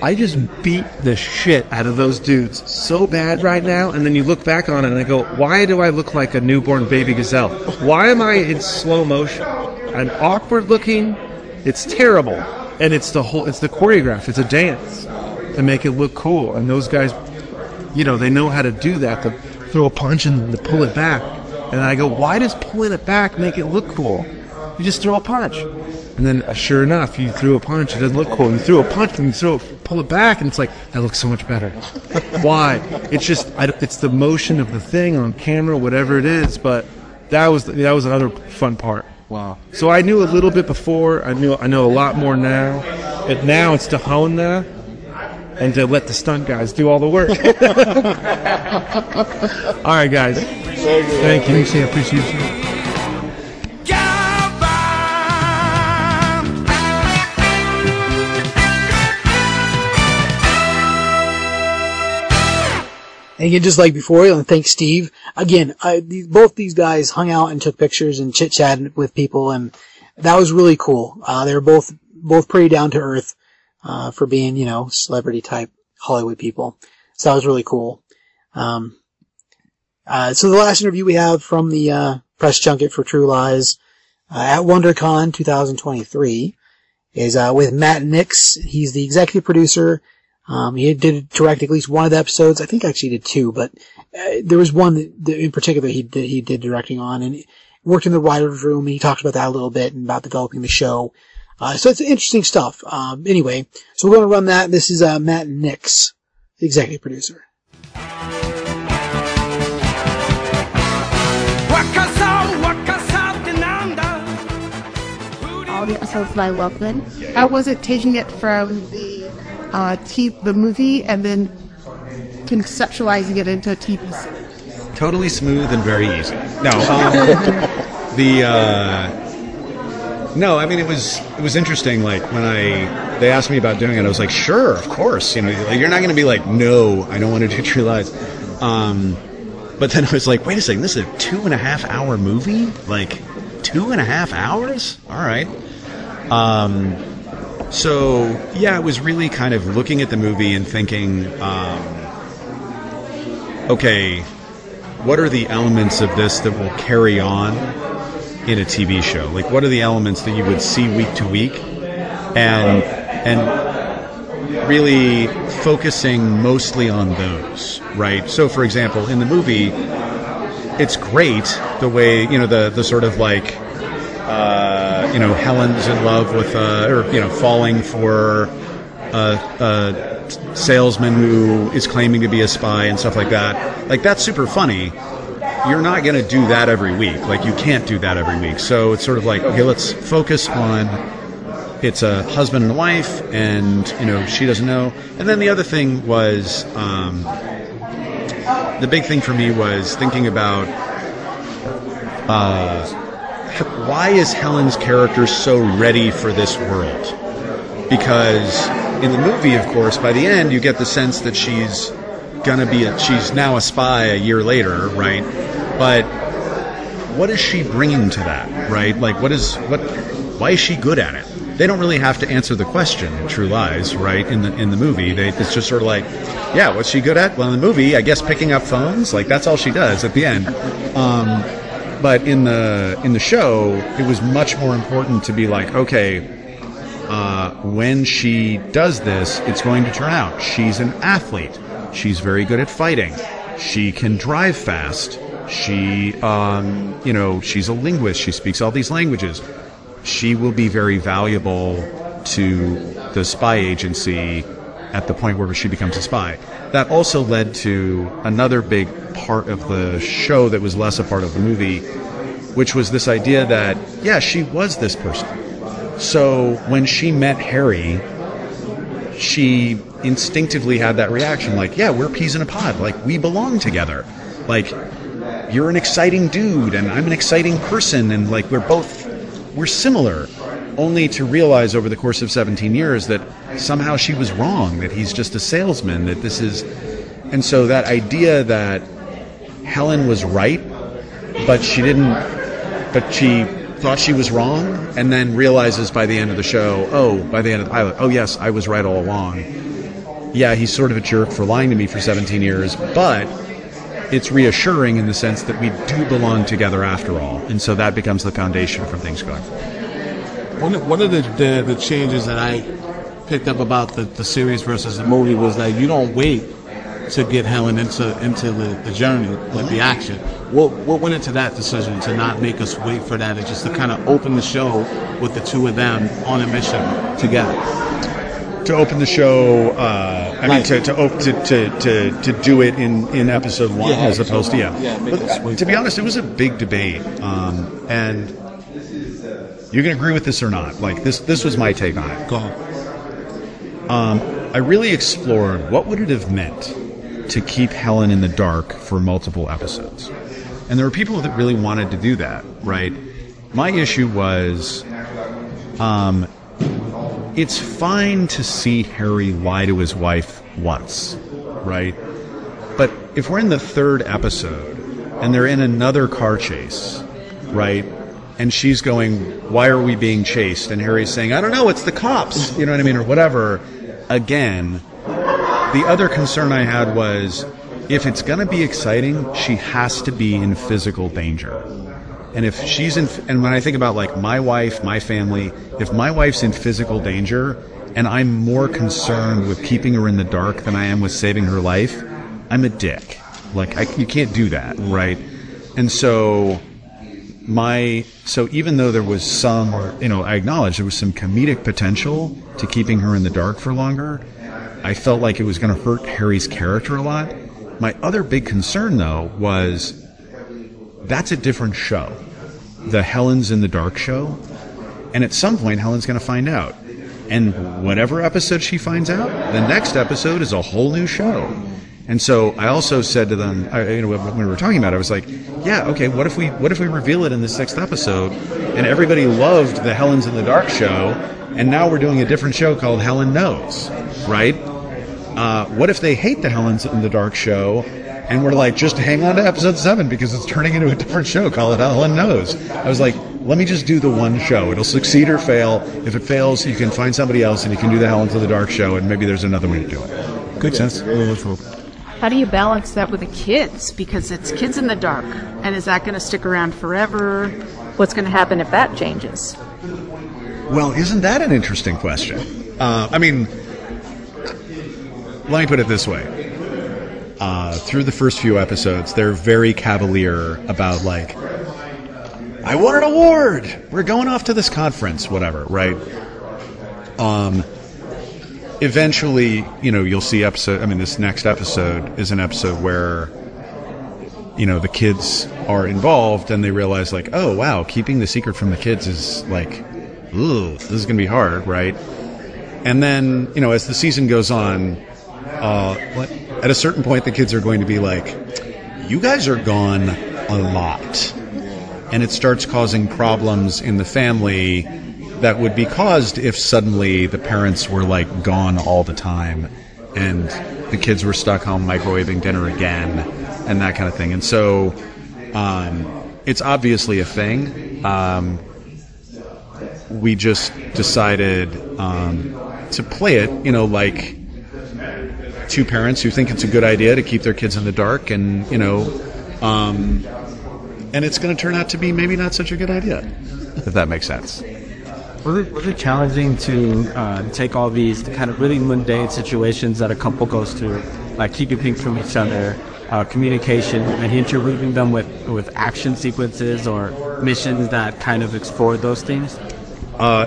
I just beat the shit out of those dudes so bad right now. And then you look back on it and I go, why do I look like a newborn baby gazelle? Why am I in slow motion? I'm awkward looking. It's terrible. And it's the whole, it's the choreograph. It's a dance to make it look cool. And those guys, you know, they know how to do that. To throw a punch and to pull it back. And I go, why does pulling it back make it look cool? You just throw a punch. And then, uh, sure enough, you threw a punch. It doesn't look cool. You threw a punch and you throw, pull it back, and it's like that looks so much better. *laughs* Why? It's just, I, it's the motion of the thing on camera, whatever it is. But that was that was another fun part. Wow. So I knew a little bit before. I knew I know a lot more now. And now it's to hone that and to let the stunt guys do all the work. *laughs* all right, guys. Thank you. Thanks, I appreciate you. And again, just like before, and thanks Steve. Again, I, these, both these guys hung out and took pictures and chit chatted with people, and that was really cool. Uh, they were both both pretty down to earth uh, for being, you know, celebrity type Hollywood people. So that was really cool. Um, uh, so the last interview we have from the uh, press junket for True Lies uh, at WonderCon 2023 is uh, with Matt Nix. He's the executive producer. Um, he did direct at least one of the episodes. I think actually he did two, but uh, there was one that, that in particular he did, he did directing on and worked in the writer's room. And he talked about that a little bit and about developing the show. Uh, so it's interesting stuff. Um, anyway, so we're going to run that. This is uh, Matt Nix, the executive producer. All the episodes that I love then. How was it taking it from the uh, t- the movie and then conceptualizing it into a TV series? Totally smooth and very easy. No, um, *laughs* the uh, no. I mean, it was it was interesting. Like when I they asked me about doing it, I was like, sure, of course. You know, like, you're not going to be like, no, I don't want to do True Lies. Um, but then I was like, wait a second, this is a two and a half hour movie. Like two and a half hours. All right. Um, so yeah, it was really kind of looking at the movie and thinking, um, okay, what are the elements of this that will carry on in a TV show? Like, what are the elements that you would see week to week, and and really focusing mostly on those, right? So, for example, in the movie, it's great the way you know the the sort of like uh, you know Helen's in love with uh, or you know falling for a, a salesman who is claiming to be a spy and stuff like that. Like that's super funny. You're not going to do that every week. Like you can't do that every week. So it's sort of like okay, let's focus on it's a husband and wife, and you know she doesn't know. And then the other thing was um, the big thing for me was thinking about uh, why is Helen's character so ready for this world? Because in the movie, of course, by the end, you get the sense that she's gonna be a, she's now a spy a year later, right? But what is she bringing to that, right? Like, what is what? Why is she good at it? They don't really have to answer the question in True Lies, right? In the in the movie, they, it's just sort of like, yeah, what's she good at? Well, in the movie, I guess picking up phones, like that's all she does at the end. Um, but in the in the show, it was much more important to be like, okay, uh, when she does this, it's going to turn out she's an athlete. She's very good at fighting. She can drive fast. She, um, you know, she's a linguist. She speaks all these languages. She will be very valuable to the spy agency at the point where she becomes a spy. That also led to another big part of the show that was less a part of the movie, which was this idea that, yeah, she was this person. So when she met Harry, she instinctively had that reaction like, yeah, we're peas in a pod. Like, we belong together. Like, you're an exciting dude, and I'm an exciting person, and like, we're both, we're similar. Only to realize over the course of 17 years that somehow she was wrong, that he's just a salesman, that this is. And so that idea that Helen was right, but she didn't, but she thought she was wrong, and then realizes by the end of the show, oh, by the end of the pilot, oh, yes, I was right all along. Yeah, he's sort of a jerk for lying to me for 17 years, but it's reassuring in the sense that we do belong together after all. And so that becomes the foundation for things going forward. One of, one of the, the, the changes that I picked up about the, the series versus the movie was that you don't wait to get Helen into into the, the journey, like the action. What what went into that decision to not make us wait for that and just to kind of open the show with the two of them on a mission together? to open the show. Uh, I mean, to to, op- to to to to do it in in episode one Yeah, as opposed to yeah. Yeah, But to be honest, it was a big debate, um, and you can agree with this or not. Like this, this was my take on it. Go ahead. Um, I really explored what would it have meant to keep Helen in the dark for multiple episodes, and there were people that really wanted to do that. Right. My issue was, um, it's fine to see Harry lie to his wife once, right? But if we're in the third episode and they're in another car chase, right? And she's going, Why are we being chased? And Harry's saying, I don't know, it's the cops, you know what I mean, or whatever. Again, the other concern I had was if it's going to be exciting, she has to be in physical danger. And if she's in, and when I think about like my wife, my family, if my wife's in physical danger and I'm more concerned with keeping her in the dark than I am with saving her life, I'm a dick. Like, I, you can't do that, right? And so, my, so even though there was some, you know, I acknowledge there was some comedic potential to keeping her in the dark for longer, I felt like it was going to hurt Harry's character a lot. My other big concern, though, was that's a different show. The Helen's in the Dark show. And at some point, Helen's going to find out. And whatever episode she finds out, the next episode is a whole new show. And so I also said to them, I, you know, when we were talking about it, I was like, yeah, okay, what if we, what if we reveal it in the sixth episode? And everybody loved the Helen's in the Dark show, and now we're doing a different show called Helen Knows, right? Uh, what if they hate the Helen's in the Dark show, and we're like, just hang on to episode seven because it's turning into a different show Call it Helen Knows? I was like, let me just do the one show. It'll succeed or fail. If it fails, you can find somebody else, and you can do the Helen's in the Dark show, and maybe there's another way to do it. Good sense. How do you balance that with the kids? Because it's kids in the dark. And is that going to stick around forever? What's going to happen if that changes? Well, isn't that an interesting question? Uh, I mean, let me put it this way. Uh, through the first few episodes, they're very cavalier about, like, I won an award! We're going off to this conference, whatever, right? Um, eventually, you know, you'll see episode, I mean, this next episode is an episode where, you know, the kids are involved and they realize, like, oh, wow, keeping the secret from the kids is, like, ooh, this is going to be hard, right? And then, you know, as the season goes on, uh, at a certain point, the kids are going to be like, you guys are gone a lot. And it starts causing problems in the family that would be caused if suddenly the parents were like gone all the time and the kids were stuck home microwaving dinner again and that kind of thing. And so um, it's obviously a thing. Um, we just decided um, to play it, you know, like two parents who think it's a good idea to keep their kids in the dark, and you know, um, and it's going to turn out to be maybe not such a good idea, if that makes sense. Was it, was it challenging to uh, take all these kind of really mundane situations that a couple goes through, like keeping things from each other, uh, communication, and interweaving them with, with action sequences or missions that kind of explore those themes? Uh,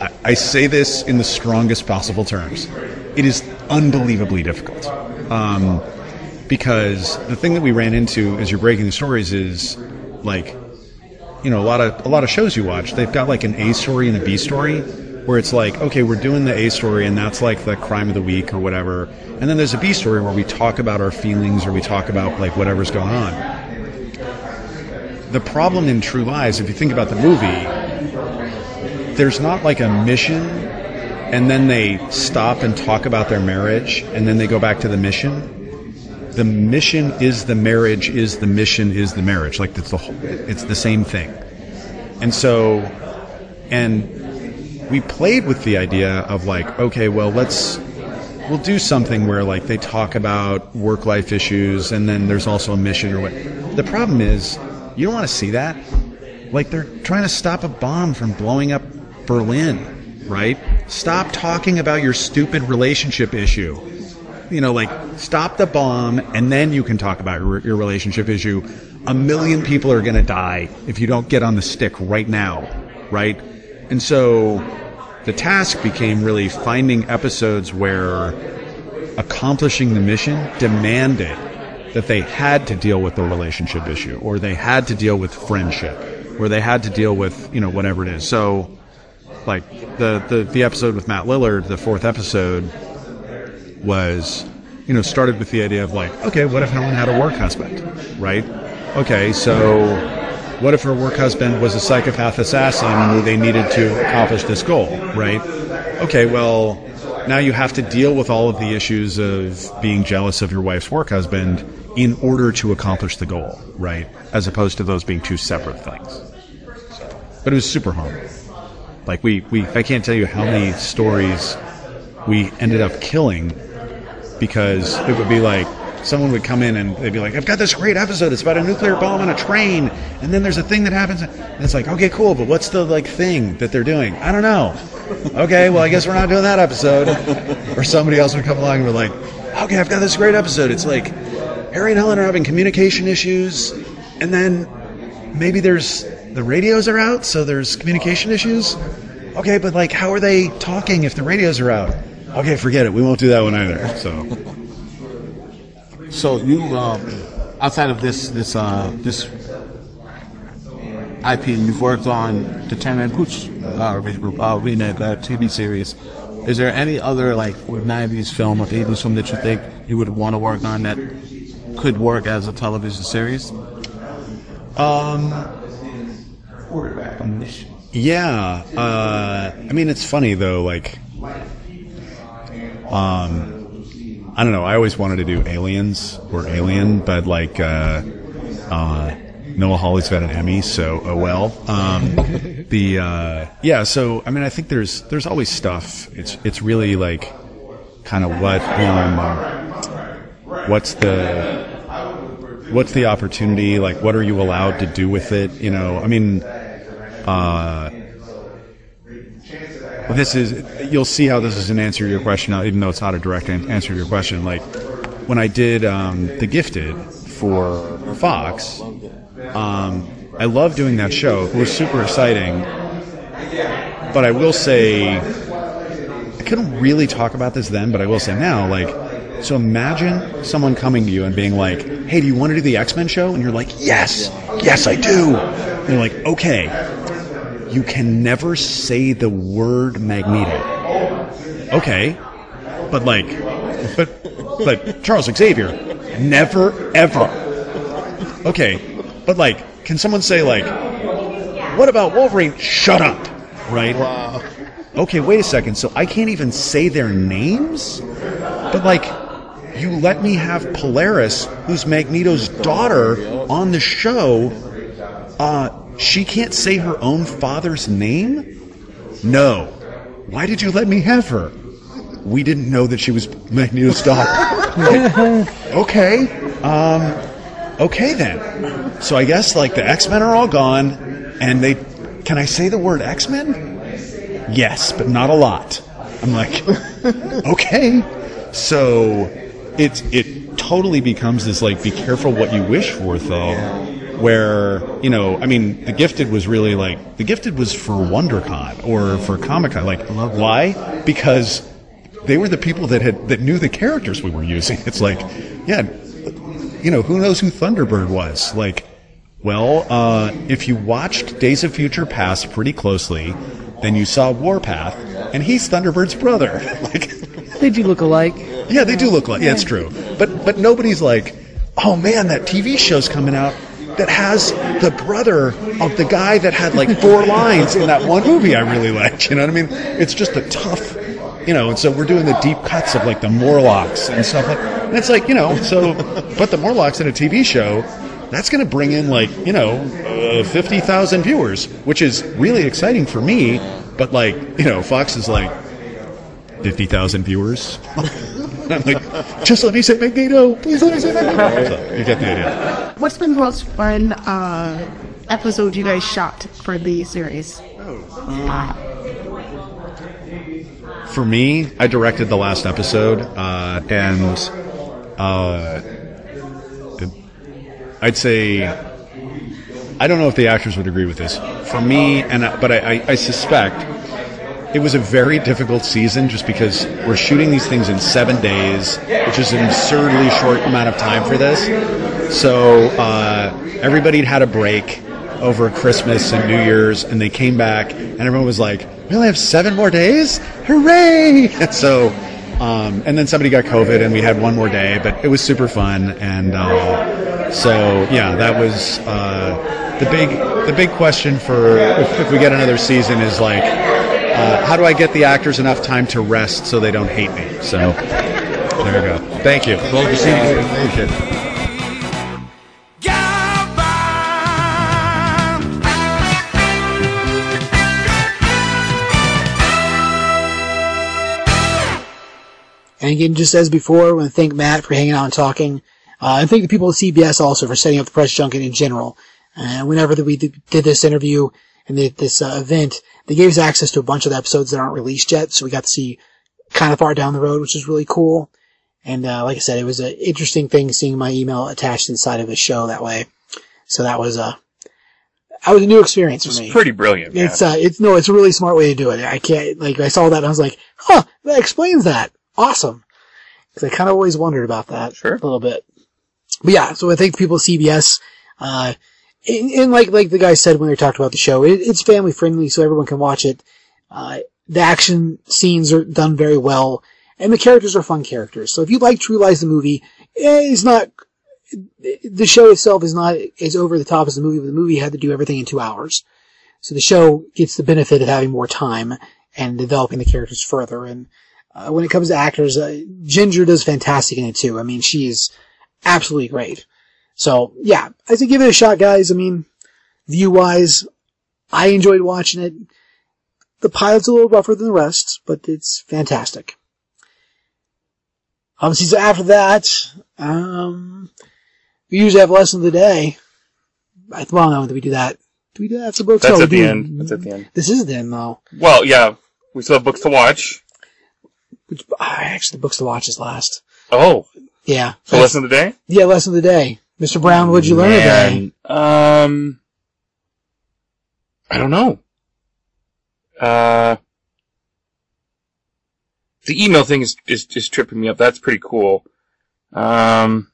I, I say this in the strongest possible terms. It is unbelievably difficult. Um, because the thing that we ran into as you're breaking the stories is like you know a lot of a lot of shows you watch they've got like an A story and a B story where it's like okay we're doing the A story and that's like the crime of the week or whatever. And then there's a B story where we talk about our feelings or we talk about like whatever's going on. The problem in True Lies if you think about the movie there's not like a mission and then they stop and talk about their marriage and then they go back to the mission the mission is the marriage is the mission is the marriage. Like it's the whole, it's the same thing. And so and we played with the idea of like okay well let's we'll do something where like they talk about work life issues and then there's also a mission or what. The problem is you don't want to see that. Like they're trying to stop a bomb from blowing up berlin right? Stop talking about your stupid relationship issue you know, like stop the bomb and then you can talk about your, relationship issue. A million people are going to die if you don't get on the stick right now, right? And so the task became really finding episodes where accomplishing the mission demanded that they had to deal with the relationship issue or they had to deal with friendship or they had to deal with, you know, whatever it is. So like the, the, the episode with Matt Lillard, the fourth episode, was, you know, started with the idea of like, okay, what if Helen had a work husband, right? Okay, so what if her work husband was a psychopath assassin and they needed to accomplish this goal, right? Okay, well, now you have to deal with all of the issues of being jealous of your wife's work husband in order to accomplish the goal, right? As opposed to those being two separate things. But it was super hard. Like we, we I can't tell you how many stories we ended up killing because it would be like someone would come in and they'd be like, I've got this great episode. It's about a nuclear bomb on a train, and then there's a thing that happens. And it's like, okay, cool, but what's the like thing that they're doing? I don't know. Okay, well, I guess we're not doing that episode. or somebody else would come along and we're like, okay, I've got this great episode. It's like Harry and Helen are having communication issues, and then maybe there's the radios are out, so there's communication issues. Okay, but like, how are they talking if the radios are out? Okay, forget it. We won't do that one either. So, So you, um, outside of this this uh, this IP, and you've worked on the Turner Hooch uh, re- uh, remake uh, TV series. Is there any other like 90s film or 80s film that you think you would want to work on that could work as a television series? Um, yeah. Uh, I mean, it's funny though. Like, um, I don't know. I always wanted to do Aliens or Alien, but like, uh, uh, Noah Hawley's got an Emmy, so oh well. Um, *laughs* the uh, yeah. So I mean, I think there's there's always stuff. It's it's really like kind of what um, what's the what's the opportunity? Like, what are you allowed to do with it? You know, I mean, uh, this is, you'll see how this is an answer to your question, even though it's not a direct an- answer to your question. Like, when I did um, The Gifted for Fox, um, I love doing that show. It was super exciting. But I will say, I couldn't really talk about this then, but I will say now, like, so imagine someone coming to you and being like, hey, do you want to do the X Men show? And you're like, yes, yes, I do. And they're like, okay, you can never say the word Magneto. Okay, but like, but, but Charles Xavier, never, ever. Okay, but like, can someone say like, what about Wolverine? Shut up, right? Okay, wait a second. So I can't even say their names? But like, you let me have Polaris, who's Magneto's daughter, on the show. Uh, she can't say her own father's name? No. Why did you let me have her? We didn't know that she was Magneto's daughter. okay. Um, okay then. So I guess like the X-Men are all gone, and they, can I say the word X-Men? Yes, but not a lot. I'm like, *laughs* okay. So it it totally becomes this like be careful what you wish for thing. Where you know, I mean, the gifted was really like the gifted was for WonderCon or for Comic Con. Like, why? Because they were the people that had that knew the characters we were using. It's like, yeah, you know, who knows who Thunderbird was? Like, well, uh, if you watched Days of Future Past pretty closely, then you saw Warpath, and he's Thunderbird's brother. *laughs* like, They do look alike. yeah, they do look like. Yeah, it's true. But but nobody's like, oh man, that TV show's coming out that has the brother of the guy that had like four *laughs* lines in that one movie I really liked. You know what I mean? It's just a tough, you know. And so we're doing the deep cuts of like the Morlocks and stuff like. And it's like you know, so but the Morlocks in a TV show. That's going to bring in like you know uh, fifty thousand viewers, which is really exciting for me. But like you know, Fox is like fifty thousand viewers. *laughs* I'm like, just let me say Magneto. Please let me say Magneto. So, you get the idea. What's been the most fun uh, episode you guys shot for the series? For me, I directed the last episode, uh, and uh, I'd say I don't know if the actors would agree with this. For me, and I- but I, I, I suspect it was a very difficult season just because we're shooting these things in seven days, which is an absurdly short amount of time for this. So uh, everybody had a break over Christmas and New Year's, and they came back, and everyone was like, "We only have seven more days! Hooray!" *laughs* And so, um, and then somebody got COVID, and we had one more day, but it was super fun, and uh, so yeah, that was uh, the big the big question for if, if we get another season is like, uh, how do I get the actors enough time to rest so they don't hate me? So there you go. Thank you. Appreciate it. And again, just as before, I want to thank Matt for hanging out and talking. Uh, and thank the people at CBS also for setting up the press junket in general. Uh, whenever that we did did this interview and did this uh, event, they gave us access to a bunch of the episodes that aren't released yet, so we got to see kind of far down the road, which is really cool. And uh, like I said, it was an interesting thing seeing my email attached inside of the show that way. So that was a that was a new experience for me. Pretty brilliant. man. It's uh, it's no, it's a really smart way to do it. I can't like I saw that and I was like, huh, that explains that. Awesome. Because I kind of always wondered about that. Sure. A little bit. But yeah, so I thank people at CBS. Uh, and, and like like the guy said when they talked about the show, it, it's family friendly, so everyone can watch it. Uh, the action scenes are done very well, and the characters are fun characters. So if you like True Lies, the movie, eh, it's not the show itself is not as over the top as the movie, but the movie had to do everything in two hours. So the show gets the benefit of having more time and developing the characters further. And uh, when it comes to actors, uh, Ginger does fantastic in it too. I mean, she is absolutely great. So yeah, I say give it a shot, guys. I mean, view wise, I enjoyed watching it. The pilot's a little rougher than the rest, but it's fantastic. Obviously, so after that, um, we usually have lesson of the day. I, well, no, do we do that? Do we do that after books? That's No, at the end. That's at the end. This is the end, though. Well, yeah, we still have books to watch. Which, ah, actually, the books to watch is last. Oh, Yeah. so lesson of the day. Yeah, lesson of the day. Mr. Brown, what'd you learn today? Um, I don't know. Uh, the email thing is is just tripping me up. That's pretty cool. Um,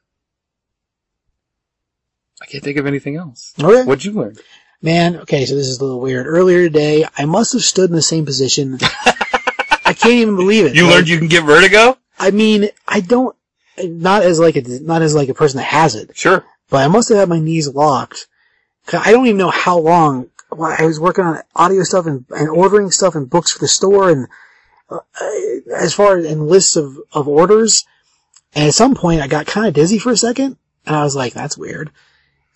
I can't think of anything else. Okay. What'd you learn? Man, okay, so this is a little weird. Earlier today, I must have stood in the same position. *laughs* I can't even believe it. You Like, learned you can get vertigo. I mean, I don't, not as like a, not as like a person that has it, Sure. but I must have had my knees locked. I don't even know how long. I was working on audio stuff and, and ordering stuff and books for the store and uh, as far as and lists of, of orders. And at some point, I got kind of dizzy for a second, and I was like, "That's weird."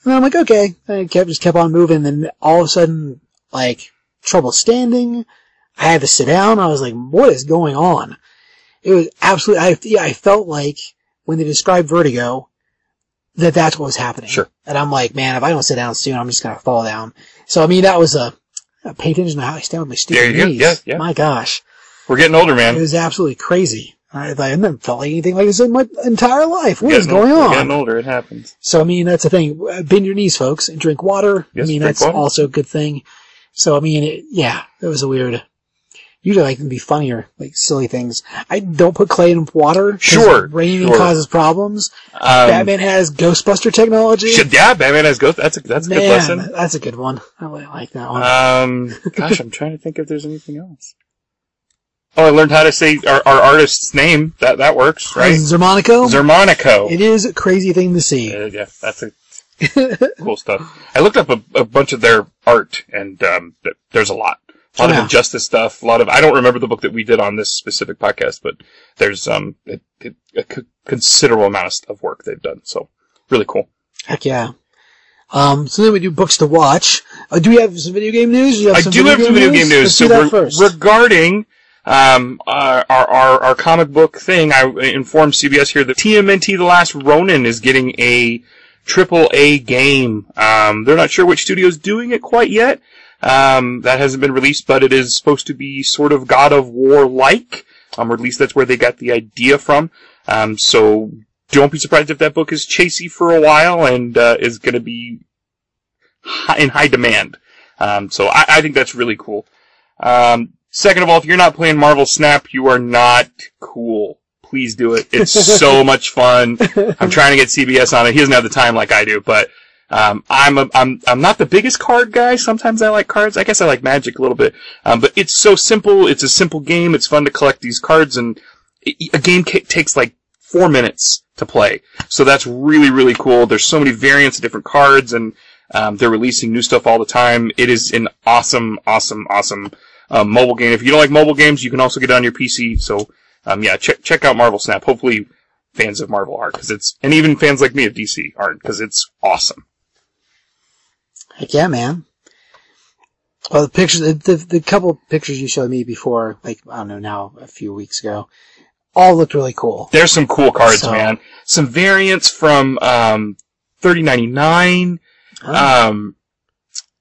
And I'm like, "Okay." I kept just kept on moving. Then all of a sudden, like trouble standing. I had to sit down. I was like, "What is going on?" It was absolutely. I yeah, I felt like when they described vertigo, that that's what was happening. Sure. And I'm like, man, if I don't sit down soon, I'm just gonna fall down. So I mean, that was a. Pay attention to how I stand with my stupid go. knees. Yeah, yeah. My gosh. We're getting older, man. It was absolutely crazy. I, I never felt like anything like this in my entire life. What is going. We're on? getting older. It happens. So I mean, that's the thing. Bend your knees, folks, and drink water. Yes, I mean, that's water. also a good thing. So I mean, it, yeah, that was a weird. Usually, I can be funnier, like silly things. I don't put clay in water. Sure, raining sure. causes problems. Um, Batman has Ghostbuster technology. Should, yeah, Batman has ghost. That's a that's a Man, good lesson. that's a good one. I really like that one. Um, *laughs* gosh, I'm trying to think if there's anything else. Oh, I learned how to say our, our artist's name. That that works, right? Xermanico. Xermanico. It is a crazy thing to see. Uh, yeah, that's a *laughs* cool stuff. I looked up a, a bunch of their art, and um, th- there's a lot. A lot of injustice stuff. A lot of I don't remember the book that we did on this specific podcast, but there's um it, considerable amount of, work they've done. So really cool. Heck yeah. Um, so then we do books to watch. Uh, do we have some video game news? I do have some video game news. Let's So do that re- first. regarding um, our, our our comic book thing, I informed CBS here that TMNT: The Last Ronin is getting a triple A game. Um, they're not sure which studio's doing it quite yet. Um, that hasn't been released, but it is supposed to be sort of God of War like. Um, or at least that's where they got the idea from. Um, so don't be surprised if that book is chasey for a while and uh, is going to be hi- in high demand. Um, so I, I think that's really cool. Um, second of all, if you're not playing Marvel Snap, you are not cool. Please do it. It's *laughs* so much fun. I'm trying to get CBS on it. He doesn't have the time like I do, but um, I'm a, I'm I'm not the biggest card guy. Sometimes I like cards. I guess I like Magic a little bit. Um, but it's so simple. It's a simple game. It's fun to collect these cards, and it, a game ca- takes like four minutes to play. So that's really really cool. There's so many variants of different cards, and um, they're releasing new stuff all the time. It is an awesome, awesome, awesome um, mobile game. If you don't like mobile games, you can also get it on your PC. So um, yeah, check check out Marvel Snap. Hopefully, fans of Marvel art because it's and even fans like me of DC art because it's awesome. Heck yeah, man. Well, the pictures, the, the, the couple pictures you showed me before, like, I don't know, now, a few weeks ago, all looked really cool. There's some cool cards, So- man. Some variants from um, 3099. Um,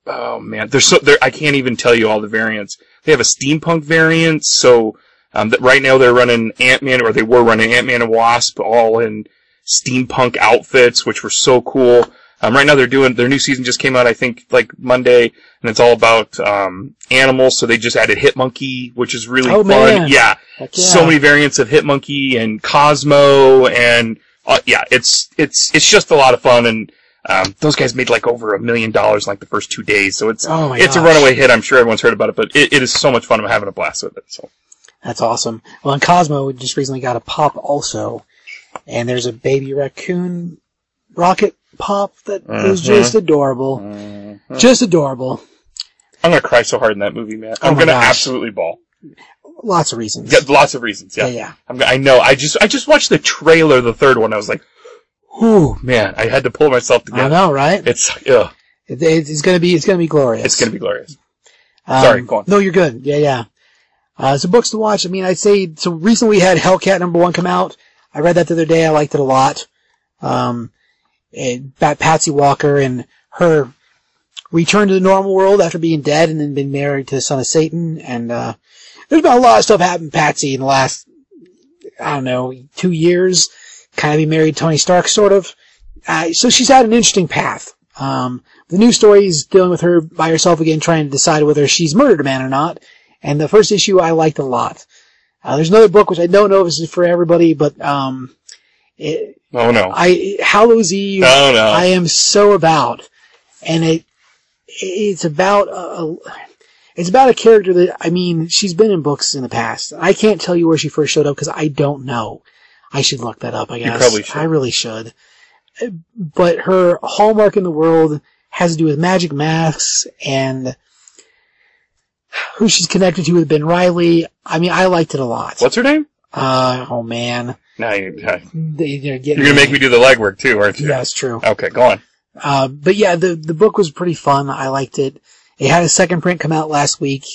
oh man, there's so there. I can't even tell you all the variants. They have a steampunk variant, so um, that right now they're running Ant Man, or they were running Ant Man and Wasp, all in steampunk outfits, which were so cool. Um, right now they're doing their new season just came out, I think, like Monday, and it's all about um, animals. So they just added Hitmonkey, which is really Oh, fun. Yeah, yeah. so many variants of Hitmonkey and Cosmo, and uh, yeah, it's it's it's just a lot of fun. And Um, those guys made like over a million dollars in like the first two days, so it's Oh it's a runaway hit. I'm sure everyone's heard about it, but it, it is so much fun. I'm having a blast with it. So That's awesome. Well, and Cosmo we just recently got a pop also, and there's a baby raccoon rocket pop that is Mhm. just adorable, Mm-hmm. just adorable. I'm gonna cry so hard in that movie, man. Oh I'm my gonna gosh. absolutely bawl. Lots of reasons. Yeah, lots of reasons. Yeah, Yeah, yeah. I'm, I know. I just I just watched the trailer, the third one. I was like, Whew. man, I had to pull myself together. I know, right? It's ugh, It, it- it's gonna be it's gonna be glorious. it's gonna be glorious. Um, Sorry, go on. No, you're good. Yeah, yeah. Uh, so books to watch. I mean, I'd say so. Recently, we had Hellcat number one come out. I read that the other day. I liked it a lot. Um, Patsy Walker and her return to the normal world after being dead and then been married to the son of Satan. And uh, there's been a lot of stuff happened Patsy in the last, I don't know, two years. Kind of be married to Tony Stark, sort of. Uh, so she's had an interesting path. Um, the new story is dealing with her by herself again, trying to decide whether she's murdered a man or not. And the first issue I liked a lot. Uh, there's another book which I don't know if this is for everybody, but um, it, Oh no. I Hallows Eve. Oh, no. I am so about, and it it's about a, a- it's about a character that I mean she's been in books in the past. I can't tell you where she first showed up because I don't know. I should look that up. I You guess probably should. I really should. But her hallmark in the world has to do with magic masks and who she's connected to with Ben Reilly. I mean, I liked it a lot. What's her name? Uh, oh man, Now you, you're They- you're gonna make me do the legwork too, aren't you? That's true. Okay, go on. Uh, but yeah, the the book was pretty fun. I liked it. It had a second print come out last week.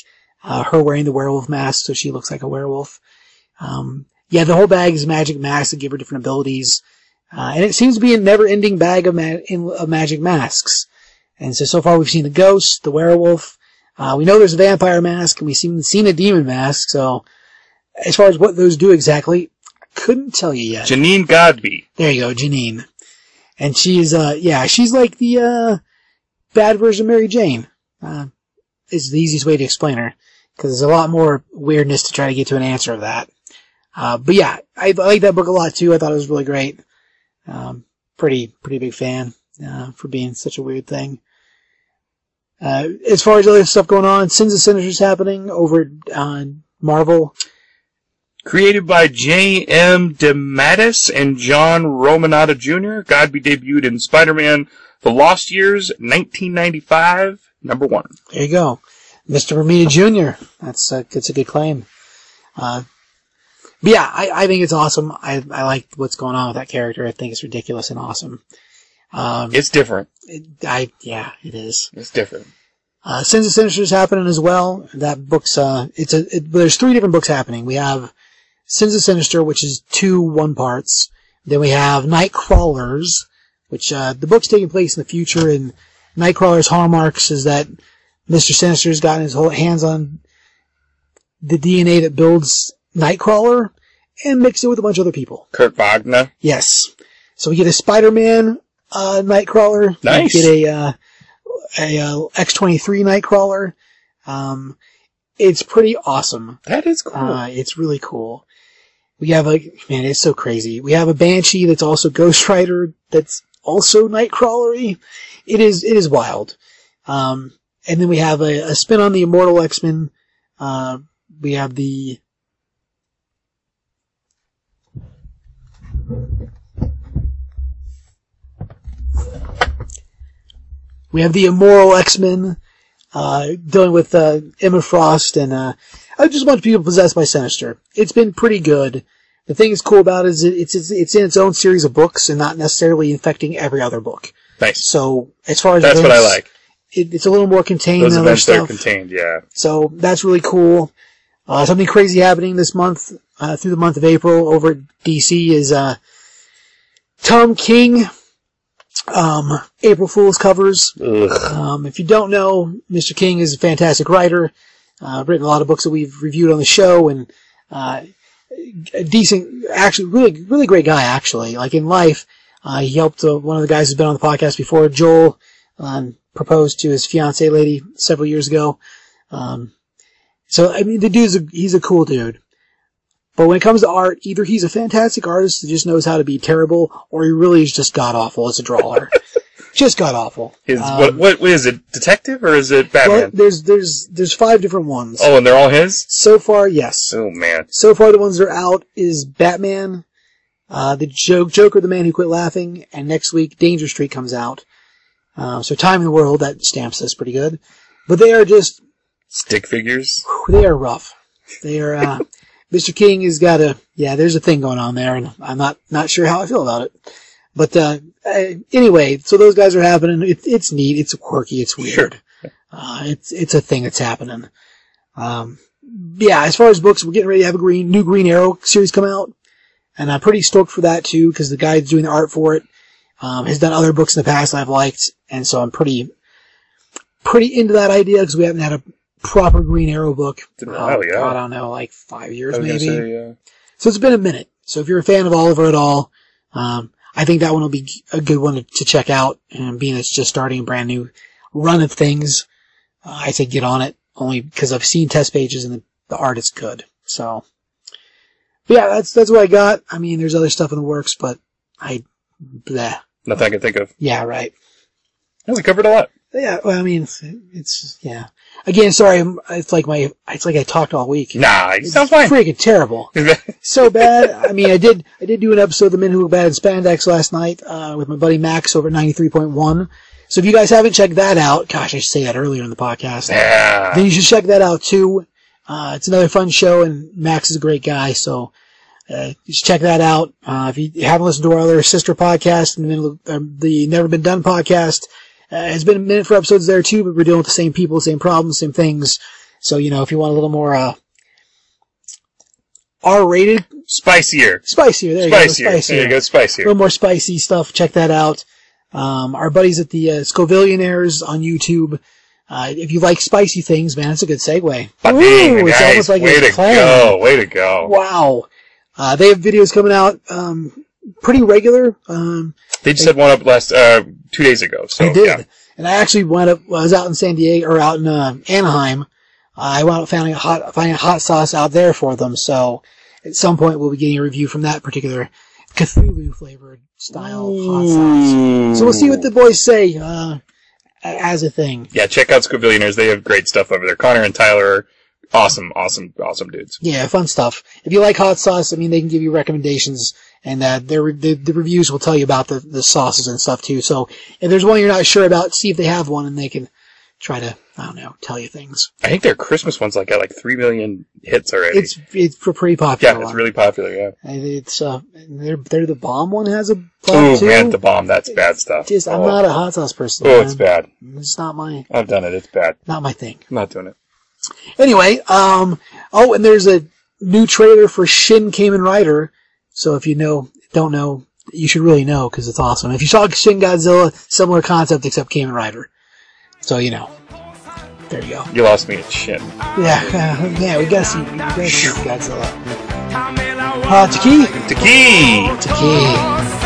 Uh, her wearing the werewolf mask, so she looks like a werewolf. Um, yeah, the whole bag is magic masks that give her different abilities, uh, and it seems to be a never-ending bag of, ma- in, of magic masks. And so so far we've seen the ghost, the werewolf. Uh, we know there's a vampire mask, and we've seen seen a demon mask. So as far as what those do exactly, couldn't tell you yet. Janine Godbe. There you go, Janine. And she's, uh, yeah, she's like the, uh, bad version of Mary Jane. Uh, is the easiest way to explain her. Cause there's a lot more weirdness to try to get to an answer of that. Uh, but yeah, I, I like that book a lot too. I thought it was really great. Um, pretty, pretty big fan, uh, for being such a weird thing. Uh, as far as other stuff going on, Sins of Sinisters happening over on Marvel. Created by J.M. DeMatteis and John Romita Jr., Godbe debuted in Spider-Man The Lost Years, 1995, number one. There you go. Mr. Romita Jr. That's a, that's a good claim. Uh, but yeah, I, I think it's awesome. I, I like what's going on with that character. I think it's ridiculous and awesome. Um, It's different. it, I, yeah, it is. It's different. Uh, Sins of Sinister is happening as well. That book's, uh, it's a, it, there's three different books happening. We have Sins of Sinister, which is two one parts. Then we have Nightcrawlers, which, uh, the book's taking place in the future and Nightcrawler's hallmarks is that Mr. Sinister's gotten his whole hands on the DNA that builds Nightcrawler and mixed it with a bunch of other people. Kurt Wagner. Yes. So we get a Spider-Man, uh, Nightcrawler. Nice. We get a, uh, a, uh, X-23 Nightcrawler. Um, it's pretty awesome. That is cool. Uh, it's really cool. We have a, man, it's so crazy. We have a Banshee that's also Ghost Rider that's also Nightcrawlery. It is, it is wild. Um, and then we have a, a spin on the Immortal X-Men. Uh, we have the, we have the Immoral X-Men, uh, dealing with, uh, Emma Frost and, uh, just a bunch of people possessed by Sinister. It's been pretty good. The thing that's cool about it is it, it's, it's, it's in its own series of books and not necessarily infecting every other book. Nice. So, as far as That's what I like. It, it's a little more contained Those than other events that are contained, yeah. So that's really cool. Uh, something crazy happening this month, uh, through the month of April over at DC is, uh, Tom King, um, April Fool's covers. Um, if you don't know, Mr. King is a fantastic writer, uh, written a lot of books that we've reviewed on the show and, uh, a decent, actually, really, really great guy, actually. Like in life, uh, he helped uh, one of the guys who's been on the podcast before, Joel, um, proposed to his fiancee lady several years ago. Um, so, I mean, the dude's a, he's a cool dude. But when it comes to art, either he's a fantastic artist who just knows how to be terrible, or he really is just god awful as a drawer. *laughs* just god awful. His Um, what, what? What is it? Detective or is it well, Batman? there's there's there's five different ones. oh, and they're all his. So far, yes. Oh man. So far, the ones that are out is Batman, uh, the joke, Joker, the Man Who Quit Laughing, and next week Danger Street comes out. Uh, so Time in the World that stamps this pretty good, but they are just Stick figures. they are rough. They are. Uh, *laughs* Mr. King has got a yeah. There's a thing going on there, and I'm not not sure how I feel about it. But uh, anyway, so those guys are happening. It, it's neat. It's quirky. It's weird. Uh, it's it's a thing that's happening. Um, yeah. As far as books, we're getting ready to have a green new Green Arrow series come out, and I'm pretty stoked for that too because the guy doing the art for it um, has done other books in the past I've liked, and so I'm pretty pretty into that idea because we haven't had a proper Green Arrow book. It's been Oh, yeah. I don't know, like five years I was gonna maybe. say, yeah. So it's been a minute. So if you're a fan of Oliver at all, um, I think that one will be a good one to, to check out. And being it's just starting a brand new run of things, uh, I say get on it only because I've seen test pages and the, the art is good. So, but yeah, that's that's what I got. I mean, there's other stuff in the works, but I, bleh. Nothing I can think of. Yeah, right. Yeah, we covered a lot. Yeah, well, I mean, it's, it's yeah. Again, sorry, it's like my, it's like I talked all week. Nah, you It's sound fine. Freaking terrible. *laughs* so bad. I mean, I did, I did do an episode of The Men Who Look Bad in Spandex last night, uh, with my buddy Max over at 93.1. So if you guys haven't checked that out, gosh, I should say that earlier in the podcast. Yeah. Then you should check that out too. Uh, it's another fun show and Max is a great guy, so, uh, you should check that out. Uh, if you haven't listened to our other sister podcast, the, Men uh, the Never Been Done podcast, uh, it's been a minute for episodes there too, but we're dealing with the same people, same problems, same things. So, you know, if you want a little more, uh, R-rated, Spicier. spicier, there Spicier. you go, spicier. There you go, A little more spicy stuff, check that out. Um, our buddies at the, uh, Scovillionaires on YouTube, uh, if you like spicy things, man, it's a good segue. Ba-ding, Ooh, it's nice. almost like Way to go. Way to go. Wow. Uh, they have videos coming out, um, pretty regular. Um, They just had one up last uh, two days ago. So I did. yeah. And I actually went up, I was out in San Diego, or out in, uh, Anaheim. I wound up finding a hot, finding a hot sauce out there for them. So at some point we'll be getting a review from that particular Cthulhu flavored style hot sauce. So we'll see what the boys say, uh, as a thing. Yeah, check out Scovillionaires. They have great stuff over there. Connor and Tyler are awesome, awesome, awesome dudes. Yeah, fun stuff. If you like hot sauce, I mean, they can give you recommendations, and uh, their the, the reviews will tell you about the, the sauces and stuff too. So if there's one you're not sure about, see if they have one, and they can try to I don't know tell you things. I think their Christmas one's like got like three million hits already. It's it's pr- pretty popular. yeah, it's one. really popular. Yeah. And It's uh, they're they're the bomb one has a bomb Oh man, the bomb. That's bad stuff. Just I'm oh. not a hot sauce person. Oh, man. it's bad. It's not my I've done it. It's bad. not my thing. I'm not doing it. Anyway, um, oh, and there's a new trailer for Shin Kamen Rider. So if you know, don't know, you should really know because it's awesome. If you saw Shin Godzilla, similar concept except Kamen Rider. So you know, there you go. You lost me at shit. Yeah, uh, *laughs* yeah, we gotta see, we gotta see Godzilla. Uh, Taki, Taki. Taki.